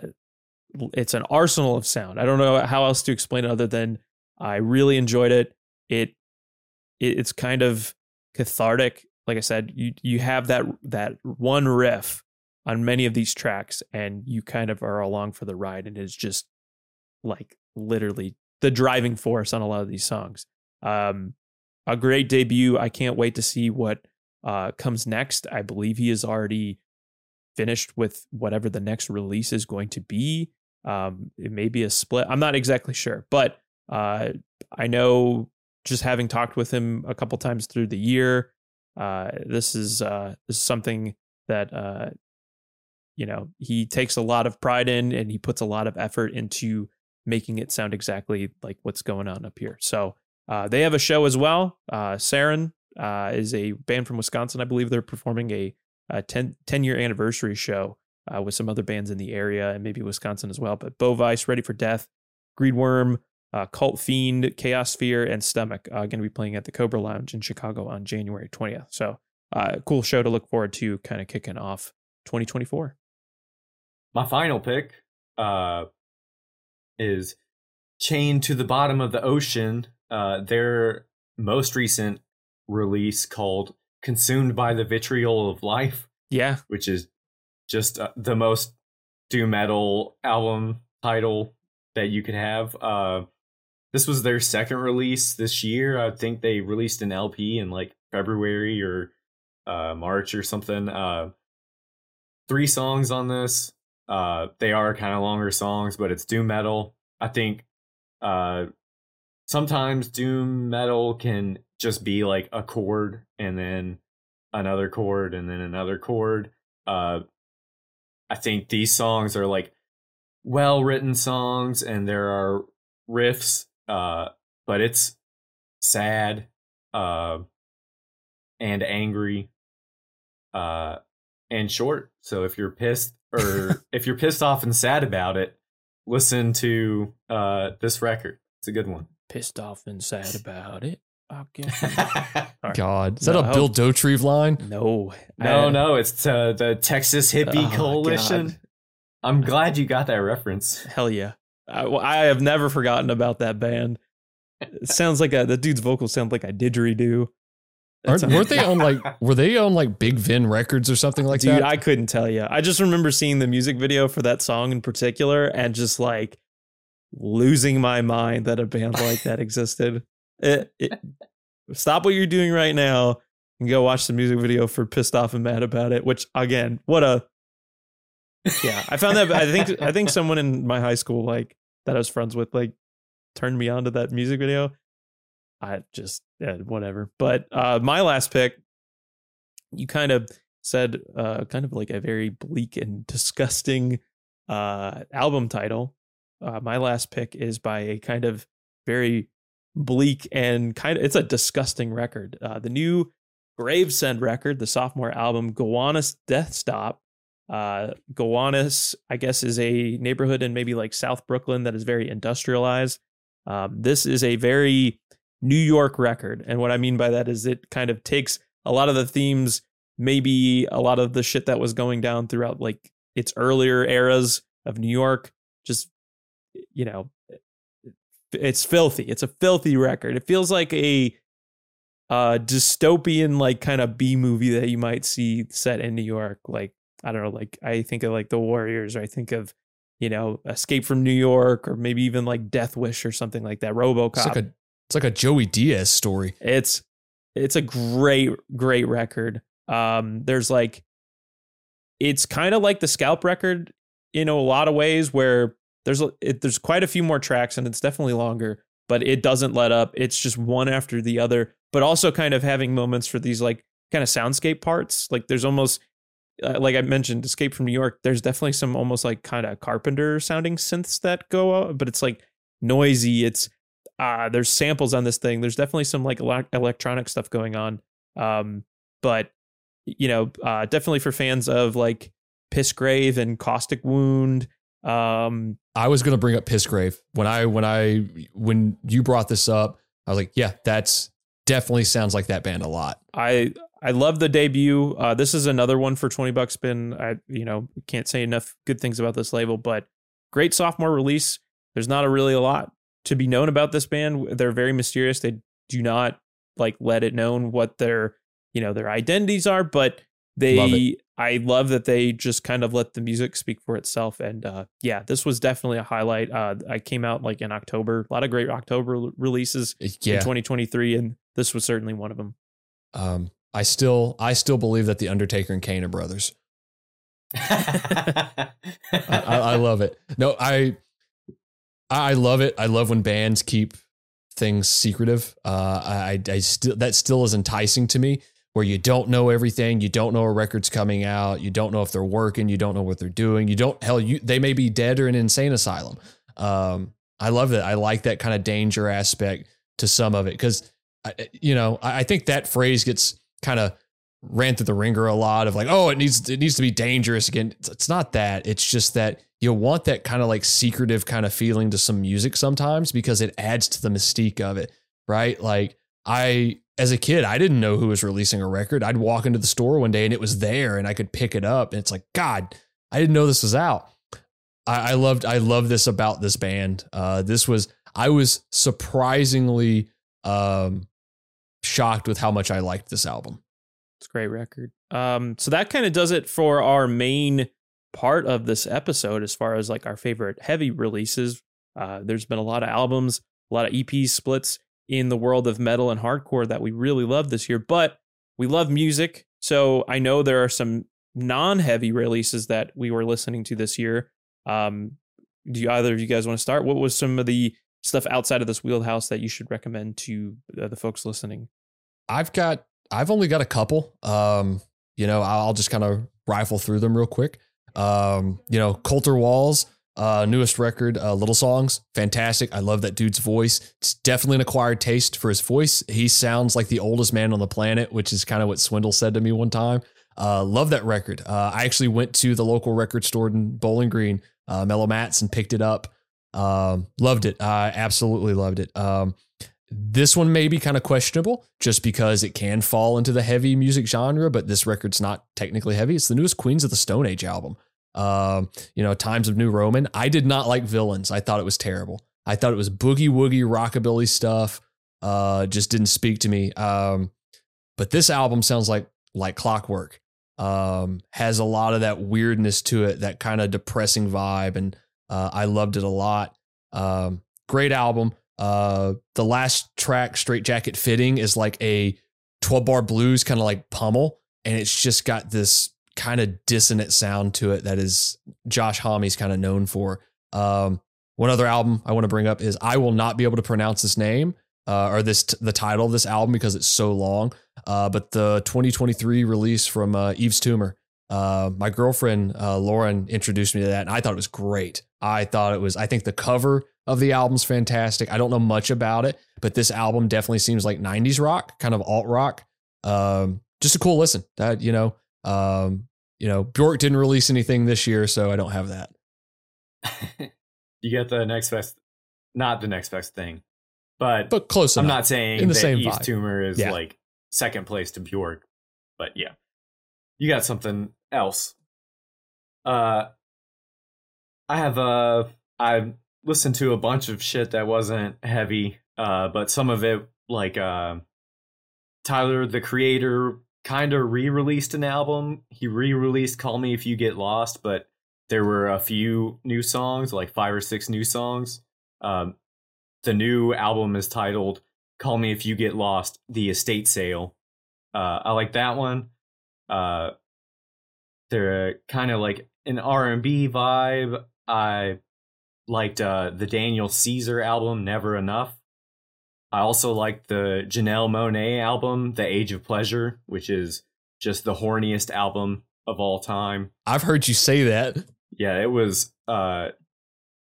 it's an arsenal of sound. I don't know how else to explain it other than I really enjoyed it. It, it it's kind of cathartic. Like I said, you you have that that one riff on many of these tracks, and you kind of are along for the ride, and it's just like literally the driving force on a lot of these songs. Um, a great debut. I can't wait to see what uh, comes next. I believe he is already finished with whatever the next release is going to be. Um, it may be a split. I'm not exactly sure, but uh, I know just having talked with him a couple times through the year, uh, this is uh, this is something that uh, you know he takes a lot of pride in, and he puts a lot of effort into making it sound exactly like what's going on up here. So uh, they have a show as well. Uh, Sarin uh, is a band from Wisconsin. I believe they're performing a, a 10, 10 year anniversary show uh, with some other bands in the area and maybe Wisconsin as well. But Bovice, Ready for Death, Greedworm, uh, Cult Fiend, Chaos Sphere, and Stomach uh, going to be playing at the Cobra Lounge in Chicago on January 20th. So uh, cool show to look forward to kind of kicking off 2024. My final pick uh, is Chained to the Bottom of the Ocean. Uh, they're most recent release called "Consumed by the Vitriol of Life." Yeah, which is just uh, the most doom metal album title that you could have. Uh, this was their second release this year. I think they released an LP in like February or uh, March or something. Uh, three songs on this. Uh, they are kind of longer songs, but it's doom metal. I think uh, sometimes doom metal can just be like a chord and then another chord and then another chord. Uh, I think these songs are like well written songs and there are riffs, uh, but it's sad uh, and angry uh, and short. So if you're pissed or if you're pissed off and sad about it, listen to uh, this record. It's a good one. Pissed off and sad about it. God, is that no, a Bill Dauterive line? No, no, I, no. It's uh, the Texas Hippie oh, Coalition. God. I'm glad you got that reference. Hell yeah! I, I, have never forgotten about that band. It sounds like a the dude's vocals sound like a didgeridoo. Weren't they on like were they on like Big Vin Records or something like Dude, that? Dude, I couldn't tell you. I just remember seeing the music video for that song in particular and just like losing my mind that a band like that existed. It, it, stop what you're doing right now and go watch the music video for "Pissed Off and Mad About It." Which again, what a yeah! I found that I think I think someone in my high school like that I was friends with like turned me on to that music video. I just yeah, whatever. But uh, my last pick, you kind of said uh, kind of like a very bleak and disgusting uh, album title. Uh, my last pick is by a kind of very bleak and kind of it's a disgusting record. Uh, the new Gravesend record, the sophomore album, Gowanus Death Stop. Uh, Gowanus, I guess, is a neighborhood in maybe like South Brooklyn that is very industrialized. Um, this is a very New York record. And what I mean by that is it kind of takes a lot of the themes, maybe a lot of the shit that was going down throughout like its earlier eras of New York, just, you know, it's filthy. It's a filthy record. It feels like a uh dystopian like kind of B movie that you might see set in New York. Like I don't know, like I think of like The Warriors, or I think of you know Escape from New York, or maybe even like Death Wish or something like that. RoboCop. It's like a it's like a Joey Diaz story. It's it's a great great record. Um, there's like it's kind of like the Scalp record in a lot of ways where there's it, there's quite a few more tracks and it's definitely longer, but it doesn't let up. It's just one after the other, but also kind of having moments for these like kind of soundscape parts. Like there's almost uh, like I mentioned, Escape from New York. There's definitely some almost like kind of Carpenter sounding synths that go out, but it's like noisy. It's uh there's samples on this thing. There's definitely some like electronic stuff going on. Um, but you know, uh, definitely for fans of like Pissgrave and Caustic Wound um, I was gonna bring up Pissgrave when I when I when you brought this up. I was like, yeah, that's definitely sounds like that band a lot. I I love the debut. Uh, this is another one for twenty bucks. Been I you know can't say enough good things about this label, but great sophomore release. There's not a really a lot to be known about this band. They're very mysterious. They do not like let it known what their you know their identities are, but they I love that they just kind of let the music speak for itself. And uh, yeah, this was definitely a highlight. Uh, I came out like in October, a lot of great October releases yeah. in 2023, and this was certainly one of them. Um, I still, I still believe that the Undertaker and Kane are brothers. I, I, love it. No, I, I love it. I love when bands keep things secretive. Uh, I, I still that still is enticing to me where you don't know everything, you don't know a record's coming out, you don't know if they're working, you don't know what they're doing, you don't hell you they may be dead or in an insane asylum. Um, I love that. I like that kind of danger aspect to some of it because you know I, I think that phrase gets kind of ran through the ringer a lot of like oh it needs it needs to be dangerous again. It's, it's not that. It's just that you want that kind of like secretive kind of feeling to some music sometimes because it adds to the mystique of it, right? Like I as a kid, I didn't know who was releasing a record. I'd walk into the store one day and it was there and I could pick it up. And it's like, God, I didn't know this was out. I, I loved, I love this about this band. Uh, this was, I was surprisingly um, shocked with how much I liked this album. It's a great record. Um, so that kind of does it for our main part of this episode as far as like our favorite heavy releases. Uh, there's been a lot of albums, a lot of EP splits in the world of metal and hardcore that we really love this year, but we love music. So I know there are some non heavy releases that we were listening to this year. Um, do you, either of you guys want to start? What was some of the stuff outside of this wheelhouse that you should recommend to uh, the folks listening? I've got, I've only got a couple. Um, you know, I'll just kind of rifle through them real quick. Um, you know, Colter Wall's uh, newest record, uh, Little Songs, fantastic. I love that dude's voice. It's definitely an acquired taste for his voice. He sounds like the oldest man on the planet, which is kind of what Swindle said to me one time. Uh, love that record. Uh, I actually went to the local record store in Bowling Green, uh, Mellow Matt's, and picked it up. Um, loved it. I absolutely loved it. Um, this one may be kind of questionable just because it can fall into the heavy music genre, but this record's not technically heavy. It's the newest Queens of the Stone Age album. Um, you know, Times of New Roman. I did not like Villains. I thought it was terrible. I thought it was boogie woogie rockabilly stuff. Uh, just didn't speak to me. Um, but this album sounds like like clockwork. Um, has a lot of that weirdness to it, that kind of depressing vibe, and uh, I loved it a lot. Um, great album. Uh, the last track, Straight Jacket Fitting, is like a 12 bar blues kind of like pummel. And it's just got this kind of dissonant sound to it that is Josh Homme's kind of known for. Um, one other album I want to bring up is I will not be able to pronounce this name uh, or this the title of this album because it's so long. Uh, but the 2023 release from uh, Yves Tumor, uh, my girlfriend uh, Lauren introduced me to that, and I thought it was great. I thought it was. I think the cover of the album's fantastic. I don't know much about it, but this album definitely seems like 90s rock, kind of alt rock. Um, just a cool listen. That you know, um, you know, Bjork didn't release anything this year, so I don't have that. you get the next best, not the next best thing, but but close. I'm enough. not saying in the that same Yves vibe. Tumor is Yeah. like second place to Bjork, but yeah, you got something else. Uh, I have uh, I listened to a bunch of shit that wasn't heavy, uh, but some of it like uh, Tyler the Creator kind of re-released an album. He re-released "Call Me If You Get Lost," but there were a few new songs, like five or six new songs. Um, the new album is titled "Call Me If You Get Lost: The Estate Sale." Uh, I like that one. Uh, they're kind of like an R and B vibe. I liked uh, the Daniel Caesar album, "Never Enough." I also like the Janelle Monáe album, "The Age of Pleasure," which is just the horniest album of all time. I've heard you say that. Yeah, it was. Uh,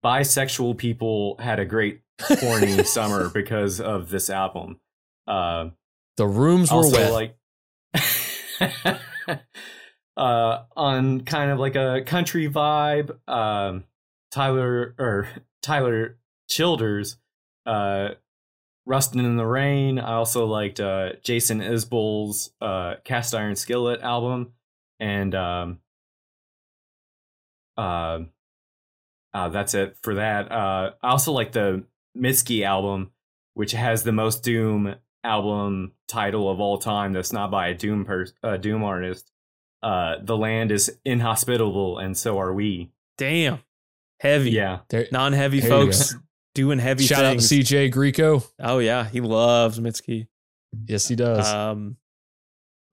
bisexual people had a great horny summer because of this album. Uh, The rooms were also, wet. like uh, on kind of like a country vibe. Um, Tyler or Tyler Childers, uh, "Rustin' in the Rain." I also liked uh, Jason Isbell's uh, "Cast Iron Skillet" album, and um, uh, uh, that's it for that. Uh, I also like the Mitski album, which has the most Doom album title of all time. That's not by a Doom per uh, Doom artist. Uh, the land is inhospitable, and so are we. Damn. Heavy. Yeah, Non heavy folks doing heavy Shout out to. CJ Greco. oh, yeah. He loves Mitski. Yes, he does. Um,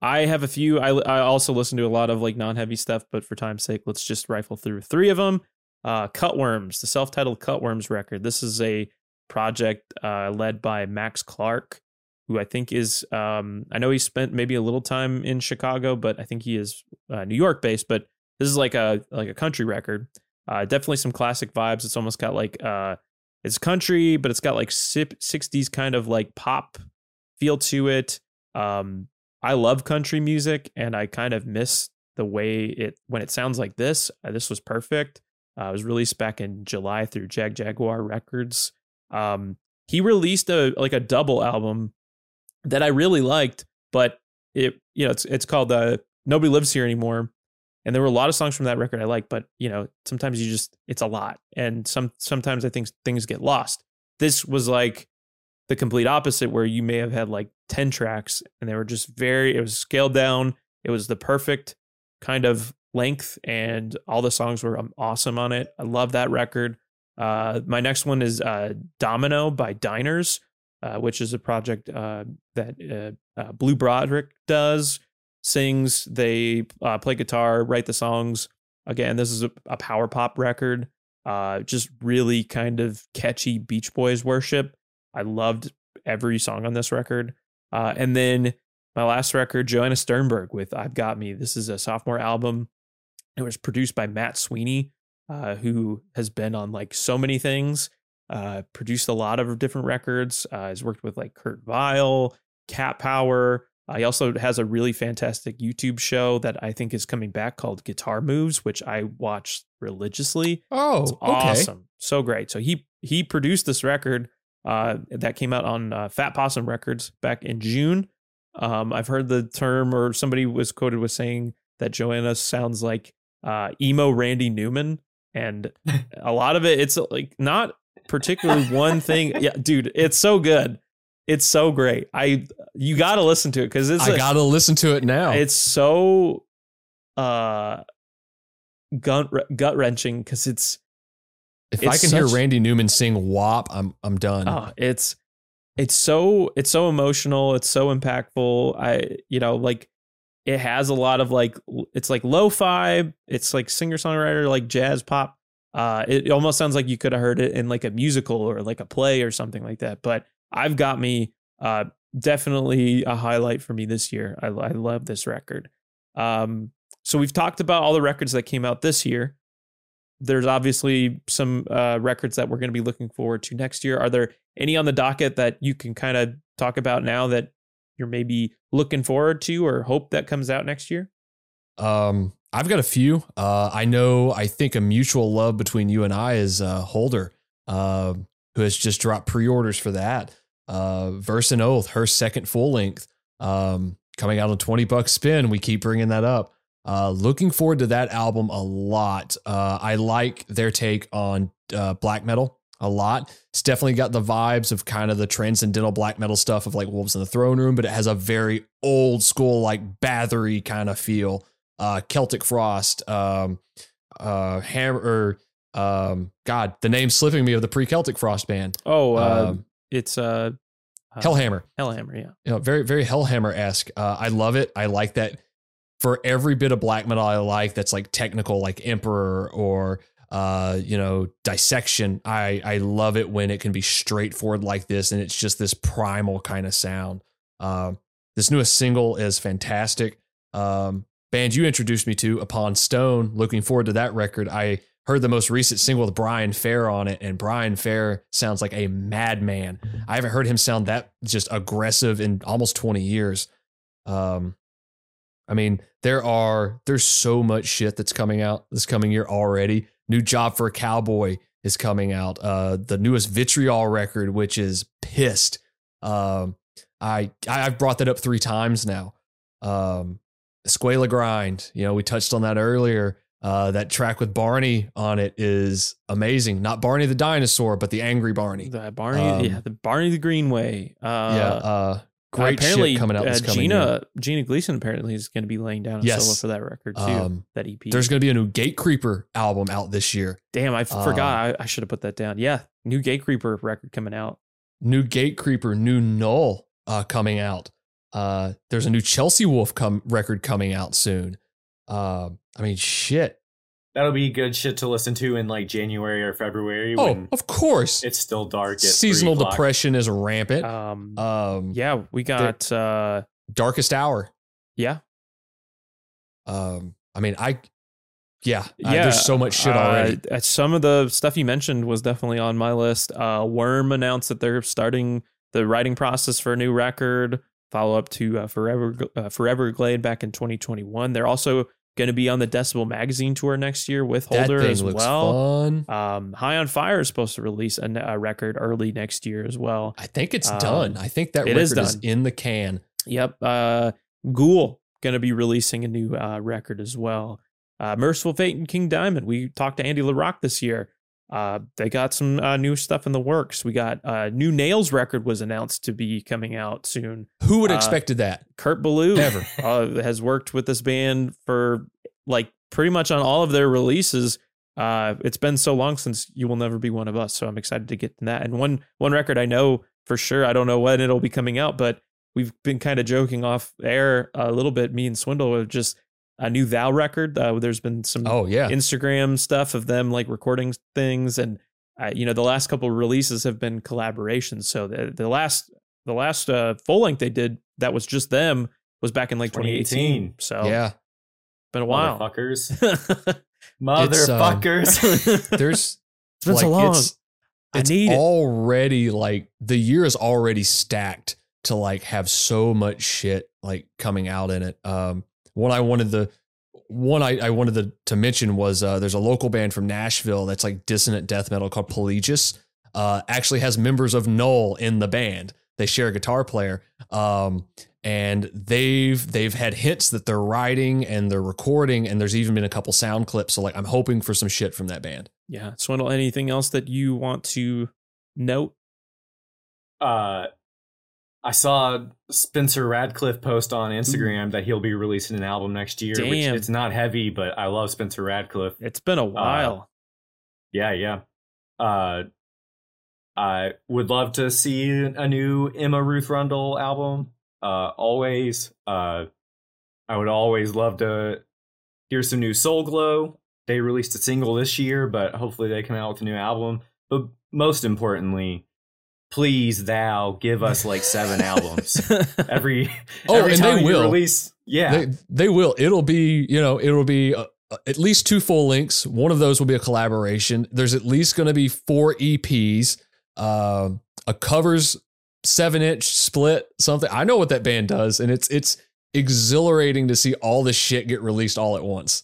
I have a few. I, I also listen to a lot of like non heavy stuff, but for time's sake, let's just rifle through three of them. Uh, Cutworms, the self titled Cutworms record. This is a project uh, led by Max Clark, who I think is, um, I know he spent maybe a little time in Chicago, but I think he is uh, New York based. But this is like a like a country record. Uh, definitely some classic vibes. It's almost got like uh, it's country, but it's got like 60s kind of like pop feel to it. Um, I love country music, and I kind of miss the way it when it sounds like this. Uh, this was perfect. Uh, it was released back in July through Jagjaguwar Records. Um, he released a like a double album that I really liked, but it you know it's it's called uh, Nobody Lives Here Anymore, and there were a lot of songs from that record I like, but you know sometimes you just it's a lot, and some sometimes I think things get lost. This was like the complete opposite, where you may have had like 10 tracks and they were just very, it was scaled down. It was the perfect kind of length, and all the songs were um, awesome on it. I love that record. Uh, my next one is uh, Domino by Diners, uh, which is a project uh, that uh, uh, Blue Broderick does, sings, they play guitar, write the songs. Again, this is a, a power pop record. just really kind of catchy Beach Boys worship. I loved every song on this record. Uh, and then my last record, Joanna Sternberg with I've Got Me. This is a sophomore album. It was produced by Matt Sweeney, uh, who has been on like so many things, uh, produced a lot of different records. Uh, has worked with like Kurt Vile, Cat Power. Uh, he also has a really fantastic YouTube show that I think is coming back called Guitar Moves, which I watch religiously. Oh, it's awesome, so great. So he he produced this record uh, that came out on uh, Fat Possum Records back in June. Um, I've heard the term, or somebody was quoted with saying that Joanna sounds like uh, emo Randy Newman, and a lot of it, it's like not particularly one thing. Yeah, dude, it's so good. It's so great. I you got to listen to it because it's. I got to listen to it now. It's so uh gut gut wrenching because it's if I can such, hear Randy Newman sing WAP, I'm I'm done. Oh, it's it's so it's so emotional, it's so impactful. I you know, like it has a lot of like it's like lo-fi, it's like singer-songwriter like jazz pop. Uh it almost sounds like you could have heard it in like a musical or like a play or something like that. But I've got me uh definitely a highlight for me this year. I I love this record. Um so we've talked about all the records that came out this year there's obviously some uh, records that we're going to be looking forward to next year. Are there any on the docket that you can kind of talk about now that you're maybe looking forward to or hope that comes out next year? Um, I've got a few. Uh, I know. I think a mutual love between you and I is uh, Hulder, uh, who has just dropped pre-orders for that. Uh, Verses in Oath, her second full length, um, coming out on twenty Buck Spin. We keep bringing that up. Uh, looking forward to that album a lot. Uh, I like their take on uh, black metal a lot. It's definitely got the vibes of kind of the transcendental black metal stuff of like Wolves in the Throne Room, but it has a very old school, like Bathory kind of feel. Uh, Celtic Frost, um, uh, Hammer, um, God, the name's slipping me of the pre Celtic Frost band. Oh, uh, um, it's uh, Hellhammer. Hellhammer, yeah. You know, very, very Hellhammer esque. Uh, I love it. I like that for every bit of black metal I like that's like technical, like Emperor or uh, you know, dissection. I I love it when it can be straightforward like this, and it's just this primal kind of sound. Um, this newest single is fantastic. Um, band you introduced me to, Upon Stone. Looking forward to that record. I heard the most recent single with Brian Fair on it, and Brian Fair sounds like a madman. I haven't heard him sound that just aggressive in almost 20 years. Um, I mean, there are there's so much shit that's coming out this coming year already. New job for a cowboy is coming out. Uh, the newest Vitriol record, which is pissed. Um, I I've brought that up three times now. Um, Escuela Grind, you know, we touched on that earlier. Uh, that track with Barney on it is amazing. Not Barney the dinosaur, but the angry Barney. The Barney, um, yeah, the Barney the Greenway. Uh, yeah, uh, Great apparently, coming out. Uh, this coming Gina year. Gina Gleason apparently is going to be laying down a yes. solo for that record too. Um, that EP. There's going to be a new Gatecreeper album out this year. Damn, I forgot. Um, I, I should have put that down. Yeah, new Gatecreeper record coming out. New Gatecreeper, new Null uh, coming out. Uh, there's a new Chelsea Wolfe come record coming out soon. Uh, I mean, shit. That'll be good shit to listen to in like January or February. Oh, of course. It's still dark. Seasonal depression is rampant. Um, um, yeah, we got uh, Darkest Hour. Yeah. Um, I mean, I, yeah, yeah. I, there's so much shit already. Uh, some of the stuff you mentioned was definitely on my list. Uh, Worm announced that they're starting the writing process for a new record. Follow up to uh, Forever uh, Foreverglade back in 2021. They're also going to be on the Decibel Magazine tour next year with Hulder as well. Um, High on Fire is supposed to release a, a, record early next year as well. I think it's um, done. I think that record is, is, in the can. Yep. Uh, Ghoul going to be releasing a new uh, record as well. Uh, Mercyful Fate and King Diamond. We talked to Andy LaRocque this year. Uh, they got some uh, new stuff in the works. We got a uh, new Nails record was announced to be coming out soon. Who would have Uh, expected that? Kurt Ballou Ever. uh, has worked with this band for like pretty much on all of their releases. Uh, it's been so long since "You Will Never Be One of Us," so I'm excited to get to that. And one one record I know for sure. I don't know when it'll be coming out, but we've been kind of joking off air a little bit. Me and Swindle with just a new Thou record. Uh, there's been some Oh yeah. Instagram stuff of them like recording things, and uh, you know the last couple of releases have been collaborations. So the the last the last uh, full length they did that was just them was back in like 2018. 2018. So yeah. been a while. Motherfuckers. it's Motherfuckers. There's been so like, long. It's, I it's need it. already like the year is already stacked to like have so much shit like coming out in it. Um, one I wanted the one I, I wanted to, to mention was uh, there's a local band from Nashville that's like dissonant death metal called Pelagius. Uh, actually has members of Null in the band. They share a guitar player. Um, and they've they've had hints that they're writing and they're recording, and there's even been a couple sound clips. So like I'm hoping for some shit from that band. Yeah, Swindle. Anything else that you want to note? uh I saw Spencer Radcliffe post on Instagram that he'll be releasing an album next year. Which Damn. it's not heavy, but I love Spencer Radcliffe. It's been a while. Yeah, yeah. Uh, I would love to see a new Emma Ruth Rundle album. Uh, always. Uh, I would always love to hear some new Soul Glo. They released a single this year, but hopefully they come out with a new album. But most importantly, please, thou give us like seven albums every. Oh, every and they you will. release. Yeah, They they will. It'll be you know it'll be uh, at least two full lengths. One of those will be a collaboration. There's at least going to be four EPs, um, a covers seven inch split something. I know what that band does, and it's it's exhilarating to see all this shit get released all at once.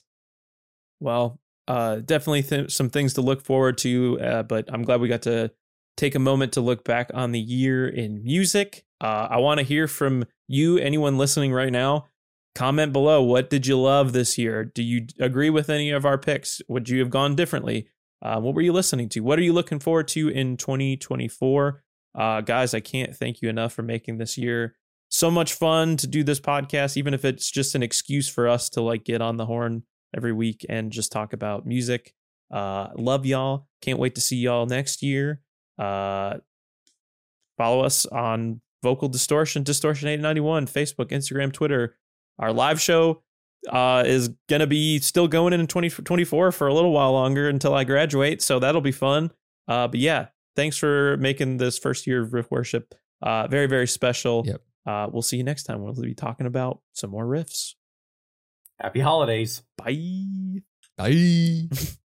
Well, uh, definitely th- some things to look forward to, uh, but I'm glad we got to take a moment to look back on the year in music. Uh, I want to hear from you, anyone listening right now. Comment below. What did you love this year? Do you agree with any of our picks? Would you have gone differently? Uh, what were you listening to? What are you looking forward to in 2024? Uh, guys, I can't thank you enough for making this year so much fun to do this podcast, even if it's just an excuse for us to like get on the horn every week and just talk about music. Uh, love y'all. Can't wait to see y'all next year. Uh, follow us on Vocal Distortion, Distortion 891, Facebook, Instagram, Twitter. Our live show uh, is going to be still going in 2024 for a little while longer until I graduate. So that'll be fun. Uh, but yeah, thanks for making this first year of Riff Worship uh, very, very special. Yep. Uh, we'll see you next time. We'll be talking about some more riffs. happy holidays. Bye. Bye.